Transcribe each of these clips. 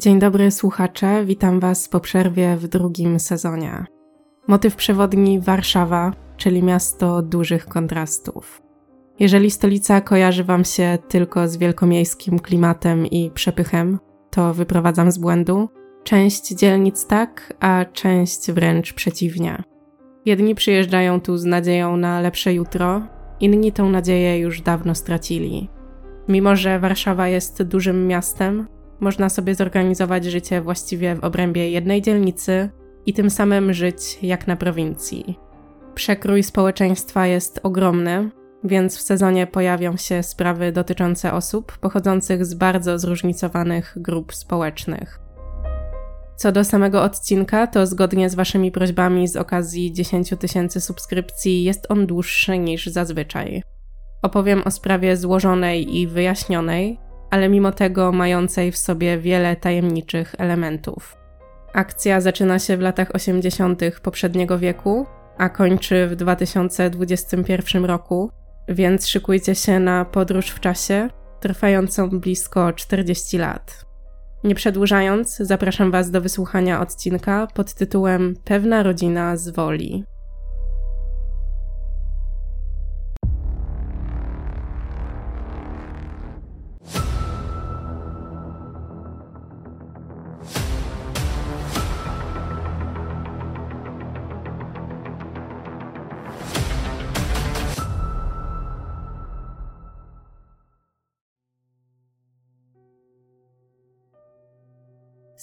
Dzień dobry słuchacze, witam Was po przerwie w drugim sezonie. Motyw przewodni Warszawa, czyli miasto dużych kontrastów. Jeżeli stolica kojarzy Wam się tylko z wielkomiejskim klimatem i przepychem, to wyprowadzam z błędu. Część dzielnic tak, a część wręcz przeciwnie. Jedni przyjeżdżają tu z nadzieją na lepsze jutro, inni tę nadzieję już dawno stracili. Mimo, że Warszawa jest dużym miastem, można sobie zorganizować życie właściwie w obrębie jednej dzielnicy i tym samym żyć jak na prowincji. Przekrój społeczeństwa jest ogromny, więc w sezonie pojawią się sprawy dotyczące osób pochodzących z bardzo zróżnicowanych grup społecznych. Co do samego odcinka, to zgodnie z Waszymi prośbami z okazji 10 tysięcy subskrypcji jest on dłuższy niż zazwyczaj. Opowiem o sprawie złożonej i wyjaśnionej, ale mimo tego mającej w sobie wiele tajemniczych elementów. Akcja zaczyna się w latach 80. poprzedniego wieku, a kończy w 2021 roku, więc szykujcie się na podróż w czasie trwającą blisko 40 lat. Nie przedłużając, zapraszam Was do wysłuchania odcinka pod tytułem Pewna rodzina z woli.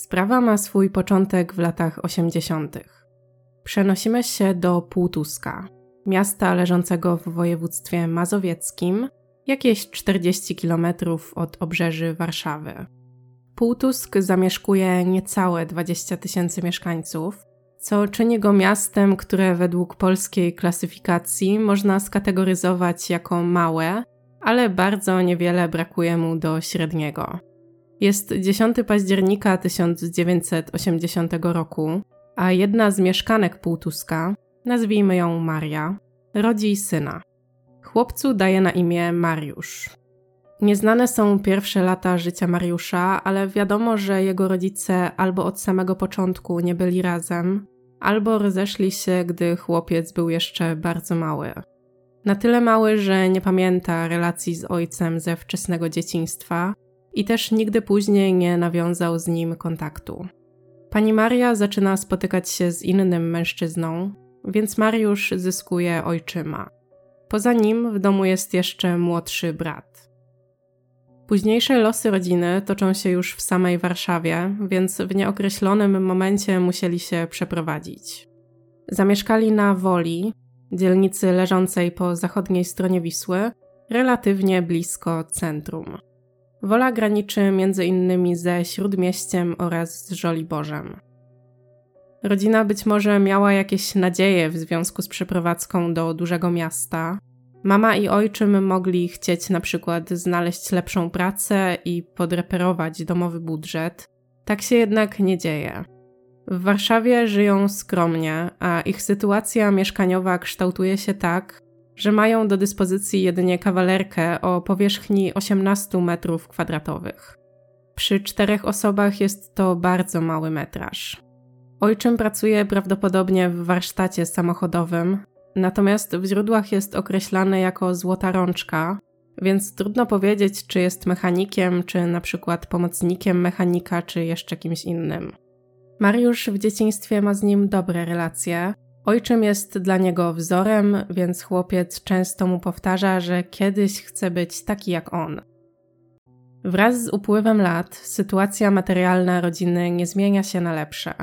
Sprawa ma swój początek w latach 80. Przenosimy się do Półtuska, miasta leżącego w województwie mazowieckim, jakieś 40 km od obrzeży Warszawy. Półtusk zamieszkuje niecałe 20 tysięcy mieszkańców, co czyni go miastem, które według polskiej klasyfikacji można skategoryzować jako małe, ale bardzo niewiele brakuje mu do średniego. Jest 10 października 1980 roku, a jedna z mieszkanek Półtuska, nazwijmy ją Maria, rodzi syna. Chłopcu daje na imię Mariusz. Nieznane są pierwsze lata życia Mariusza, ale wiadomo, że jego rodzice albo od samego początku nie byli razem, albo rozeszli się, gdy chłopiec był jeszcze bardzo mały. Na tyle mały, że nie pamięta relacji z ojcem ze wczesnego dzieciństwa, i też nigdy później nie nawiązał z nim kontaktu. Pani Maria zaczyna spotykać się z innym mężczyzną, więc Mariusz zyskuje ojczyma. Poza nim w domu jest jeszcze młodszy brat. Późniejsze losy rodziny toczą się już w samej Warszawie, więc w nieokreślonym momencie musieli się przeprowadzić. Zamieszkali na Woli, dzielnicy leżącej po zachodniej stronie Wisły, relatywnie blisko centrum. Wola graniczy między innymi ze Śródmieściem oraz z Żoliborzem. Rodzina być może miała jakieś nadzieje w związku z przeprowadzką do dużego miasta. Mama i ojczym mogli chcieć na przykład znaleźć lepszą pracę i podreperować domowy budżet. Tak się jednak nie dzieje. W Warszawie żyją skromnie, a ich sytuacja mieszkaniowa kształtuje się tak, że mają do dyspozycji jedynie kawalerkę o powierzchni 18 metrów kwadratowych. Przy czterech osobach jest to bardzo mały metraż. Ojczym pracuje prawdopodobnie w warsztacie samochodowym, natomiast w źródłach jest określany jako złota rączka, więc trudno powiedzieć, czy jest mechanikiem, czy na przykład pomocnikiem mechanika, czy jeszcze kimś innym. Mariusz w dzieciństwie ma z nim dobre relacje, Ojczym jest dla niego wzorem, więc chłopiec często mu powtarza, że kiedyś chce być taki jak on. Wraz z upływem lat sytuacja materialna rodziny nie zmienia się na lepsze.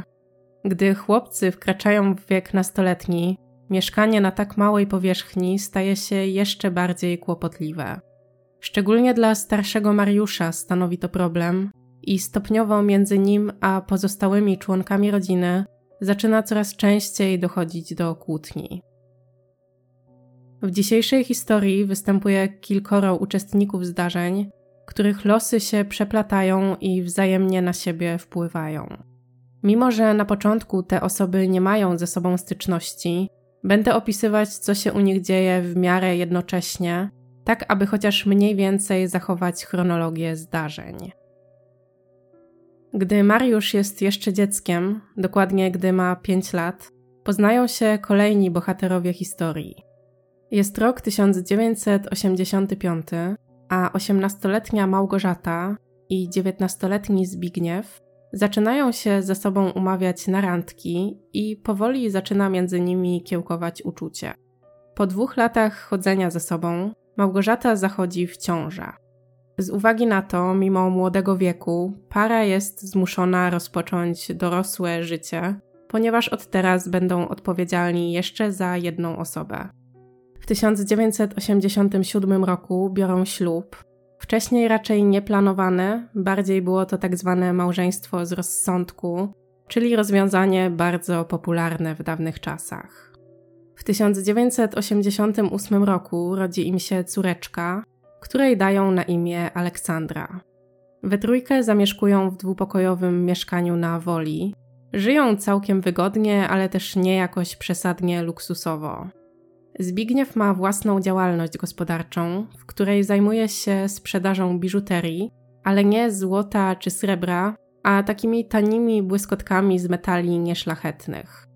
Gdy chłopcy wkraczają w wiek nastoletni, mieszkanie na tak małej powierzchni staje się jeszcze bardziej kłopotliwe. Szczególnie dla starszego Mariusza stanowi to problem i stopniowo między nim a pozostałymi członkami rodziny zaczyna coraz częściej dochodzić do kłótni. W dzisiejszej historii występuje kilkoro uczestników zdarzeń, których losy się przeplatają i wzajemnie na siebie wpływają. Mimo, że na początku te osoby nie mają ze sobą styczności, będę opisywać, co się u nich dzieje w miarę jednocześnie, tak aby chociaż mniej więcej zachować chronologię zdarzeń. Gdy Mariusz jest jeszcze dzieckiem, dokładnie gdy ma 5 lat, poznają się kolejni bohaterowie historii. Jest rok 1985, a 18-letnia Małgorzata i 19-letni Zbigniew zaczynają się ze sobą umawiać na randki i powoli zaczyna między nimi kiełkować uczucie. Po dwóch latach chodzenia ze sobą, Małgorzata zachodzi w ciążę. Z uwagi na to, mimo młodego wieku, para jest zmuszona rozpocząć dorosłe życie, ponieważ od teraz będą odpowiedzialni jeszcze za jedną osobę. W 1987 roku biorą ślub. Wcześniej raczej nieplanowane, bardziej było to tak zwane małżeństwo z rozsądku, czyli rozwiązanie bardzo popularne w dawnych czasach. W 1988 roku rodzi im się córeczka, której dają na imię Aleksandra. We trójkę zamieszkują w dwupokojowym mieszkaniu na Woli. Żyją całkiem wygodnie, ale też nie jakoś przesadnie luksusowo. Zbigniew ma własną działalność gospodarczą, w której zajmuje się sprzedażą biżuterii, ale nie złota czy srebra, a takimi tanimi błyskotkami z metali nieszlachetnych.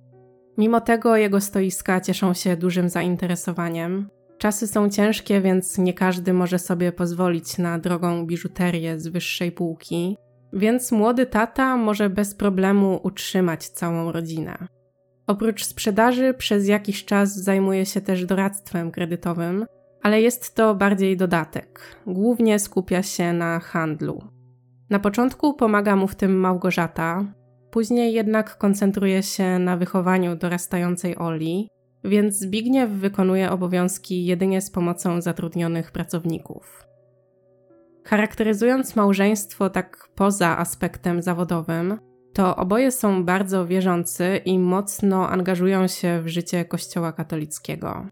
Mimo tego jego stoiska cieszą się dużym zainteresowaniem. Czasy są ciężkie, więc nie każdy może sobie pozwolić na drogą biżuterię z wyższej półki, więc młody tata może bez problemu utrzymać całą rodzinę. Oprócz sprzedaży przez jakiś czas zajmuje się też doradztwem kredytowym, ale jest to bardziej dodatek. Głównie skupia się na handlu. Na początku pomaga mu w tym Małgorzata, później jednak koncentruje się na wychowaniu dorastającej Oli, więc Zbigniew wykonuje obowiązki jedynie z pomocą zatrudnionych pracowników. Charakteryzując małżeństwo tak poza aspektem zawodowym, to oboje są bardzo wierzący i mocno angażują się w życie Kościoła katolickiego.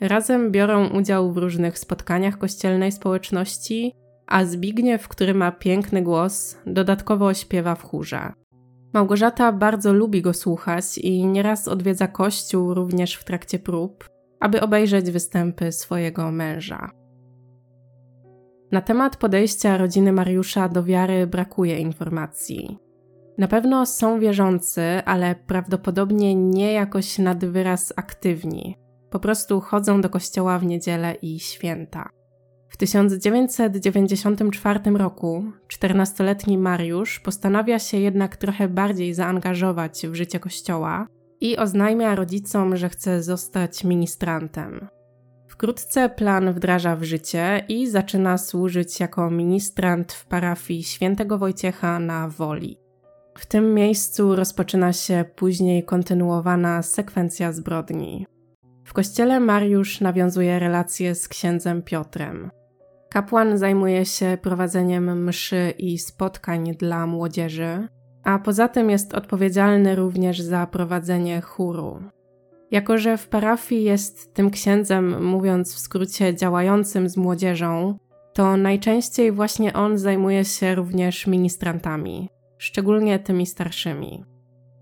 Razem biorą udział w różnych spotkaniach kościelnej społeczności, a Zbigniew, który ma piękny głos, dodatkowo śpiewa w chórze. Małgorzata bardzo lubi go słuchać i nieraz odwiedza kościół również w trakcie prób, aby obejrzeć występy swojego męża. Na temat podejścia rodziny Mariusza do wiary brakuje informacji. Na pewno są wierzący, ale prawdopodobnie nie jakoś nad wyraz aktywni. Po prostu chodzą do kościoła w niedzielę i święta. W 1994 roku 14-letni Mariusz postanawia się jednak trochę bardziej zaangażować w życie kościoła i oznajmia rodzicom, że chce zostać ministrantem. Wkrótce plan wdraża w życie i zaczyna służyć jako ministrant w parafii świętego Wojciecha na Woli. W tym miejscu rozpoczyna się później kontynuowana sekwencja zbrodni. W kościele Mariusz nawiązuje relacje z księdzem Piotrem. Kapłan zajmuje się prowadzeniem mszy i spotkań dla młodzieży, a poza tym jest odpowiedzialny również za prowadzenie chóru. Jako, że w parafii jest tym księdzem, mówiąc w skrócie, działającym z młodzieżą, to najczęściej właśnie on zajmuje się również ministrantami, szczególnie tymi starszymi.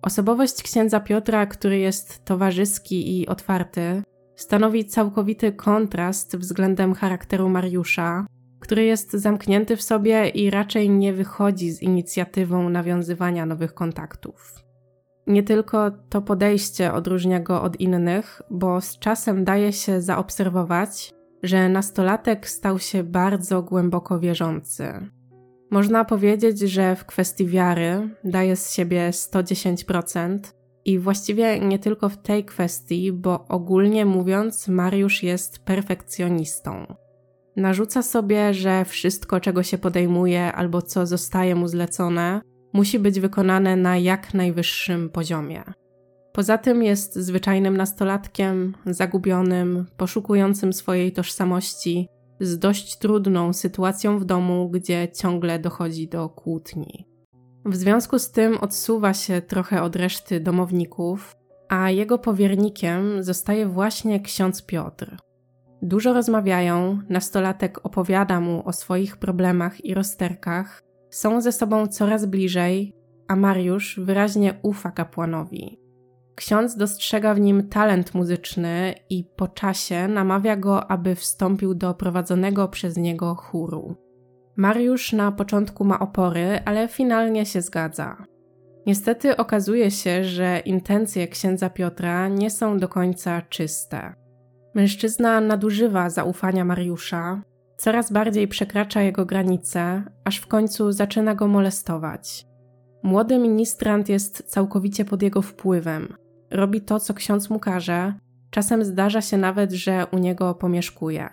Osobowość księdza Piotra, który jest towarzyski i otwarty, stanowi całkowity kontrast względem charakteru Mariusza, który jest zamknięty w sobie i raczej nie wychodzi z inicjatywą nawiązywania nowych kontaktów. Nie tylko to podejście odróżnia go od innych, bo z czasem daje się zaobserwować, że nastolatek stał się bardzo głęboko wierzący. Można powiedzieć, że w kwestii wiary daje z siebie 110%, i właściwie nie tylko w tej kwestii, bo ogólnie mówiąc, Mariusz jest perfekcjonistą. Narzuca sobie, że wszystko, czego się podejmuje albo co zostaje mu zlecone, musi być wykonane na jak najwyższym poziomie. Poza tym jest zwyczajnym nastolatkiem, zagubionym, poszukującym swojej tożsamości, z dość trudną sytuacją w domu, gdzie ciągle dochodzi do kłótni. W związku z tym odsuwa się trochę od reszty domowników, a jego powiernikiem zostaje właśnie ksiądz Piotr. Dużo rozmawiają, nastolatek opowiada mu o swoich problemach i rozterkach, są ze sobą coraz bliżej, a Mariusz wyraźnie ufa kapłanowi. Ksiądz dostrzega w nim talent muzyczny i po czasie namawia go, aby wstąpił do prowadzonego przez niego chóru. Mariusz na początku ma opory, ale finalnie się zgadza. Niestety okazuje się, że intencje księdza Piotra nie są do końca czyste. Mężczyzna nadużywa zaufania Mariusza, coraz bardziej przekracza jego granice, aż w końcu zaczyna go molestować. Młody ministrant jest całkowicie pod jego wpływem. Robi to, co ksiądz mu każe, czasem zdarza się nawet, że u niego pomieszkuje.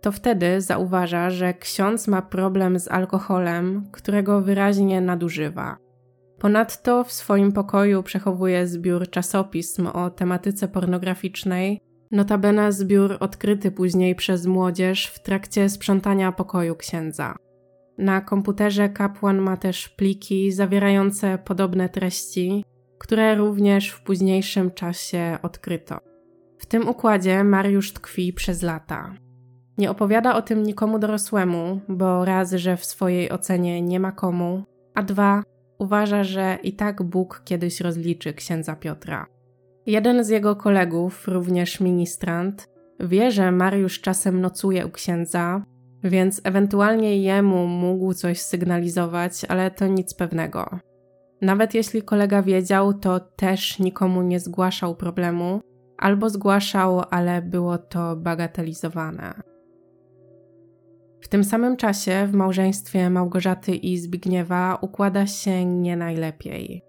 To wtedy zauważa, że ksiądz ma problem z alkoholem, którego wyraźnie nadużywa. Ponadto w swoim pokoju przechowuje zbiór czasopism o tematyce pornograficznej, notabene zbiór odkryty później przez młodzież w trakcie sprzątania pokoju księdza. Na komputerze kapłan ma też pliki zawierające podobne treści, które również w późniejszym czasie odkryto. W tym układzie Mariusz tkwi przez lata. Nie opowiada o tym nikomu dorosłemu, bo raz, że w swojej ocenie nie ma komu, a dwa, uważa, że i tak Bóg kiedyś rozliczy księdza Piotra. Jeden z jego kolegów, również ministrant, wie, że Mariusz czasem nocuje u księdza, więc ewentualnie jemu mógł coś sygnalizować, ale to nic pewnego. Nawet jeśli kolega wiedział, to też nikomu nie zgłaszał problemu, albo zgłaszał, ale było to bagatelizowane. W tym samym czasie w małżeństwie Małgorzaty i Zbigniewa układa się nie najlepiej.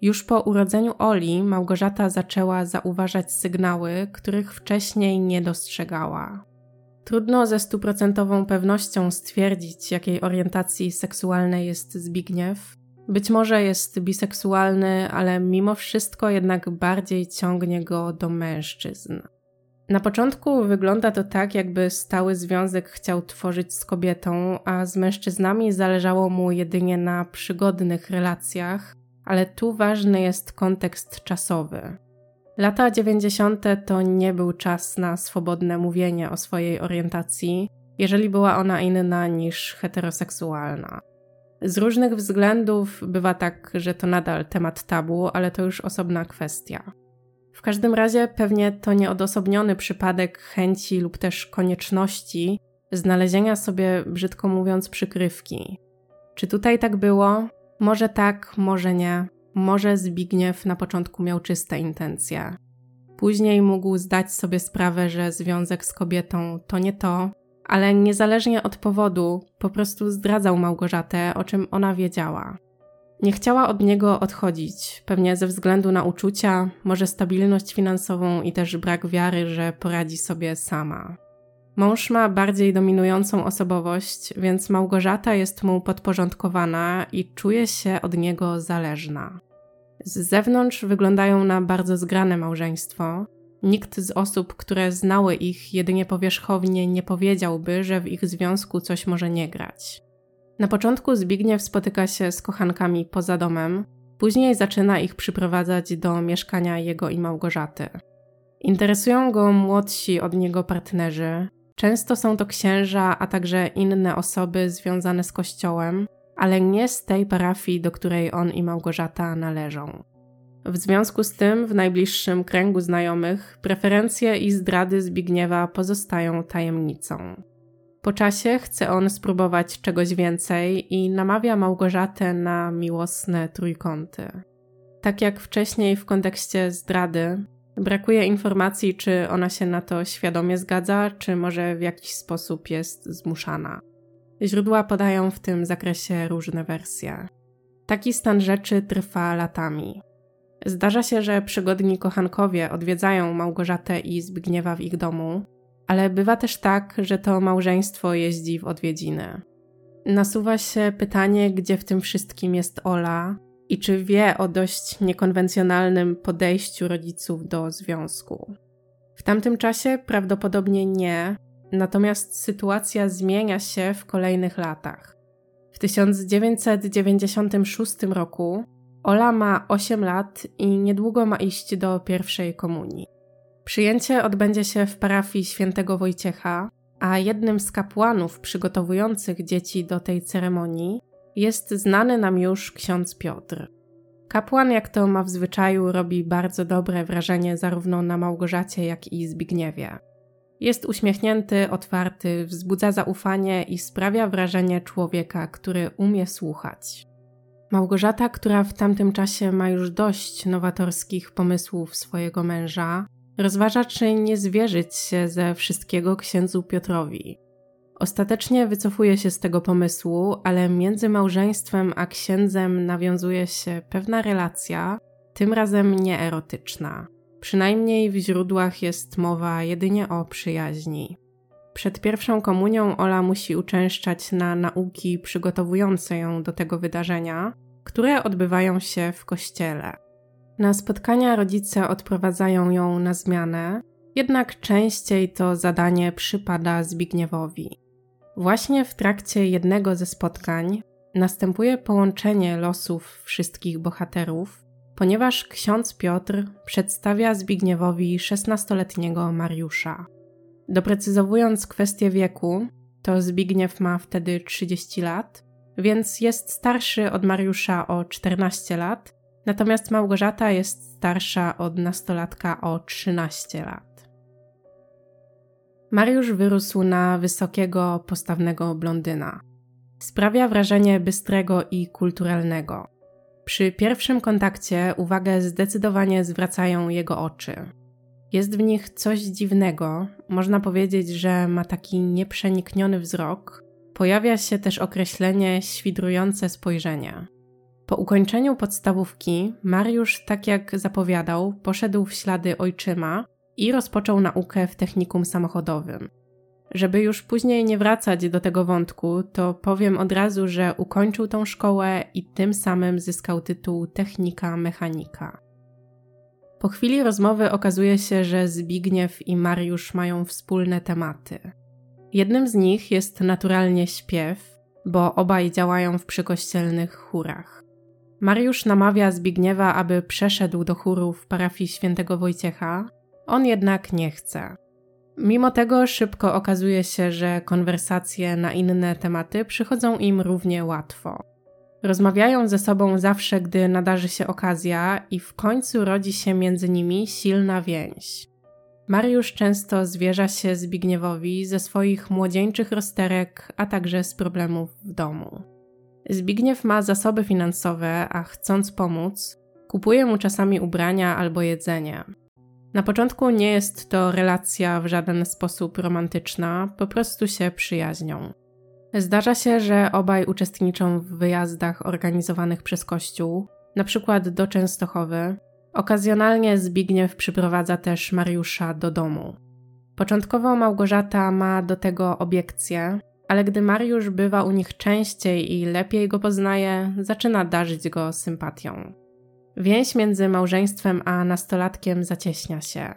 Już po urodzeniu Oli Małgorzata zaczęła zauważać sygnały, których wcześniej nie dostrzegała. Trudno ze stuprocentową pewnością stwierdzić, jakiej orientacji seksualnej jest Zbigniew. Być może jest biseksualny, ale mimo wszystko jednak bardziej ciągnie go do mężczyzn. Na początku wygląda to tak, jakby stały związek chciał tworzyć z kobietą, a z mężczyznami zależało mu jedynie na przygodnych relacjach, ale tu ważny jest kontekst czasowy. Lata 90. to nie był czas na swobodne mówienie o swojej orientacji, jeżeli była ona inna niż heteroseksualna. Z różnych względów bywa tak, że to nadal temat tabu, ale to już osobna kwestia. W każdym razie pewnie to nieodosobniony przypadek chęci lub też konieczności znalezienia sobie, brzydko mówiąc, przykrywki. Czy tutaj tak było? Może tak, może nie. Może Zbigniew na początku miał czyste intencje. Później mógł zdać sobie sprawę, że związek z kobietą to nie to, ale niezależnie od powodu, po prostu zdradzał Małgorzatę, o czym ona wiedziała. Nie chciała od niego odchodzić, pewnie ze względu na uczucia, może stabilność finansową i też brak wiary, że poradzi sobie sama. Mąż ma bardziej dominującą osobowość, więc Małgorzata jest mu podporządkowana i czuje się od niego zależna. Z zewnątrz wyglądają na bardzo zgrane małżeństwo. Nikt z osób, które znały ich jedynie powierzchownie, nie powiedziałby, że w ich związku coś może nie grać. Na początku Zbigniew spotyka się z kochankami poza domem, później zaczyna ich przyprowadzać do mieszkania jego i Małgorzaty. Interesują go młodsi od niego partnerzy. Często są to księża, a także inne osoby związane z kościołem, ale nie z tej parafii, do której on i Małgorzata należą. W związku z tym, w najbliższym kręgu znajomych, preferencje i zdrady Zbigniewa pozostają tajemnicą. Po czasie chce on spróbować czegoś więcej i namawia Małgorzatę na miłosne trójkąty. Tak jak wcześniej w kontekście zdrady, brakuje informacji, czy ona się na to świadomie zgadza, czy może w jakiś sposób jest zmuszana. Źródła podają w tym zakresie różne wersje. Taki stan rzeczy trwa latami. Zdarza się, że przygodni kochankowie odwiedzają Małgorzatę i Zbigniewa w ich domu, ale bywa też tak, że to małżeństwo jeździ w odwiedziny. Nasuwa się pytanie, gdzie w tym wszystkim jest Ola i czy wie o dość niekonwencjonalnym podejściu rodziców do związku. W tamtym czasie prawdopodobnie nie, natomiast sytuacja zmienia się w kolejnych latach. W 1996 roku Ola ma 8 lat i niedługo ma iść do pierwszej komunii. Przyjęcie odbędzie się w parafii świętego Wojciecha, a jednym z kapłanów przygotowujących dzieci do tej ceremonii jest znany nam już ksiądz Piotr. Kapłan, jak to ma w zwyczaju, robi bardzo dobre wrażenie zarówno na Małgorzacie, jak i Zbigniewie. Jest uśmiechnięty, otwarty, wzbudza zaufanie i sprawia wrażenie człowieka, który umie słuchać. Małgorzata, która w tamtym czasie ma już dość nowatorskich pomysłów swojego męża, rozważa, czy nie zwierzyć się ze wszystkiego księdzu Piotrowi. Ostatecznie wycofuje się z tego pomysłu, ale między małżeństwem a księdzem nawiązuje się pewna relacja, tym razem nieerotyczna. Przynajmniej w źródłach jest mowa jedynie o przyjaźni. Przed pierwszą komunią Ola musi uczęszczać na nauki przygotowujące ją do tego wydarzenia, które odbywają się w kościele. Na spotkania rodzice odprowadzają ją na zmianę, jednak częściej to zadanie przypada Zbigniewowi. Właśnie w trakcie jednego ze spotkań następuje połączenie losów wszystkich bohaterów, ponieważ ksiądz Piotr przedstawia Zbigniewowi 16-letniego Mariusza. Doprecyzowując kwestię wieku, to Zbigniew ma wtedy 30 lat, więc jest starszy od Mariusza o 14 lat, natomiast Małgorzata jest starsza od nastolatka o 13 lat. Mariusz wyrósł na wysokiego, postawnego blondyna. Sprawia wrażenie bystrego i kulturalnego. Przy pierwszym kontakcie uwagę zdecydowanie zwracają jego oczy. Jest w nich coś dziwnego, można powiedzieć, że ma taki nieprzenikniony wzrok. Pojawia się też określenie świdrujące spojrzenie. Po ukończeniu podstawówki, Mariusz, tak jak zapowiadał, poszedł w ślady ojczyma i rozpoczął naukę w technikum samochodowym. Żeby już później nie wracać do tego wątku, to powiem od razu, że ukończył tą szkołę i tym samym zyskał tytuł technika mechanika. Po chwili rozmowy okazuje się, że Zbigniew i Mariusz mają wspólne tematy. Jednym z nich jest naturalnie śpiew, bo obaj działają w przykościelnych chórach. Mariusz namawia Zbigniewa, aby przeszedł do chóru w parafii świętego Wojciecha, on jednak nie chce. Mimo tego szybko okazuje się, że konwersacje na inne tematy przychodzą im równie łatwo. Rozmawiają ze sobą zawsze, gdy nadarzy się okazja, i w końcu rodzi się między nimi silna więź. Mariusz często zwierza się Zbigniewowi ze swoich młodzieńczych rozterek, a także z problemów w domu. Zbigniew ma zasoby finansowe, a chcąc pomóc, kupuje mu czasami ubrania albo jedzenie. Na początku nie jest to relacja w żaden sposób romantyczna, po prostu się przyjaźnią. Zdarza się, że obaj uczestniczą w wyjazdach organizowanych przez Kościół, na przykład do Częstochowy. Okazjonalnie Zbigniew przyprowadza też Mariusza do domu. Początkowo Małgorzata ma do tego obiekcje, ale gdy Mariusz bywa u nich częściej i lepiej go poznaje, zaczyna darzyć go sympatią. Więź między małżeństwem a nastolatkiem zacieśnia się.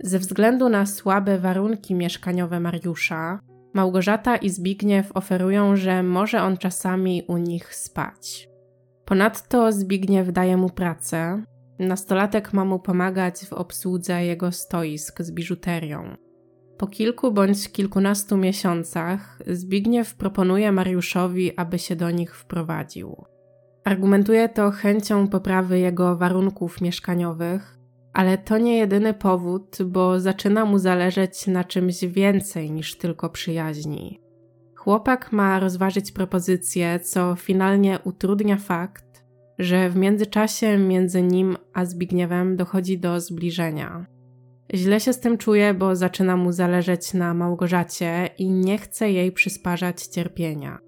Ze względu na słabe warunki mieszkaniowe Mariusza, Małgorzata i Zbigniew oferują, że może on czasami u nich spać. Ponadto Zbigniew daje mu pracę. Nastolatek ma mu pomagać w obsłudze jego stoisk z biżuterią. Po kilku bądź kilkunastu miesiącach Zbigniew proponuje Mariuszowi, aby się do nich wprowadził. Argumentuje to chęcią poprawy jego warunków mieszkaniowych, ale to nie jedyny powód, bo zaczyna mu zależeć na czymś więcej niż tylko przyjaźni. Chłopak ma rozważyć propozycję, co finalnie utrudnia fakt, że w międzyczasie między nim a Zbigniewem dochodzi do zbliżenia. Źle się z tym czuje, bo zaczyna mu zależeć na Małgorzacie i nie chce jej przysparzać cierpienia.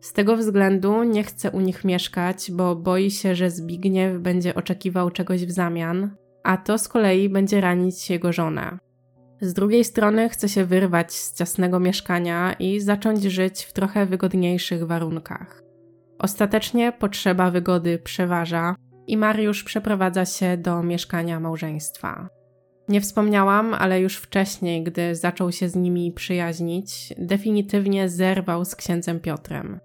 Z tego względu nie chce u nich mieszkać, bo boi się, że Zbigniew będzie oczekiwał czegoś w zamian, a to z kolei będzie ranić jego żonę. Z drugiej strony chce się wyrwać z ciasnego mieszkania i zacząć żyć w trochę wygodniejszych warunkach. Ostatecznie potrzeba wygody przeważa i Mariusz przeprowadza się do mieszkania małżeństwa. Nie wspomniałam, ale już wcześniej, gdy zaczął się z nimi przyjaźnić, definitywnie zerwał z księdzem Piotrem.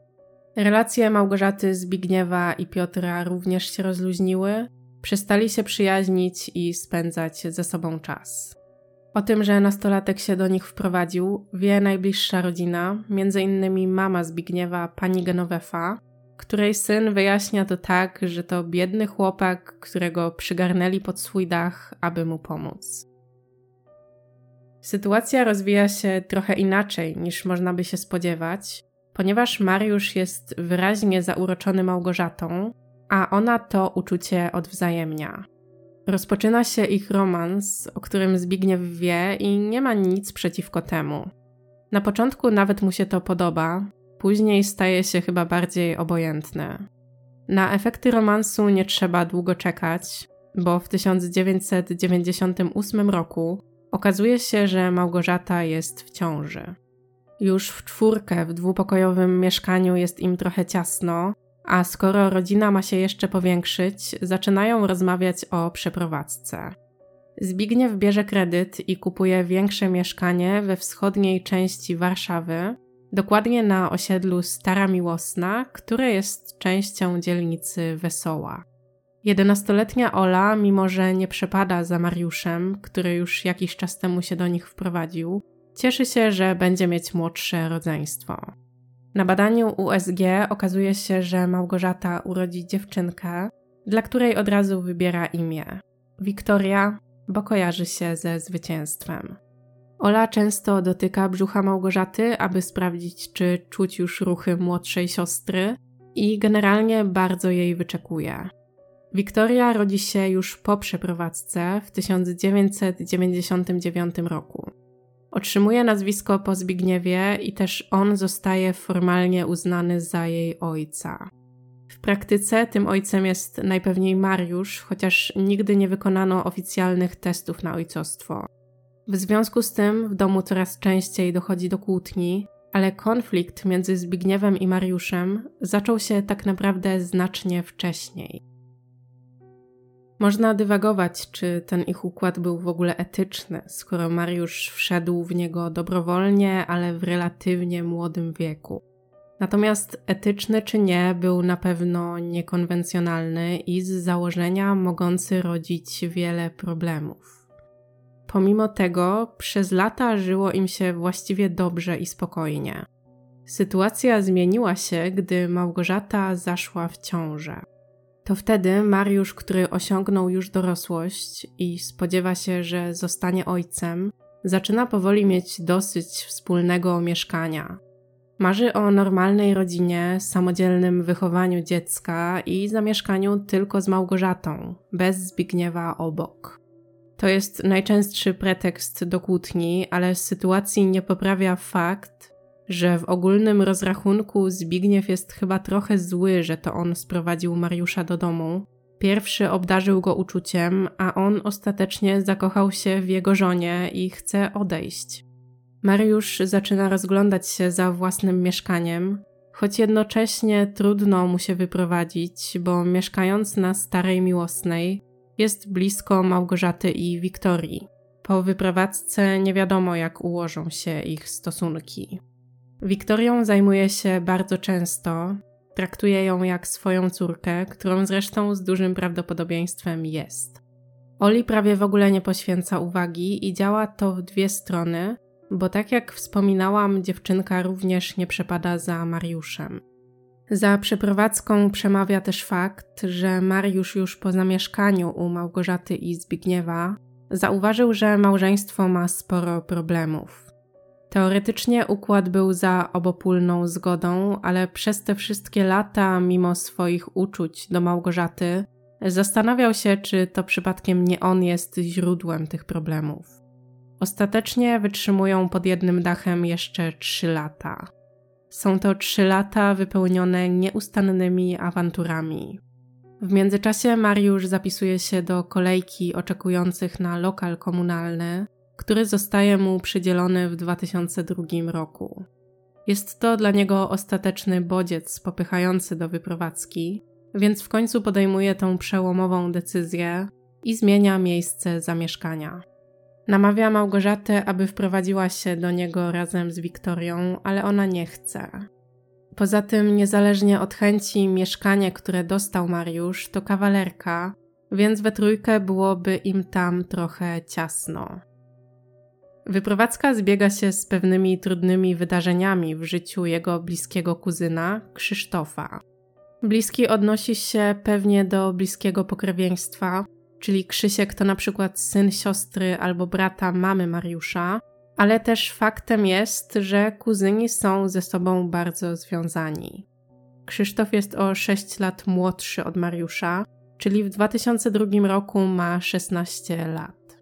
Relacje Małgorzaty, Zbigniewa i Piotra również się rozluźniły, przestali się przyjaźnić i spędzać ze sobą czas. O tym, że nastolatek się do nich wprowadził, wie najbliższa rodzina, m.in. mama Zbigniewa, pani Genovefa, której syn wyjaśnia to tak, że to biedny chłopak, którego przygarnęli pod swój dach, aby mu pomóc. Sytuacja rozwija się trochę inaczej niż można by się spodziewać, ponieważ Mariusz jest wyraźnie zauroczony Małgorzatą, a ona to uczucie odwzajemnia. Rozpoczyna się ich romans, o którym Zbigniew wie i nie ma nic przeciwko temu. Na początku nawet mu się to podoba, później staje się chyba bardziej obojętny. Na efekty romansu nie trzeba długo czekać, bo w 1998 roku okazuje się, że Małgorzata jest w ciąży. Już w czwórkę w dwupokojowym mieszkaniu jest im trochę ciasno, a skoro rodzina ma się jeszcze powiększyć, zaczynają rozmawiać o przeprowadzce. Zbigniew bierze kredyt i kupuje większe mieszkanie we wschodniej części Warszawy, dokładnie na osiedlu Stara Miłosna, które jest częścią dzielnicy Wesoła. Jedenastoletnia Ola, mimo że nie przepada za Mariuszem, który już jakiś czas temu się do nich wprowadził, cieszy się, że będzie mieć młodsze rodzeństwo. Na badaniu USG okazuje się, że Małgorzata urodzi dziewczynkę, dla której od razu wybiera imię Wiktoria, bo kojarzy się ze zwycięstwem. Ola często dotyka brzucha Małgorzaty, aby sprawdzić, czy czuć już ruchy młodszej siostry, i generalnie bardzo jej wyczekuje. Wiktoria rodzi się już po przeprowadzce w 1999 roku. Otrzymuje nazwisko po Zbigniewie i też on zostaje formalnie uznany za jej ojca. W praktyce tym ojcem jest najpewniej Mariusz, chociaż nigdy nie wykonano oficjalnych testów na ojcostwo. W związku z tym w domu coraz częściej dochodzi do kłótni, ale konflikt między Zbigniewem i Mariuszem zaczął się tak naprawdę znacznie wcześniej. Można dywagować, czy ten ich układ był w ogóle etyczny, skoro Mariusz wszedł w niego dobrowolnie, ale w relatywnie młodym wieku. Natomiast etyczny czy nie, był na pewno niekonwencjonalny i z założenia mogący rodzić wiele problemów. Pomimo tego, przez lata żyło im się właściwie dobrze i spokojnie. Sytuacja zmieniła się, gdy Małgorzata zaszła w ciążę. To wtedy Mariusz, który osiągnął już dorosłość i spodziewa się, że zostanie ojcem, zaczyna powoli mieć dosyć wspólnego mieszkania. Marzy o normalnej rodzinie, samodzielnym wychowaniu dziecka i zamieszkaniu tylko z Małgorzatą, bez Zbigniewa obok. To jest najczęstszy pretekst do kłótni, ale sytuacji nie poprawia fakt, że w ogólnym rozrachunku Zbigniew jest chyba trochę zły, że to on sprowadził Mariusza do domu. Pierwszy obdarzył go uczuciem, a on ostatecznie zakochał się w jego żonie i chce odejść. Mariusz zaczyna rozglądać się za własnym mieszkaniem, choć jednocześnie trudno mu się wyprowadzić, bo mieszkając na Starej Miłosnej jest blisko Małgorzaty i Wiktorii. Po wyprowadzce nie wiadomo, jak ułożą się ich stosunki. Wiktorią zajmuje się bardzo często, traktuje ją jak swoją córkę, którą zresztą z dużym prawdopodobieństwem jest. Oli prawie w ogóle nie poświęca uwagi i działa to w dwie strony, bo tak jak wspominałam, dziewczynka również nie przepada za Mariuszem. Za przeprowadzką przemawia też fakt, że Mariusz już po zamieszkaniu u Małgorzaty i Zbigniewa zauważył, że małżeństwo ma sporo problemów. Teoretycznie układ był za obopólną zgodą, ale przez te wszystkie lata, mimo swoich uczuć do Małgorzaty, zastanawiał się, czy to przypadkiem nie on jest źródłem tych problemów. Ostatecznie wytrzymują pod jednym dachem jeszcze trzy lata. Są to trzy lata wypełnione nieustannymi awanturami. W międzyczasie Mariusz zapisuje się do kolejki oczekujących na lokal komunalny, który zostaje mu przydzielony w 2002 roku. Jest to dla niego ostateczny bodziec popychający do wyprowadzki, więc w końcu podejmuje tą przełomową decyzję i zmienia miejsce zamieszkania. Namawia Małgorzatę, aby wprowadziła się do niego razem z Wiktorią, ale ona nie chce. Poza tym, niezależnie od chęci, mieszkanie, które dostał Mariusz, to kawalerka, więc we trójkę byłoby im tam trochę ciasno. Wyprowadzka zbiega się z pewnymi trudnymi wydarzeniami w życiu jego bliskiego kuzyna, Krzysztofa. Bliski odnosi się pewnie do bliskiego pokrewieństwa, czyli Krzysiek to na przykład syn siostry albo brata mamy Mariusza, ale też faktem jest, że kuzyni są ze sobą bardzo związani. Krzysztof jest o 6 lat młodszy od Mariusza, czyli w 2002 roku ma 16 lat.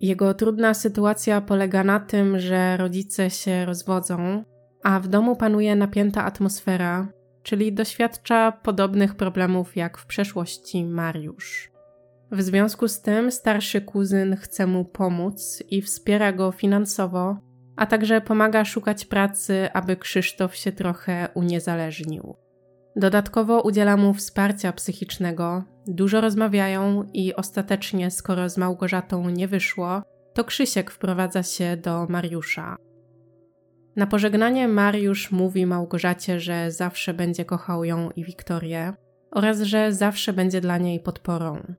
Jego trudna sytuacja polega na tym, że rodzice się rozwodzą, a w domu panuje napięta atmosfera, czyli doświadcza podobnych problemów jak w przeszłości Mariusz. W związku z tym starszy kuzyn chce mu pomóc i wspiera go finansowo, a także pomaga szukać pracy, aby Krzysztof się trochę uniezależnił. Dodatkowo udziela mu wsparcia psychicznego, dużo rozmawiają i ostatecznie, skoro z Małgorzatą nie wyszło, to Krzysiek wprowadza się do Mariusza. Na pożegnanie Mariusz mówi Małgorzacie, że zawsze będzie kochał ją i Wiktorię oraz że zawsze będzie dla niej podporą.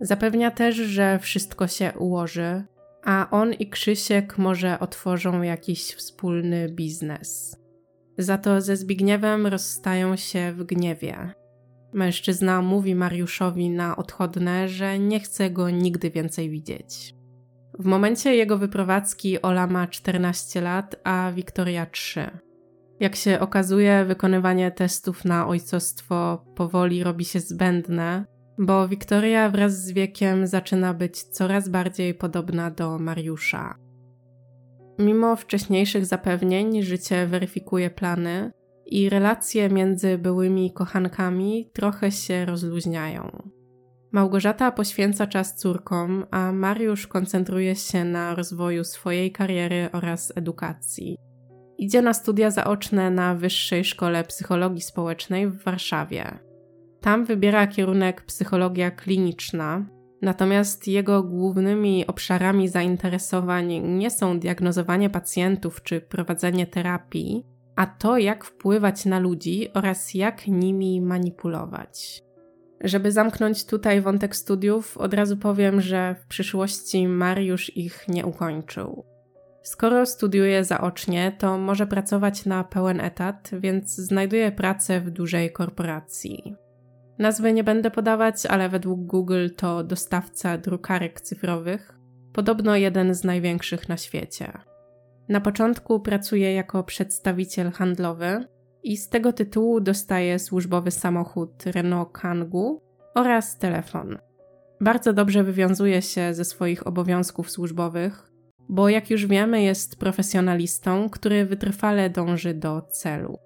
Zapewnia też, że wszystko się ułoży, a on i Krzysiek może otworzą jakiś wspólny biznes. Za to ze Zbigniewem rozstają się w gniewie. Mężczyzna mówi Mariuszowi na odchodne, że nie chce go nigdy więcej widzieć. W momencie jego wyprowadzki Ola ma 14 lat, a Wiktoria 3. Jak się okazuje, wykonywanie testów na ojcostwo powoli robi się zbędne, bo Wiktoria wraz z wiekiem zaczyna być coraz bardziej podobna do Mariusza. Mimo wcześniejszych zapewnień, życie weryfikuje plany i relacje między byłymi kochankami trochę się rozluźniają. Małgorzata poświęca czas córkom, a Mariusz koncentruje się na rozwoju swojej kariery oraz edukacji. Idzie na studia zaoczne na Wyższej Szkole Psychologii Społecznej w Warszawie. Tam wybiera kierunek psychologia kliniczna, natomiast jego głównymi obszarami zainteresowań nie są diagnozowanie pacjentów czy prowadzenie terapii, a to, jak wpływać na ludzi oraz jak nimi manipulować. Żeby zamknąć tutaj wątek studiów, od razu powiem, że w przyszłości Mariusz ich nie ukończył. Skoro studiuje zaocznie, to może pracować na pełen etat, więc znajduje pracę w dużej korporacji. Nazwy nie będę podawać, ale według Google to dostawca drukarek cyfrowych, podobno jeden z największych na świecie. Na początku pracuje jako przedstawiciel handlowy i z tego tytułu dostaje służbowy samochód Renault Kangoo oraz telefon. Bardzo dobrze wywiązuje się ze swoich obowiązków służbowych, bo jak już wiemy, jest profesjonalistą, który wytrwale dąży do celu.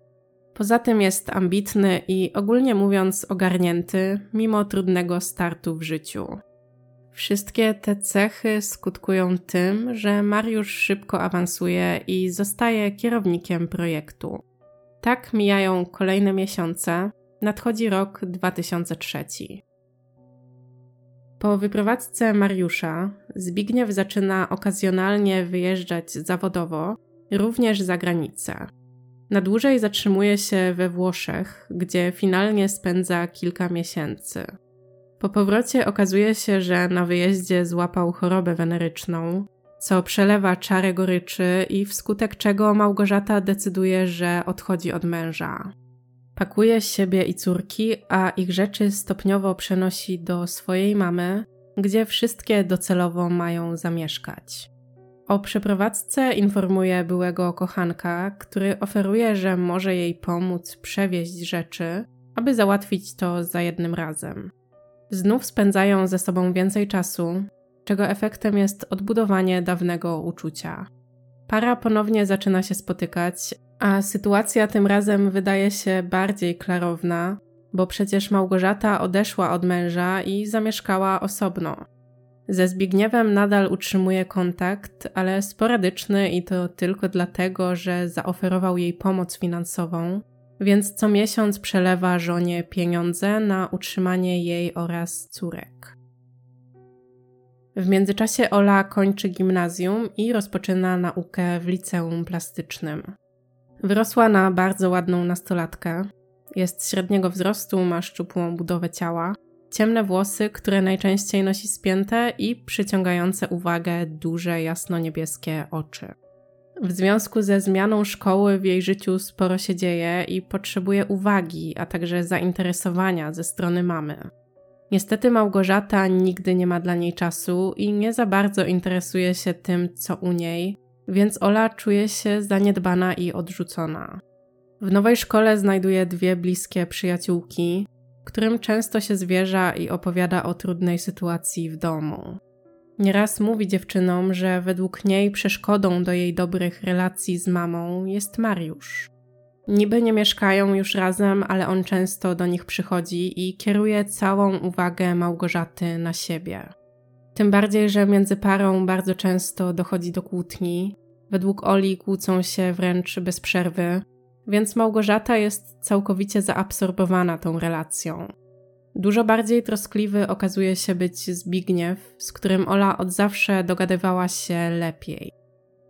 Poza tym jest ambitny i ogólnie mówiąc ogarnięty, mimo trudnego startu w życiu. Wszystkie te cechy skutkują tym, że Mariusz szybko awansuje i zostaje kierownikiem projektu. Tak mijają kolejne miesiące, nadchodzi rok 2003. Po wyprowadzce Mariusza Zbigniew zaczyna okazjonalnie wyjeżdżać zawodowo, również za granicę. Na dłużej zatrzymuje się we Włoszech, gdzie finalnie spędza kilka miesięcy. Po powrocie okazuje się, że na wyjeździe złapał chorobę weneryczną, co przelewa czarę goryczy i wskutek czego Małgorzata decyduje, że odchodzi od męża. Pakuje siebie i córki, a ich rzeczy stopniowo przenosi do swojej mamy, gdzie wszystkie docelowo mają zamieszkać. O przeprowadzce informuje byłego kochanka, który oferuje, że może jej pomóc przewieźć rzeczy, aby załatwić to za jednym razem. Znów spędzają ze sobą więcej czasu, czego efektem jest odbudowanie dawnego uczucia. Para ponownie zaczyna się spotykać, a sytuacja tym razem wydaje się bardziej klarowna, bo przecież Małgorzata odeszła od męża i zamieszkała osobno. Ze Zbigniewem nadal utrzymuje kontakt, ale sporadyczny i to tylko dlatego, że zaoferował jej pomoc finansową, więc co miesiąc przelewa żonie pieniądze na utrzymanie jej oraz córek. W międzyczasie Ola kończy gimnazjum i rozpoczyna naukę w liceum plastycznym. Wyrosła na bardzo ładną nastolatkę. Jest średniego wzrostu, ma szczupłą budowę ciała, ciemne włosy, które najczęściej nosi spięte i przyciągające uwagę duże jasno-niebieskie oczy. W związku ze zmianą szkoły w jej życiu sporo się dzieje i potrzebuje uwagi, a także zainteresowania ze strony mamy. Niestety Małgorzata nigdy nie ma dla niej czasu i nie za bardzo interesuje się tym, co u niej, więc Ola czuje się zaniedbana i odrzucona. W nowej szkole znajduje dwie bliskie przyjaciółki, którym często się zwierza i opowiada o trudnej sytuacji w domu. Nieraz mówi dziewczynom, że według niej przeszkodą do jej dobrych relacji z mamą jest Mariusz. Niby nie mieszkają już razem, ale on często do nich przychodzi i kieruje całą uwagę Małgorzaty na siebie. Tym bardziej, że między parą bardzo często dochodzi do kłótni. Według Oli kłócą się wręcz bez przerwy, więc Małgorzata jest całkowicie zaabsorbowana tą relacją. Dużo bardziej troskliwy okazuje się być Zbigniew, z którym Ola od zawsze dogadywała się lepiej.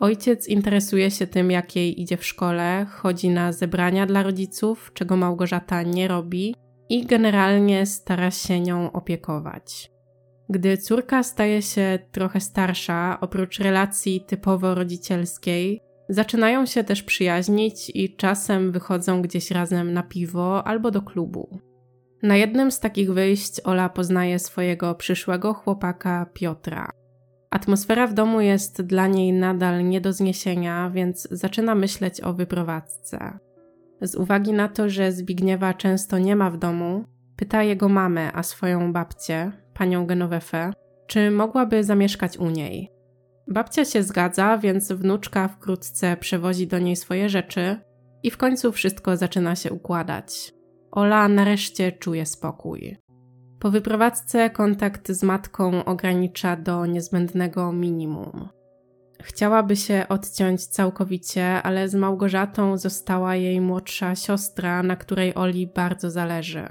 Ojciec interesuje się tym, jak jej idzie w szkole, chodzi na zebrania dla rodziców, czego Małgorzata nie robi i generalnie stara się nią opiekować. Gdy córka staje się trochę starsza, oprócz relacji typowo rodzicielskiej, zaczynają się też przyjaźnić i czasem wychodzą gdzieś razem na piwo albo do klubu. Na jednym z takich wyjść Ola poznaje swojego przyszłego chłopaka Piotra. Atmosfera w domu jest dla niej nadal nie do zniesienia, więc zaczyna myśleć o wyprowadzce. Z uwagi na to, że Zbigniewa często nie ma w domu, pyta jego mamę, a swoją babcię, panią Genowefę, czy mogłaby zamieszkać u niej. Babcia się zgadza, więc wnuczka wkrótce przewozi do niej swoje rzeczy i w końcu wszystko zaczyna się układać. Ola nareszcie czuje spokój. Po wyprowadzce kontakt z matką ogranicza do niezbędnego minimum. Chciałaby się odciąć całkowicie, ale z Małgorzatą została jej młodsza siostra, na której Oli bardzo zależy.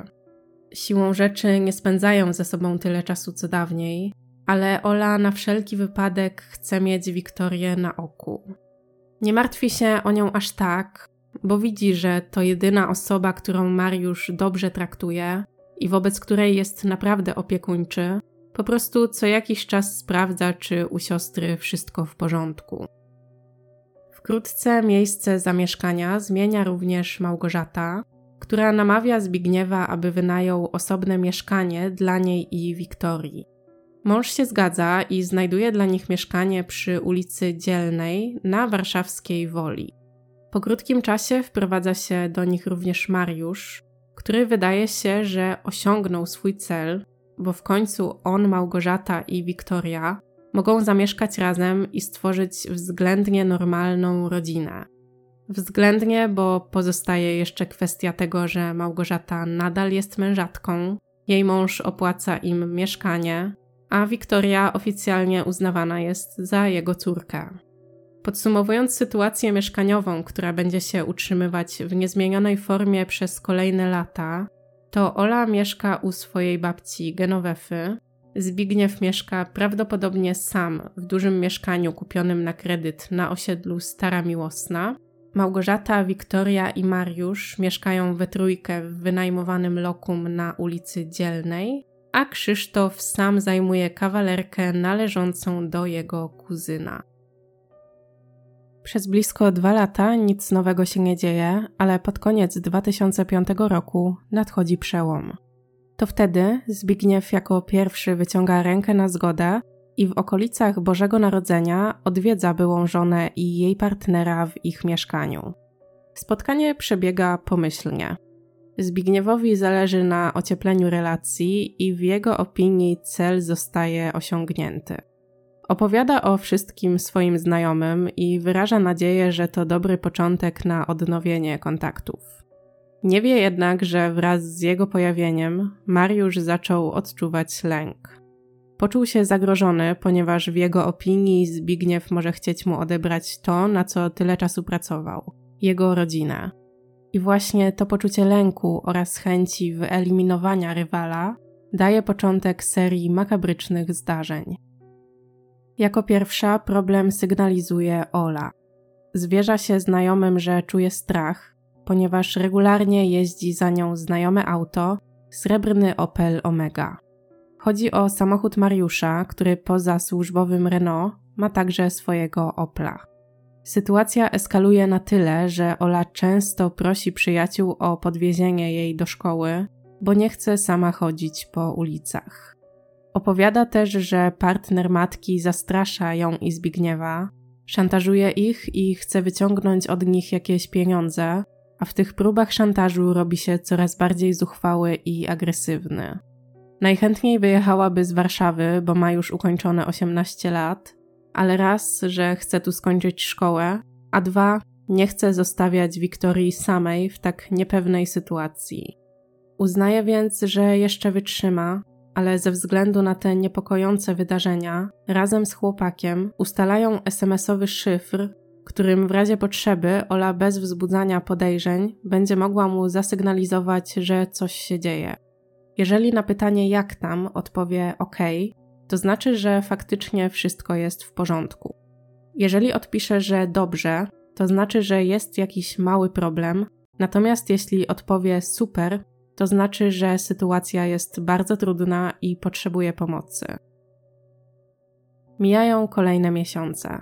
Siłą rzeczy nie spędzają ze sobą tyle czasu co dawniej, ale Ola na wszelki wypadek chce mieć Wiktorię na oku. Nie martwi się o nią aż tak, bo widzi, że to jedyna osoba, którą Mariusz dobrze traktuje i wobec której jest naprawdę opiekuńczy, po prostu co jakiś czas sprawdza, czy u siostry wszystko w porządku. Wkrótce miejsce zamieszkania zmienia również Małgorzata, która namawia Zbigniewa, aby wynajął osobne mieszkanie dla niej i Wiktorii. Mąż się zgadza i znajduje dla nich mieszkanie przy ulicy Dzielnej na warszawskiej Woli. Po krótkim czasie wprowadza się do nich również Mariusz, który wydaje się, że osiągnął swój cel, bo w końcu on, Małgorzata i Wiktoria mogą zamieszkać razem i stworzyć względnie normalną rodzinę. Względnie, bo pozostaje jeszcze kwestia tego, że Małgorzata nadal jest mężatką, jej mąż opłaca im mieszkanie, a Wiktoria oficjalnie uznawana jest za jego córkę. Podsumowując sytuację mieszkaniową, która będzie się utrzymywać w niezmienionej formie przez kolejne lata, to Ola mieszka u swojej babci Genowefy, Zbigniew mieszka prawdopodobnie sam w dużym mieszkaniu kupionym na kredyt na osiedlu Stara Miłosna. Małgorzata, Wiktoria i Mariusz mieszkają we trójkę w wynajmowanym lokum na ulicy Dzielnej, a Krzysztof sam zajmuje kawalerkę należącą do jego kuzyna. Przez blisko dwa lata nic nowego się nie dzieje, ale pod koniec 2005 roku nadchodzi przełom. To wtedy Zbigniew jako pierwszy wyciąga rękę na zgodę i w okolicach Bożego Narodzenia odwiedza byłą żonę i jej partnera w ich mieszkaniu. Spotkanie przebiega pomyślnie. Zbigniewowi zależy na ociepleniu relacji i w jego opinii cel zostaje osiągnięty. Opowiada o wszystkim swoim znajomym i wyraża nadzieję, że to dobry początek na odnowienie kontaktów. Nie wie jednak, że wraz z jego pojawieniem Mariusz zaczął odczuwać lęk. Poczuł się zagrożony, ponieważ w jego opinii Zbigniew może chcieć mu odebrać to, na co tyle czasu pracował jego rodzinę. I właśnie to poczucie lęku oraz chęci wyeliminowania rywala daje początek serii makabrycznych zdarzeń. Jako pierwsza problem sygnalizuje Ola. Zwierza się znajomym, że czuje strach, ponieważ regularnie jeździ za nią znajome auto, srebrny Opel Omega. Chodzi o samochód Mariusza, który poza służbowym Renault ma także swojego Opla. Sytuacja eskaluje na tyle, że Ola często prosi przyjaciół o podwiezienie jej do szkoły, bo nie chce sama chodzić po ulicach. Opowiada też, że partner matki zastrasza ją i Zbigniewa, Szantażuje ich i chce wyciągnąć od nich jakieś pieniądze, a w tych próbach szantażu robi się coraz bardziej zuchwały i agresywny. Najchętniej wyjechałaby z Warszawy, bo ma już ukończone 18 lat, ale raz, że chce tu skończyć szkołę, a dwa, nie chce zostawiać Wiktorii samej w tak niepewnej sytuacji. Uznaje więc, że jeszcze wytrzyma, ale ze względu na te niepokojące wydarzenia, razem z chłopakiem ustalają SMS-owy szyfr, którym w razie potrzeby Ola bez wzbudzania podejrzeń będzie mogła mu zasygnalizować, że coś się dzieje. Jeżeli na pytanie jak tam odpowie OK, to znaczy, że faktycznie wszystko jest w porządku. Jeżeli odpisze, że dobrze, to znaczy, że jest jakiś mały problem, natomiast jeśli odpowie super, to znaczy, że sytuacja jest bardzo trudna i potrzebuje pomocy. Mijają kolejne miesiące.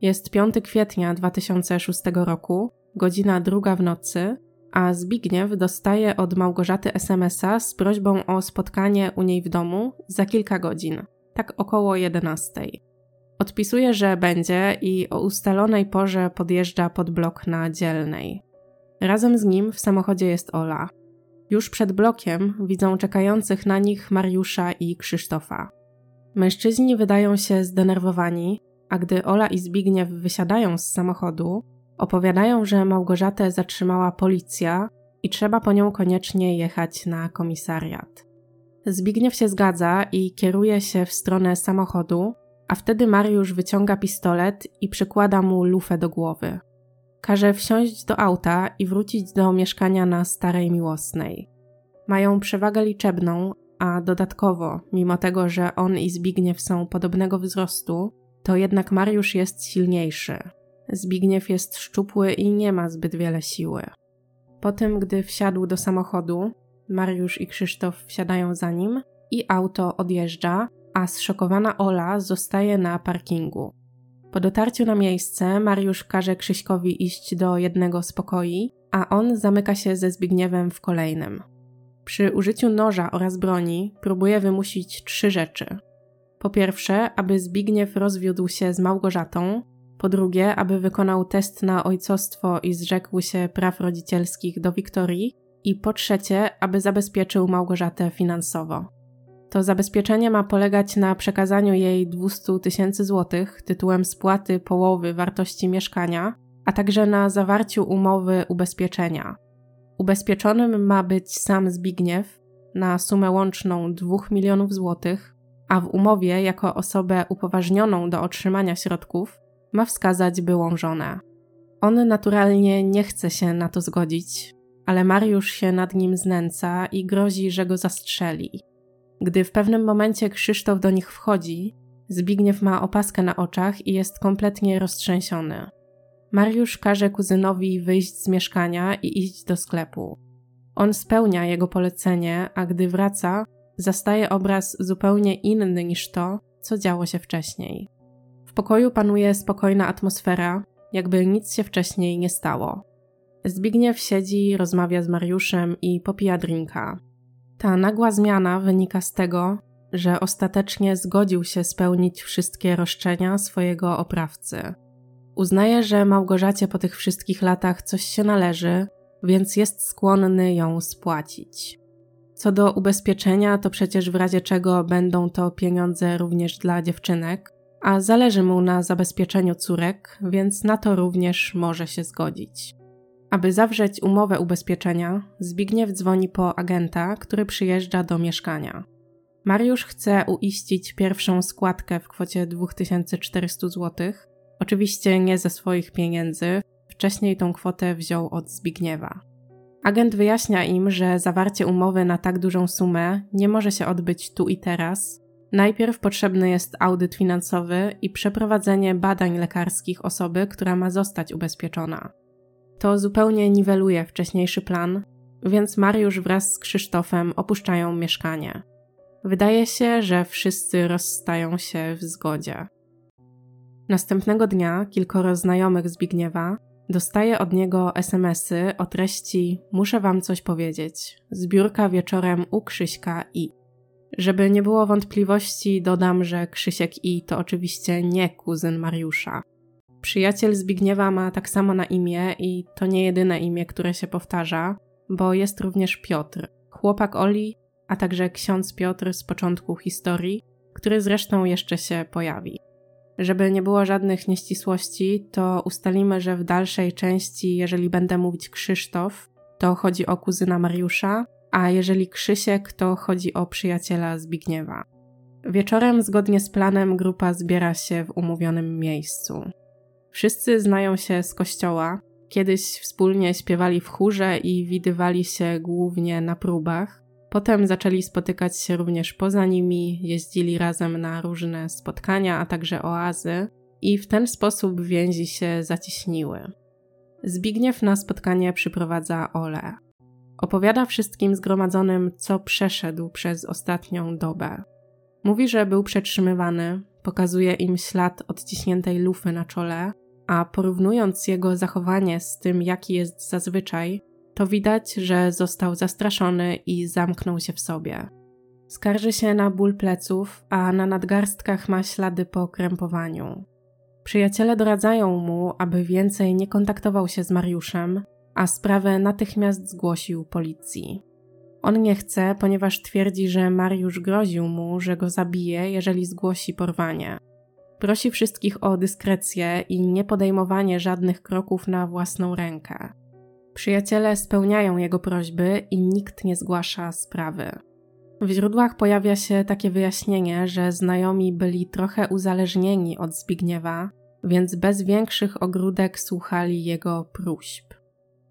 Jest 5 kwietnia 2006 roku, godzina druga w nocy, a Zbigniew dostaje od Małgorzaty SMS-a z prośbą o spotkanie u niej w domu za kilka godzin, tak około 11. Odpisuje, że będzie i o ustalonej porze podjeżdża pod blok na dzielnej. Razem z nim w samochodzie jest Ola. Już przed blokiem widzą czekających na nich Mariusza i Krzysztofa. Mężczyźni wydają się zdenerwowani, a gdy Ola i Zbigniew wysiadają z samochodu, opowiadają, że Małgorzatę zatrzymała policja i trzeba po nią koniecznie jechać na komisariat. Zbigniew się zgadza i kieruje się w stronę samochodu, a wtedy Mariusz wyciąga pistolet i przykłada mu lufę do głowy. Każe wsiąść do auta i wrócić do mieszkania na Starej Miłosnej. Mają przewagę liczebną, a dodatkowo, mimo tego, że on i Zbigniew są podobnego wzrostu, to jednak Mariusz jest silniejszy. Zbigniew jest szczupły i nie ma zbyt wiele siły. Po tym, gdy wsiadł do samochodu, Mariusz i Krzysztof wsiadają za nim i auto odjeżdża, a zszokowana Ola zostaje na parkingu. Po dotarciu na miejsce Mariusz każe Krzyśkowi iść do jednego z pokoi, a on zamyka się ze Zbigniewem w kolejnym. Przy użyciu noża oraz broni próbuje wymusić trzy rzeczy. Po pierwsze, aby Zbigniew rozwiódł się z Małgorzatą, po drugie, aby wykonał test na ojcostwo i zrzekł się praw rodzicielskich do Wiktorii, i po trzecie, aby zabezpieczył Małgorzatę finansowo. To zabezpieczenie ma polegać na przekazaniu jej 200 tysięcy złotych tytułem spłaty połowy wartości mieszkania, a także na zawarciu umowy ubezpieczenia. Ubezpieczonym ma być sam Zbigniew na sumę łączną 2 milionów złotych, a w umowie jako osobę upoważnioną do otrzymania środków ma wskazać byłą żonę. On naturalnie nie chce się na to zgodzić, ale Mariusz się nad nim znęca i grozi, że go zastrzeli. Gdy w pewnym momencie Krzysztof do nich wchodzi, Zbigniew ma opaskę na oczach i jest kompletnie roztrzęsiony. Mariusz każe kuzynowi wyjść z mieszkania i iść do sklepu. On spełnia jego polecenie, a gdy wraca, zastaje obraz zupełnie inny niż to, co działo się wcześniej. W pokoju panuje spokojna atmosfera, jakby nic się wcześniej nie stało. Zbigniew siedzi, rozmawia z Mariuszem i popija drinka. Ta nagła zmiana wynika z tego, że ostatecznie zgodził się spełnić wszystkie roszczenia swojego oprawcy. Uznaje, że Małgorzacie po tych wszystkich latach coś się należy, więc jest skłonny ją spłacić. Co do ubezpieczenia, to przecież w razie czego będą to pieniądze również dla dziewczynek, a zależy mu na zabezpieczeniu córek, więc na to również może się zgodzić. Aby zawrzeć umowę ubezpieczenia, Zbigniew dzwoni po agenta, który przyjeżdża do mieszkania. Mariusz chce uiścić pierwszą składkę w kwocie 2400 zł, oczywiście nie ze swoich pieniędzy, wcześniej tą kwotę wziął od Zbigniewa. Agent wyjaśnia im, że zawarcie umowy na tak dużą sumę nie może się odbyć tu i teraz. Najpierw potrzebny jest audyt finansowy i przeprowadzenie badań lekarskich osoby, która ma zostać ubezpieczona. To zupełnie niweluje wcześniejszy plan, więc Mariusz wraz z Krzysztofem opuszczają mieszkanie. Wydaje się, że wszyscy rozstają się w zgodzie. Następnego dnia kilkoro znajomych Zbigniewa dostaje od niego SMSy o treści Muszę wam coś powiedzieć. Zbiórka wieczorem u Krzyśka i. Żeby nie było wątpliwości, dodam, że Krzysiek i to oczywiście nie kuzyn Mariusza. Przyjaciel Zbigniewa ma tak samo na imię i to nie jedyne imię, które się powtarza, bo jest również Piotr, chłopak Oli, a także ksiądz Piotr z początku historii, który zresztą jeszcze się pojawi. Żeby nie było żadnych nieścisłości, to ustalimy, że w dalszej części, jeżeli będę mówić Krzysztof, to chodzi o kuzyna Mariusza, a jeżeli Krzysiek, to chodzi o przyjaciela Zbigniewa. Wieczorem, zgodnie z planem, grupa zbiera się w umówionym miejscu. Wszyscy znają się z kościoła, kiedyś wspólnie śpiewali w chórze i widywali się głównie na próbach. Potem zaczęli spotykać się również poza nimi, jeździli razem na różne spotkania, a także oazy, i w ten sposób więzi się zaciśniły. Zbigniew na spotkanie przyprowadza Ole. Opowiada wszystkim zgromadzonym, co przeszedł przez ostatnią dobę. Mówi, że był przetrzymywany, pokazuje im ślad odciśniętej lufy na czole, a porównując jego zachowanie z tym, jaki jest zazwyczaj, to widać, że został zastraszony i zamknął się w sobie. Skarży się na ból pleców, a na nadgarstkach ma ślady po krępowaniu. Przyjaciele doradzają mu, aby więcej nie kontaktował się z Mariuszem, a sprawę natychmiast zgłosił policji. On nie chce, ponieważ twierdzi, że Mariusz groził mu, że go zabije, jeżeli zgłosi porwanie. Prosi wszystkich o dyskrecję i nie podejmowanie żadnych kroków na własną rękę. Przyjaciele spełniają jego prośby i nikt nie zgłasza sprawy. W źródłach pojawia się takie wyjaśnienie, że znajomi byli trochę uzależnieni od Zbigniewa, więc bez większych ogródek słuchali jego próśb.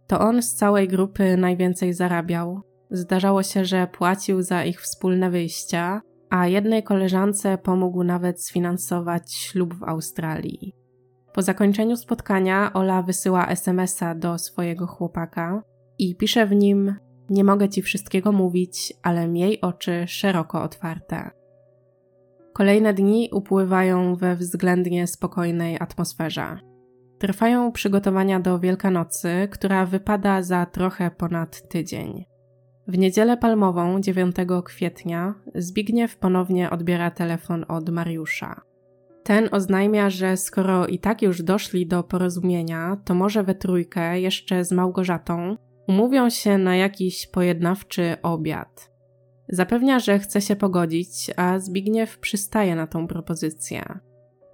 To on z całej grupy najwięcej zarabiał. Zdarzało się, że płacił za ich wspólne wyjścia, a jednej koleżance pomógł nawet sfinansować ślub w Australii. Po zakończeniu spotkania Ola wysyła SMS-a do swojego chłopaka i pisze w nim: Nie mogę ci wszystkiego mówić, ale miej oczy szeroko otwarte. Kolejne dni upływają we względnie spokojnej atmosferze. Trwają przygotowania do Wielkanocy, która wypada za trochę ponad tydzień. W niedzielę palmową 9 kwietnia Zbigniew ponownie odbiera telefon od Mariusza. Ten oznajmia, że skoro i tak już doszli do porozumienia, to może we trójkę, jeszcze z Małgorzatą, umówią się na jakiś pojednawczy obiad. Zapewnia, że chce się pogodzić, a Zbigniew przystaje na tą propozycję.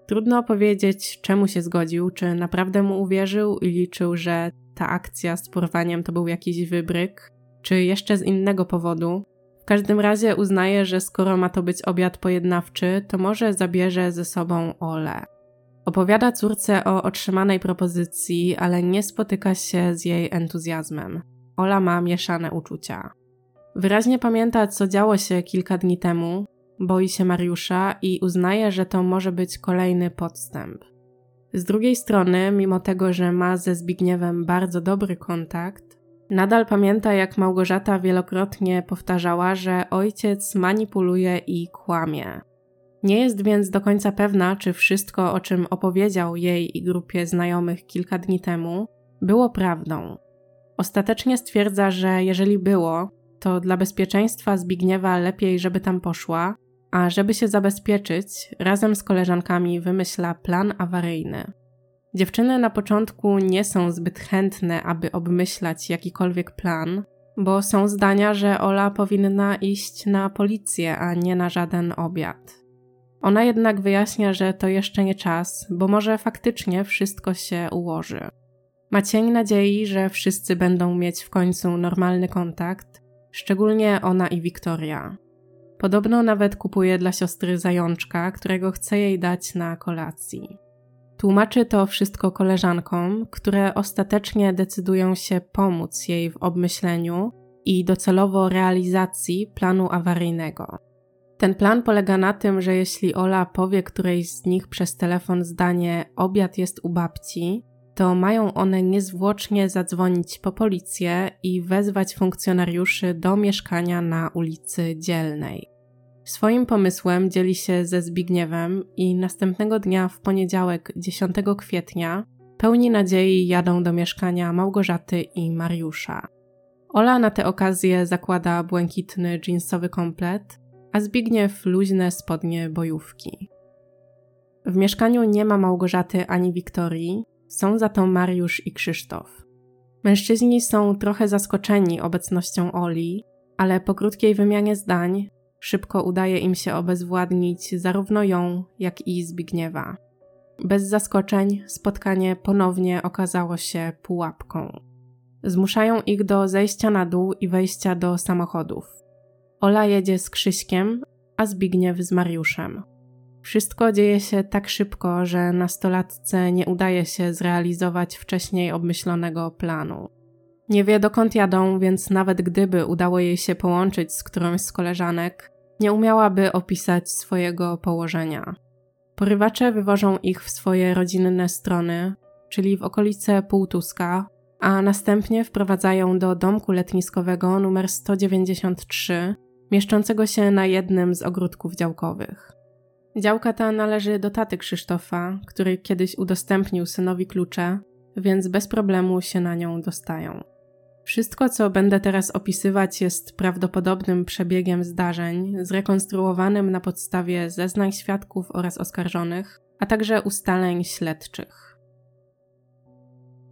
Trudno powiedzieć, czemu się zgodził, czy naprawdę mu uwierzył i liczył, że ta akcja z porwaniem to był jakiś wybryk, czy jeszcze z innego powodu. W każdym razie uznaje, że skoro ma to być obiad pojednawczy, to może zabierze ze sobą Ole. Opowiada córce o otrzymanej propozycji, ale nie spotyka się z jej entuzjazmem. Ola ma mieszane uczucia. Wyraźnie pamięta, co działo się kilka dni temu, boi się Mariusza i uznaje, że to może być kolejny podstęp. Z drugiej strony, mimo tego, że ma ze Zbigniewem bardzo dobry kontakt, nadal pamięta, jak Małgorzata wielokrotnie powtarzała, że ojciec manipuluje i kłamie. Nie jest więc do końca pewna, czy wszystko, o czym opowiedział jej i grupie znajomych kilka dni temu, było prawdą. Ostatecznie stwierdza, że jeżeli było, to dla bezpieczeństwa Zbigniewa lepiej, żeby tam poszła, a żeby się zabezpieczyć, razem z koleżankami wymyśla plan awaryjny. Dziewczyny na początku nie są zbyt chętne, aby obmyślać jakikolwiek plan, bo są zdania, że Ola powinna iść na policję, a nie na żaden obiad. Ona jednak wyjaśnia, że to jeszcze nie czas, bo może faktycznie wszystko się ułoży. Ma cień nadziei, że wszyscy będą mieć w końcu normalny kontakt, szczególnie ona i Wiktoria. Podobno nawet kupuje dla siostry zajączka, którego chce jej dać na kolacji. Tłumaczy to wszystko koleżankom, które ostatecznie decydują się pomóc jej w obmyśleniu i docelowo realizacji planu awaryjnego. Ten plan polega na tym, że jeśli Ola powie którejś z nich przez telefon zdanie obiad jest u babci, to mają one niezwłocznie zadzwonić po policję i wezwać funkcjonariuszy do mieszkania na ulicy Dzielnej. Swoim pomysłem dzieli się ze Zbigniewem i następnego dnia w poniedziałek 10 kwietnia pełni nadziei jadą do mieszkania Małgorzaty i Mariusza. Ola na tę okazję zakłada błękitny jeansowy komplet, a Zbigniew luźne spodnie bojówki. W mieszkaniu nie ma Małgorzaty ani Wiktorii, są za to Mariusz i Krzysztof. Mężczyźni są trochę zaskoczeni obecnością Oli, ale po krótkiej wymianie zdań szybko udaje im się obezwładnić zarówno ją, jak i Zbigniewa. Bez zaskoczeń spotkanie ponownie okazało się pułapką. Zmuszają ich do zejścia na dół i wejścia do samochodów. Ola jedzie z Krzyśkiem, a Zbigniew z Mariuszem. Wszystko dzieje się tak szybko, że nastolatce nie udaje się zrealizować wcześniej obmyślonego planu. Nie wie dokąd jadą, więc nawet gdyby udało jej się połączyć z którąś z koleżanek, nie umiałaby opisać swojego położenia. Porywacze wywożą ich w swoje rodzinne strony, czyli w okolice Półtuska, a następnie wprowadzają do domku letniskowego numer 193, mieszczącego się na jednym z ogródków działkowych. Działka ta należy do taty Krzysztofa, który kiedyś udostępnił synowi klucze, więc bez problemu się na nią dostają. Wszystko, co będę teraz opisywać, jest prawdopodobnym przebiegiem zdarzeń, zrekonstruowanym na podstawie zeznań świadków oraz oskarżonych, a także ustaleń śledczych.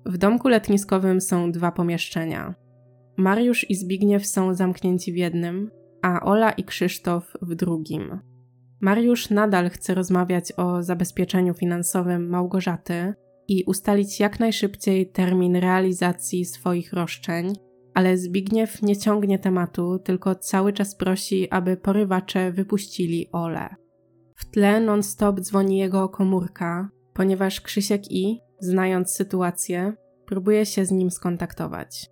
W domku letniskowym są dwa pomieszczenia. Mariusz i Zbigniew są zamknięci w jednym, a Ola i Krzysztof w drugim. Mariusz nadal chce rozmawiać o zabezpieczeniu finansowym Małgorzaty i ustalić jak najszybciej termin realizacji swoich roszczeń, ale Zbigniew nie ciągnie tematu, tylko cały czas prosi, aby porywacze wypuścili Ole. W tle non-stop dzwoni jego komórka, ponieważ Krzysiek I, znając sytuację, próbuje się z nim skontaktować.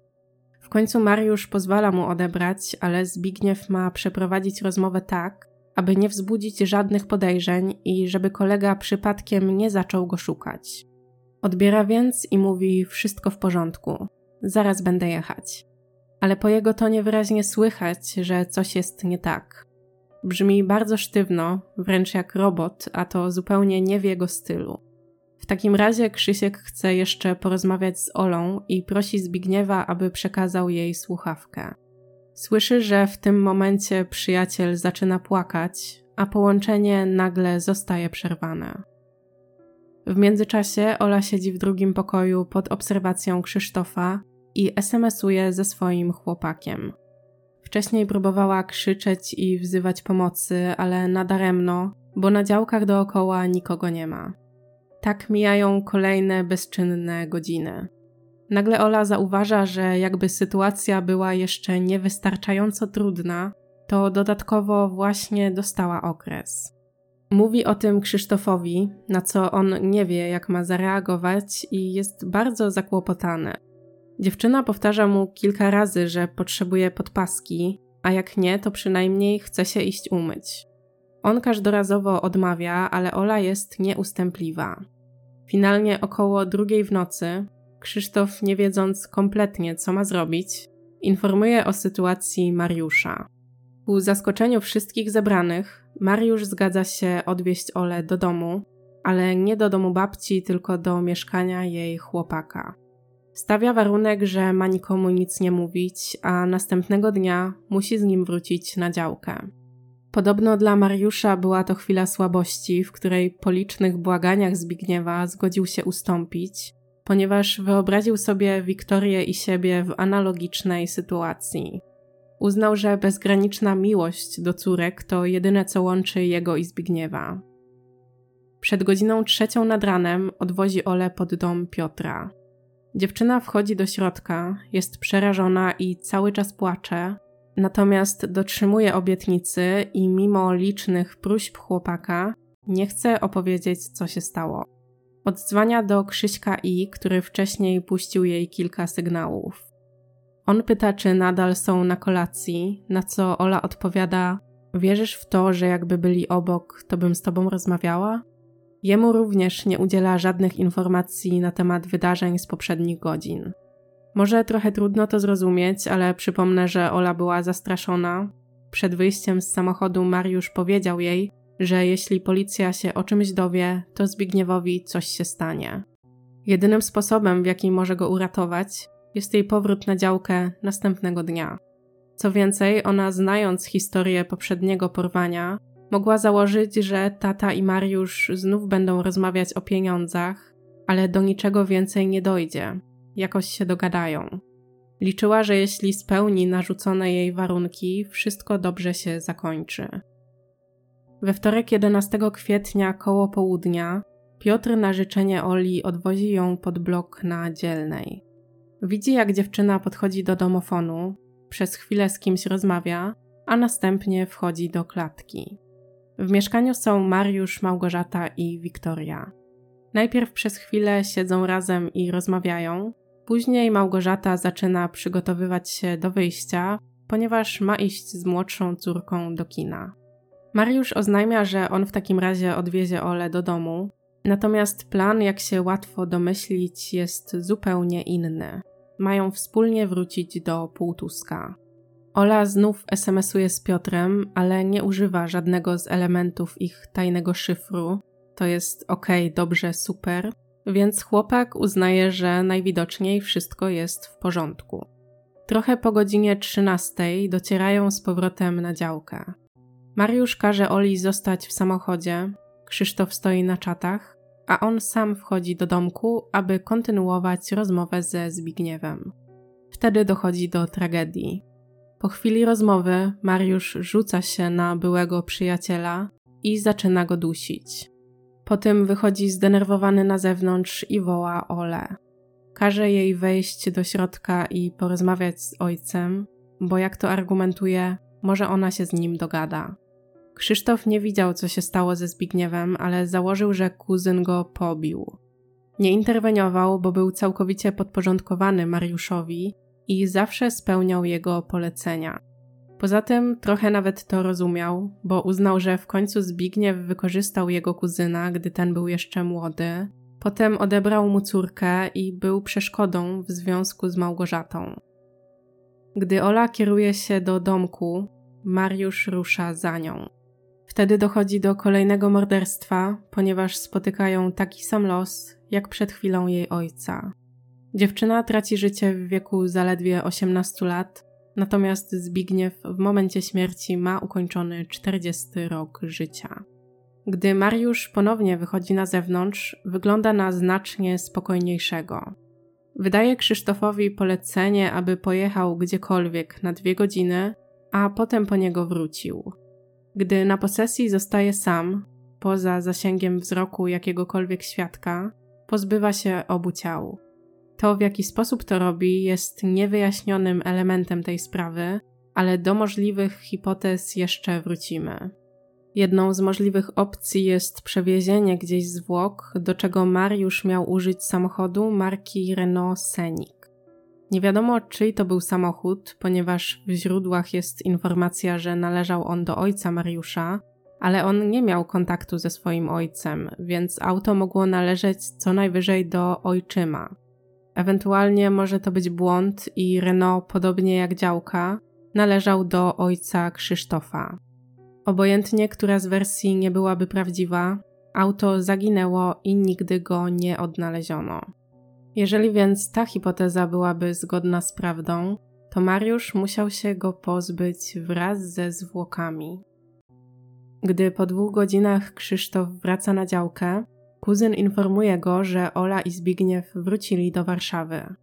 W końcu Mariusz pozwala mu odebrać, ale Zbigniew ma przeprowadzić rozmowę tak, aby nie wzbudzić żadnych podejrzeń i żeby kolega przypadkiem nie zaczął go szukać. Odbiera więc i mówi: Wszystko w porządku, zaraz będę jechać. Ale po jego tonie wyraźnie słychać, że coś jest nie tak. Brzmi bardzo sztywno, wręcz jak robot, a to zupełnie nie w jego stylu. W takim razie Krzysiek chce jeszcze porozmawiać z Olą i prosi Zbigniewa, aby przekazał jej słuchawkę. Słyszy, że w tym momencie przyjaciel zaczyna płakać, a połączenie nagle zostaje przerwane. W międzyczasie Ola siedzi w drugim pokoju pod obserwacją Krzysztofa i SMS-uje ze swoim chłopakiem. Wcześniej próbowała krzyczeć i wzywać pomocy, ale nadaremno, bo na działkach dookoła nikogo nie ma. Tak mijają kolejne bezczynne godziny. Nagle Ola zauważa, że jakby sytuacja była jeszcze niewystarczająco trudna, to dodatkowo właśnie dostała okres. Mówi o tym Krzysztofowi, na co on nie wie, jak ma zareagować i jest bardzo zakłopotany. Dziewczyna powtarza mu kilka razy, że potrzebuje podpaski, a jak nie, to przynajmniej chce się iść umyć. On każdorazowo odmawia, ale Ola jest nieustępliwa. Finalnie około drugiej w nocy Krzysztof, nie wiedząc kompletnie, co ma zrobić, informuje o sytuacji Mariusza. Ku zaskoczeniu wszystkich zebranych, Mariusz zgadza się odwieźć Ole do domu, ale nie do domu babci, tylko do mieszkania jej chłopaka. Stawia warunek, że ma nikomu nic nie mówić, a następnego dnia musi z nim wrócić na działkę. Podobno dla Mariusza była to chwila słabości, w której po licznych błaganiach Zbigniewa zgodził się ustąpić, ponieważ wyobraził sobie Wiktorię i siebie w analogicznej sytuacji. Uznał, że bezgraniczna miłość do córek to jedyne, co łączy jego i Zbigniewa. Przed godziną trzecią nad ranem odwozi Ole pod dom Piotra. Dziewczyna wchodzi do środka, jest przerażona i cały czas płacze, natomiast dotrzymuje obietnicy i mimo licznych próśb chłopaka nie chce opowiedzieć, co się stało. Odzwania do Krzyśka I, który wcześniej puścił jej kilka sygnałów. On pyta, czy nadal są na kolacji, na co Ola odpowiada: Wierzysz w to, że jakby byli obok, to bym z tobą rozmawiała? Jemu również nie udziela żadnych informacji na temat wydarzeń z poprzednich godzin. Może trochę trudno to zrozumieć, ale przypomnę, że Ola była zastraszona. Przed wyjściem z samochodu Mariusz powiedział jej, że jeśli policja się o czymś dowie, to Zbigniewowi coś się stanie. Jedynym sposobem, w jaki może go uratować, jest jej powrót na działkę następnego dnia. Co więcej, ona znając historię poprzedniego porwania, Mogła założyć, że tata i Mariusz znów będą rozmawiać o pieniądzach, ale do niczego więcej nie dojdzie. Jakoś się dogadają. Liczyła, że jeśli spełni narzucone jej warunki, wszystko dobrze się zakończy. We wtorek 11 kwietnia koło południa Piotr na życzenie Oli odwozi ją pod blok na dzielnej. Widzi, jak dziewczyna podchodzi do domofonu, przez chwilę z kimś rozmawia, a następnie wchodzi do klatki. W mieszkaniu są Mariusz, Małgorzata i Wiktoria. Najpierw przez chwilę siedzą razem i rozmawiają, później Małgorzata zaczyna przygotowywać się do wyjścia, ponieważ ma iść z młodszą córką do kina. Mariusz oznajmia, że on w takim razie odwiezie Ole do domu, natomiast plan, jak się łatwo domyślić, jest zupełnie inny. Mają wspólnie wrócić do Półtuska. Ola znów SMS-uje z Piotrem, ale nie używa żadnego z elementów ich tajnego szyfru. To jest ok, dobrze, super, więc chłopak uznaje, że najwidoczniej wszystko jest w porządku. Trochę po godzinie 13 docierają z powrotem na działkę. Mariusz każe Oli zostać w samochodzie, Krzysztof stoi na czatach, a on sam wchodzi do domku, aby kontynuować rozmowę ze Zbigniewem. Wtedy dochodzi do tragedii. Po chwili rozmowy Mariusz rzuca się na byłego przyjaciela i zaczyna go dusić. Potem wychodzi zdenerwowany na zewnątrz i woła Ole. Każe jej wejść do środka i porozmawiać z ojcem, bo jak to argumentuje, może ona się z nim dogada. Krzysztof nie widział, co się stało ze Zbigniewem, ale założył, że kuzyn go pobił. Nie interweniował, bo był całkowicie podporządkowany Mariuszowi i zawsze spełniał jego polecenia. Poza tym trochę nawet to rozumiał, bo uznał, że w końcu Zbigniew wykorzystał jego kuzyna, gdy ten był jeszcze młody. Potem odebrał mu córkę i był przeszkodą w związku z Małgorzatą. Gdy Ola kieruje się do domku, Mariusz rusza za nią. Wtedy dochodzi do kolejnego morderstwa, ponieważ spotykają taki sam los, jak przed chwilą jej ojca. Dziewczyna traci życie w wieku zaledwie 18 lat, natomiast Zbigniew w momencie śmierci ma ukończony 40 rok życia. Gdy Mariusz ponownie wychodzi na zewnątrz, wygląda na znacznie spokojniejszego. Wydaje Krzysztofowi polecenie, aby pojechał gdziekolwiek na dwie godziny, a potem po niego wrócił. Gdy na posesji zostaje sam, poza zasięgiem wzroku jakiegokolwiek świadka, pozbywa się obu ciał. To, w jaki sposób to robi, jest niewyjaśnionym elementem tej sprawy, ale do możliwych hipotez jeszcze wrócimy. Jedną z możliwych opcji jest przewiezienie gdzieś zwłok, do czego Mariusz miał użyć samochodu marki Renault Scenic. Nie wiadomo, czyj to był samochód, ponieważ w źródłach jest informacja, że należał on do ojca Mariusza, ale on nie miał kontaktu ze swoim ojcem, więc auto mogło należeć co najwyżej do ojczyma. Ewentualnie może to być błąd i Renault, podobnie jak działka, należał do ojca Krzysztofa. Obojętnie, która z wersji nie byłaby prawdziwa, auto zaginęło i nigdy go nie odnaleziono. Jeżeli więc ta hipoteza byłaby zgodna z prawdą, to Mariusz musiał się go pozbyć wraz ze zwłokami. Gdy po dwóch godzinach Krzysztof wraca na działkę, kuzyn informuje go, że Ola i Zbigniew wrócili do Warszawy.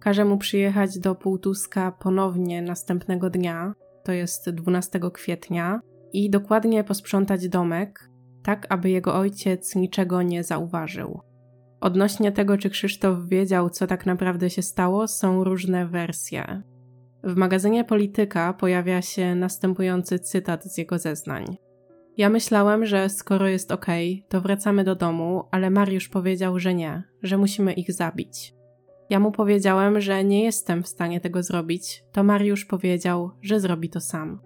Każe mu przyjechać do Półtuska ponownie następnego dnia, to jest 12 kwietnia, i dokładnie posprzątać domek, tak aby jego ojciec niczego nie zauważył. Odnośnie tego, czy Krzysztof wiedział, co tak naprawdę się stało, są różne wersje. W magazynie Polityka pojawia się następujący cytat z jego zeznań. Ja myślałem, że skoro jest ok, to wracamy do domu, ale Mariusz powiedział, że nie, że musimy ich zabić. Ja mu powiedziałem, że nie jestem w stanie tego zrobić, to Mariusz powiedział, że zrobi to sam.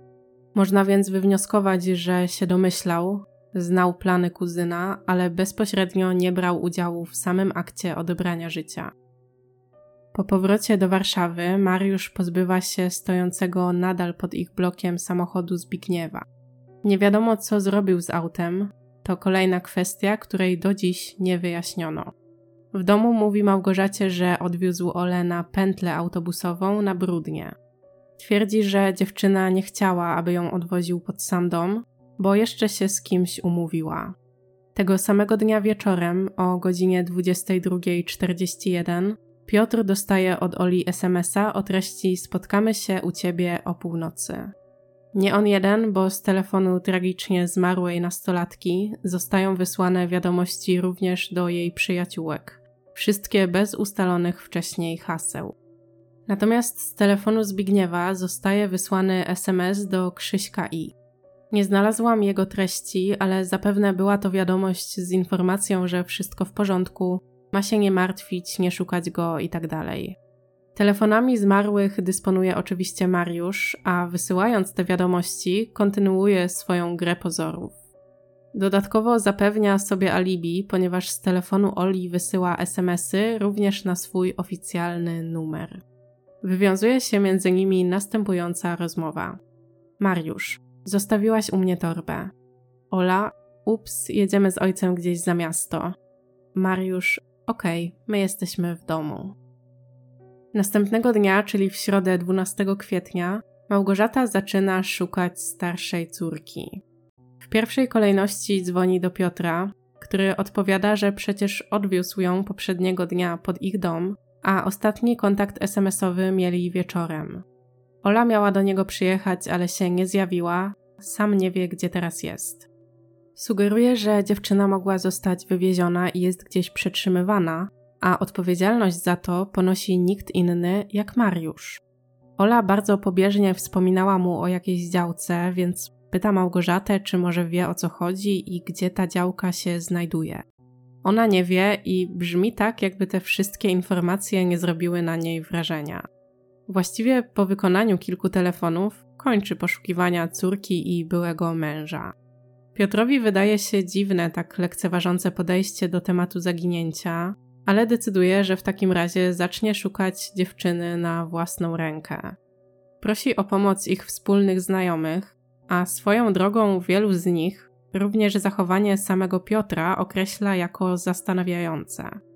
Można więc wywnioskować, że się domyślał, Znał plany kuzyna, ale bezpośrednio nie brał udziału w samym akcie odebrania życia. Po powrocie do Warszawy Mariusz pozbywa się stojącego nadal pod ich blokiem samochodu Zbigniewa. Nie wiadomo, co zrobił z autem, to kolejna kwestia, której do dziś nie wyjaśniono. W domu mówi Małgorzacie, że odwiózł Ole na pętlę autobusową na Brudnie. Twierdzi, że dziewczyna nie chciała, aby ją odwoził pod sam dom, bo jeszcze się z kimś umówiła. Tego samego dnia wieczorem o godzinie 22.41 Piotr dostaje od Oli SMS-a o treści Spotkamy się u ciebie o północy. Nie on jeden, bo z telefonu tragicznie zmarłej nastolatki zostają wysłane wiadomości również do jej przyjaciółek. Wszystkie bez ustalonych wcześniej haseł. Natomiast z telefonu Zbigniewa zostaje wysłany SMS do Krzyśka I. Nie znalazłam jego treści, ale zapewne była to wiadomość z informacją, że wszystko w porządku, ma się nie martwić, nie szukać go itd. Tak Telefonami zmarłych dysponuje oczywiście Mariusz, a wysyłając te wiadomości, kontynuuje swoją grę pozorów. Dodatkowo zapewnia sobie alibi, ponieważ z telefonu Oli wysyła SMSy również na swój oficjalny numer. Wywiązuje się między nimi następująca rozmowa. Mariusz, zostawiłaś u mnie torbę. Ola, ups, jedziemy z ojcem gdzieś za miasto. Mariusz, okej, okay, my jesteśmy w domu. Następnego dnia, czyli w środę 12 kwietnia, Małgorzata zaczyna szukać starszej córki. W pierwszej kolejności dzwoni do Piotra, który odpowiada, że przecież odwiózł ją poprzedniego dnia pod ich dom, a ostatni kontakt SMS-owy mieli wieczorem. Ola miała do niego przyjechać, ale się nie zjawiła, sam nie wie, gdzie teraz jest. Sugeruje, że dziewczyna mogła zostać wywieziona i jest gdzieś przetrzymywana, a odpowiedzialność za to ponosi nikt inny jak Mariusz. Ola bardzo pobieżnie wspominała mu o jakiejś działce, więc pyta Małgorzatę, czy może wie o co chodzi i gdzie ta działka się znajduje. Ona nie wie i brzmi tak, jakby te wszystkie informacje nie zrobiły na niej wrażenia. Właściwie po wykonaniu kilku telefonów kończy poszukiwania córki i byłego męża. Piotrowi wydaje się dziwne tak lekceważące podejście do tematu zaginięcia, ale decyduje, że w takim razie zacznie szukać dziewczyny na własną rękę. Prosi o pomoc ich wspólnych znajomych, a swoją drogą wielu z nich również zachowanie samego Piotra określa jako zastanawiające.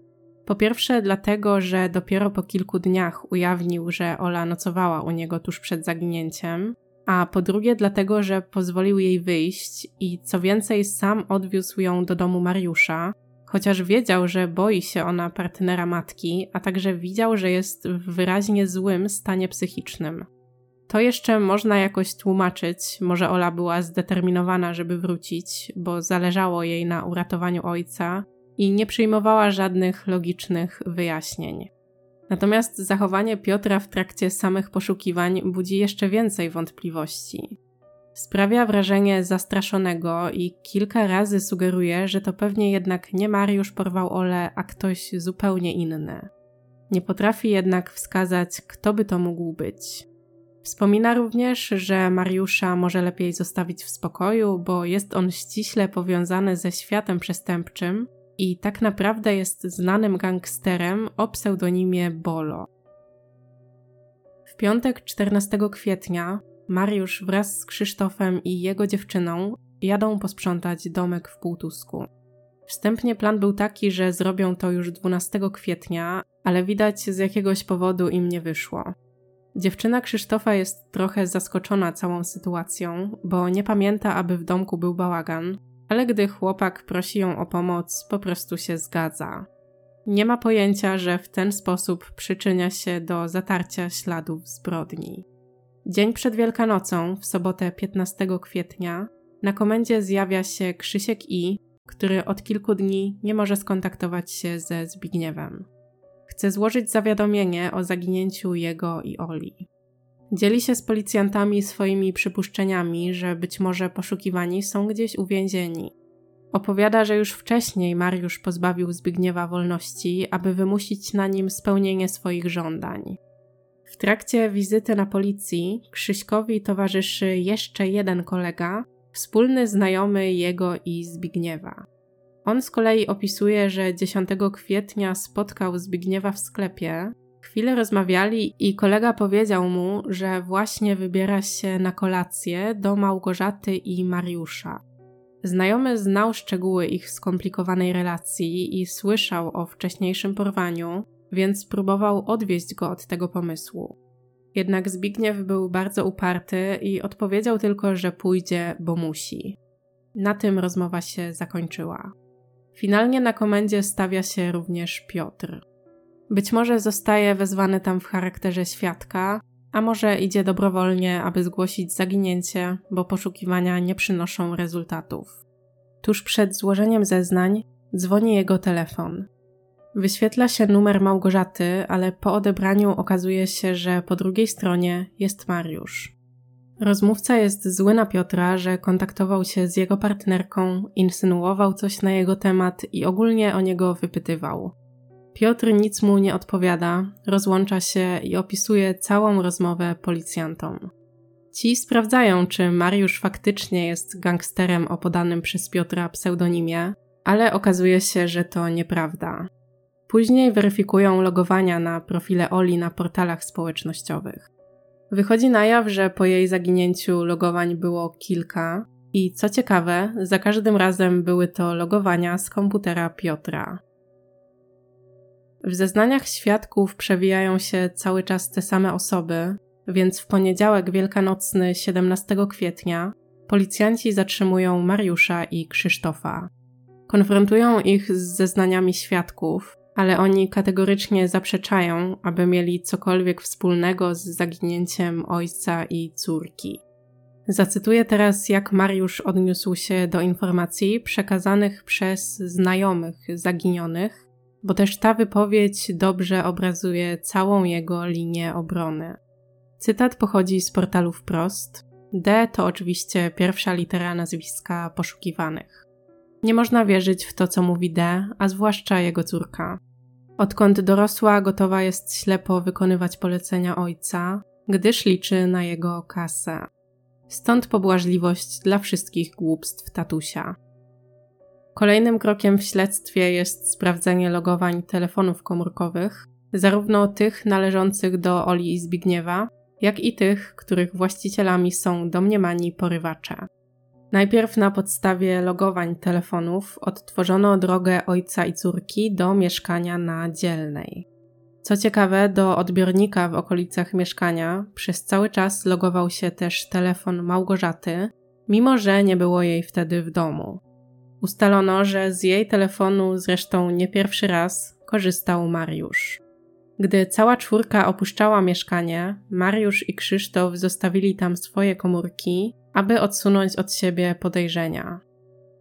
Po pierwsze, dlatego, że dopiero po kilku dniach ujawnił, że Ola nocowała u niego tuż przed zaginięciem, a po drugie, dlatego, że pozwolił jej wyjść i co więcej, sam odwiózł ją do domu Mariusza, chociaż wiedział, że boi się ona partnera matki, a także widział, że jest w wyraźnie złym stanie psychicznym. To jeszcze można jakoś tłumaczyć. Może Ola była zdeterminowana, żeby wrócić, bo zależało jej na uratowaniu ojca i nie przyjmowała żadnych logicznych wyjaśnień. Natomiast zachowanie Piotra w trakcie samych poszukiwań budzi jeszcze więcej wątpliwości. Sprawia wrażenie zastraszonego i kilka razy sugeruje, że to pewnie jednak nie Mariusz porwał Ole, a ktoś zupełnie inny. Nie potrafi jednak wskazać, kto by to mógł być. Wspomina również, że Mariusza może lepiej zostawić w spokoju, bo jest on ściśle powiązany ze światem przestępczym i tak naprawdę jest znanym gangsterem o pseudonimie Bolo. W piątek 14 kwietnia Mariusz wraz z Krzysztofem i jego dziewczyną jadą posprzątać domek w Półtusku. Wstępnie plan był taki, że zrobią to już 12 kwietnia, ale widać z jakiegoś powodu im nie wyszło. Dziewczyna Krzysztofa jest trochę zaskoczona całą sytuacją, bo nie pamięta, aby w domku był bałagan, ale gdy chłopak prosi ją o pomoc, po prostu się zgadza. Nie ma pojęcia, że w ten sposób przyczynia się do zatarcia śladów zbrodni. Dzień przed Wielkanocą, w sobotę 15 kwietnia, na komendzie zjawia się Krzysiek I, który od kilku dni nie może skontaktować się ze Zbigniewem. Chce złożyć zawiadomienie o zaginięciu jego i Oli. Dzieli się z policjantami swoimi przypuszczeniami, że być może poszukiwani są gdzieś uwięzieni. Opowiada, że już wcześniej Mariusz pozbawił Zbigniewa wolności, aby wymusić na nim spełnienie swoich żądań. W trakcie wizyty na policji Krzyśkowi towarzyszy jeszcze jeden kolega, wspólny znajomy jego i Zbigniewa. On z kolei opisuje, że 10 kwietnia spotkał Zbigniewa w sklepie, chwilę rozmawiali i kolega powiedział mu, że właśnie wybiera się na kolację do Małgorzaty i Mariusza. Znajomy znał szczegóły ich skomplikowanej relacji i słyszał o wcześniejszym porwaniu, więc próbował odwieźć go od tego pomysłu. Jednak Zbigniew był bardzo uparty i odpowiedział tylko, że pójdzie, bo musi. Na tym rozmowa się zakończyła. Finalnie na komendzie stawia się również Piotr. Być może zostaje wezwany tam w charakterze świadka, a może idzie dobrowolnie, aby zgłosić zaginięcie, bo poszukiwania nie przynoszą rezultatów. Tuż przed złożeniem zeznań dzwoni jego telefon. Wyświetla się numer Małgorzaty, ale po odebraniu okazuje się, że po drugiej stronie jest Mariusz. Rozmówca jest zły na Piotra, że kontaktował się z jego partnerką, insynuował coś na jego temat i ogólnie o niego wypytywał. Piotr nic mu nie odpowiada, rozłącza się i opisuje całą rozmowę policjantom. Ci sprawdzają, czy Mariusz faktycznie jest gangsterem o podanym przez Piotra pseudonimie, ale okazuje się, że to nieprawda. Później weryfikują logowania na profile Oli na portalach społecznościowych. Wychodzi na jaw, że po jej zaginięciu logowań było kilka i co ciekawe, za każdym razem były to logowania z komputera Piotra. W zeznaniach świadków przewijają się cały czas te same osoby, więc w poniedziałek wielkanocny 17 kwietnia policjanci zatrzymują Mariusza i Krzysztofa. Konfrontują ich z zeznaniami świadków, ale oni kategorycznie zaprzeczają, aby mieli cokolwiek wspólnego z zaginięciem ojca i córki. Zacytuję teraz, jak Mariusz odniósł się do informacji przekazanych przez znajomych zaginionych, bo też ta wypowiedź dobrze obrazuje całą jego linię obrony. Cytat pochodzi z portalu wprost. D to oczywiście pierwsza litera nazwiska poszukiwanych. Nie można wierzyć w to, co mówi D, a zwłaszcza jego córka. Odkąd dorosła, gotowa jest ślepo wykonywać polecenia ojca, gdyż liczy na jego kasę. Stąd pobłażliwość dla wszystkich głupstw tatusia. Kolejnym krokiem w śledztwie jest sprawdzenie logowań telefonów komórkowych, zarówno tych należących do Oli i Zbigniewa, jak i tych, których właścicielami są domniemani porywacze. Najpierw na podstawie logowań telefonów odtworzono drogę ojca i córki do mieszkania na Dzielnej. Co ciekawe, do odbiornika w okolicach mieszkania przez cały czas logował się też telefon Małgorzaty, mimo że nie było jej wtedy w domu. Ustalono, że z jej telefonu zresztą nie pierwszy raz korzystał Mariusz. Gdy cała czwórka opuszczała mieszkanie, Mariusz i Krzysztof zostawili tam swoje komórki, aby odsunąć od siebie podejrzenia.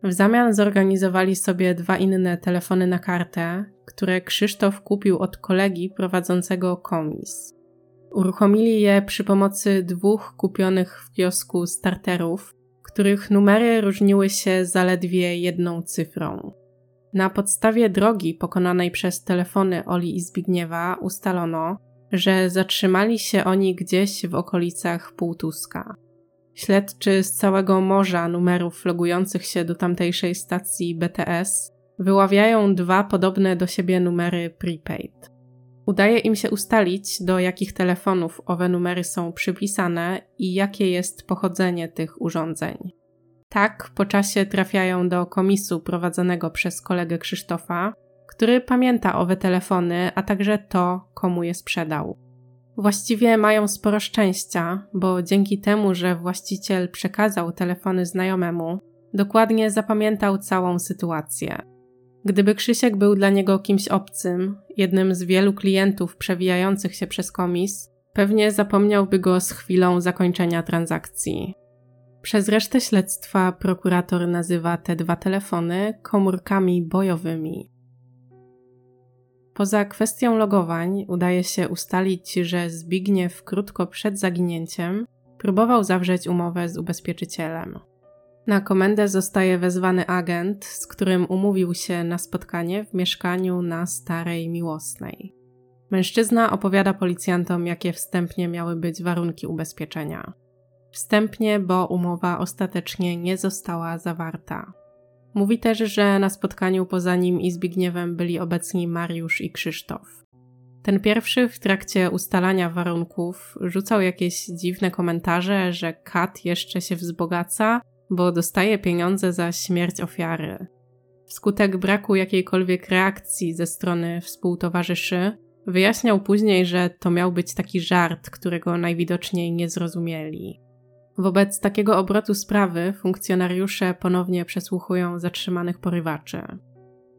W zamian zorganizowali sobie dwa inne telefony na kartę, które Krzysztof kupił od kolegi prowadzącego komis. Uruchomili je przy pomocy dwóch kupionych w kiosku starterów, których numery różniły się zaledwie jedną cyfrą. Na podstawie drogi pokonanej przez telefony Oli i Zbigniewa ustalono, że zatrzymali się oni gdzieś w okolicach Półtuska. Śledczy z całego morza numerów logujących się do tamtejszej stacji BTS wyławiają dwa podobne do siebie numery prepaid. Udaje im się ustalić, do jakich telefonów owe numery są przypisane i jakie jest pochodzenie tych urządzeń. Tak, po czasie trafiają do komisu prowadzonego przez kolegę Krzysztofa, który pamięta owe telefony, a także to, komu je sprzedał. Właściwie mają sporo szczęścia, bo dzięki temu, że właściciel przekazał telefony znajomemu, dokładnie zapamiętał całą sytuację. Gdyby Krzysiek był dla niego kimś obcym, jednym z wielu klientów przewijających się przez komis, pewnie zapomniałby go z chwilą zakończenia transakcji. Przez resztę śledztwa prokurator nazywa te dwa telefony komórkami bojowymi. Poza kwestią logowań udaje się ustalić, że Zbigniew krótko przed zaginięciem próbował zawrzeć umowę z ubezpieczycielem. Na komendę zostaje wezwany agent, z którym umówił się na spotkanie w mieszkaniu na Starej Miłosnej. Mężczyzna opowiada policjantom, jakie wstępnie miały być warunki ubezpieczenia. Wstępnie, bo umowa ostatecznie nie została zawarta. Mówi też, że na spotkaniu poza nim i Zbigniewem byli obecni Mariusz i Krzysztof. Ten pierwszy w trakcie ustalania warunków rzucał jakieś dziwne komentarze, że Kat jeszcze się wzbogaca, bo dostaje pieniądze za śmierć ofiary. Wskutek braku jakiejkolwiek reakcji ze strony współtowarzyszy, wyjaśniał później, że to miał być taki żart, którego najwidoczniej nie zrozumieli. Wobec takiego obrotu sprawy funkcjonariusze ponownie przesłuchują zatrzymanych porywaczy.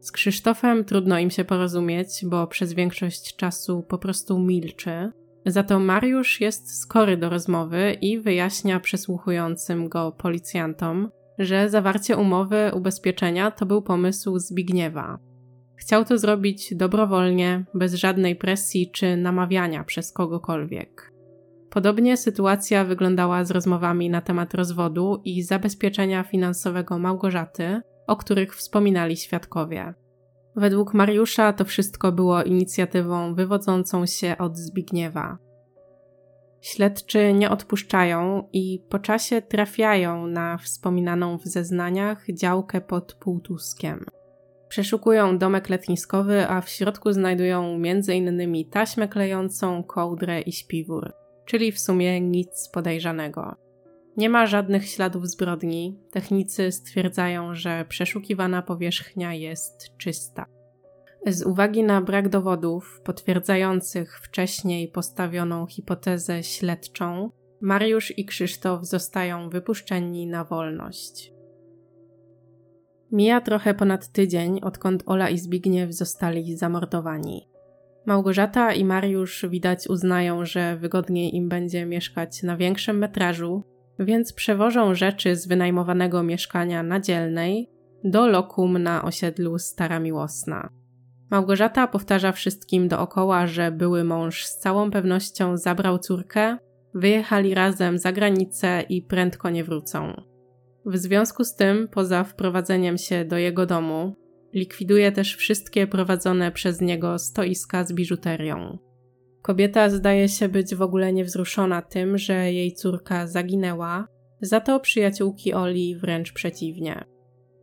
Z Krzysztofem trudno im się porozumieć, bo przez większość czasu po prostu milczy. Za to Mariusz jest skory do rozmowy i wyjaśnia przesłuchującym go policjantom, że zawarcie umowy ubezpieczenia to był pomysł Zbigniewa. Chciał to zrobić dobrowolnie, bez żadnej presji czy namawiania przez kogokolwiek. Podobnie sytuacja wyglądała z rozmowami na temat rozwodu i zabezpieczenia finansowego Małgorzaty, o których wspominali świadkowie. Według Mariusza to wszystko było inicjatywą wywodzącą się od Zbigniewa. Śledczy nie odpuszczają i po czasie trafiają na wspominaną w zeznaniach działkę pod Półtuskiem. Przeszukują domek letniskowy, a w środku znajdują m.in. taśmę klejącą, kołdrę i śpiwór, czyli w sumie nic podejrzanego. Nie ma żadnych śladów zbrodni. Technicy stwierdzają, że przeszukiwana powierzchnia jest czysta. Z uwagi na brak dowodów potwierdzających wcześniej postawioną hipotezę śledczą, Mariusz i Krzysztof zostają wypuszczeni na wolność. Mija trochę ponad tydzień, odkąd Ola i Zbigniew zostali zamordowani. Małgorzata i Mariusz widać uznają, że wygodniej im będzie mieszkać na większym metrażu, więc przewożą rzeczy z wynajmowanego mieszkania na Dzielnej do lokum na osiedlu Stara Miłosna. Małgorzata powtarza wszystkim dookoła, że były mąż z całą pewnością zabrał córkę, wyjechali razem za granicę i prędko nie wrócą. W związku z tym, poza wprowadzeniem się do jego domu, likwiduje też wszystkie prowadzone przez niego stoiska z biżuterią. Kobieta zdaje się być w ogóle niewzruszona tym, że jej córka zaginęła, za to przyjaciółki Oli wręcz przeciwnie.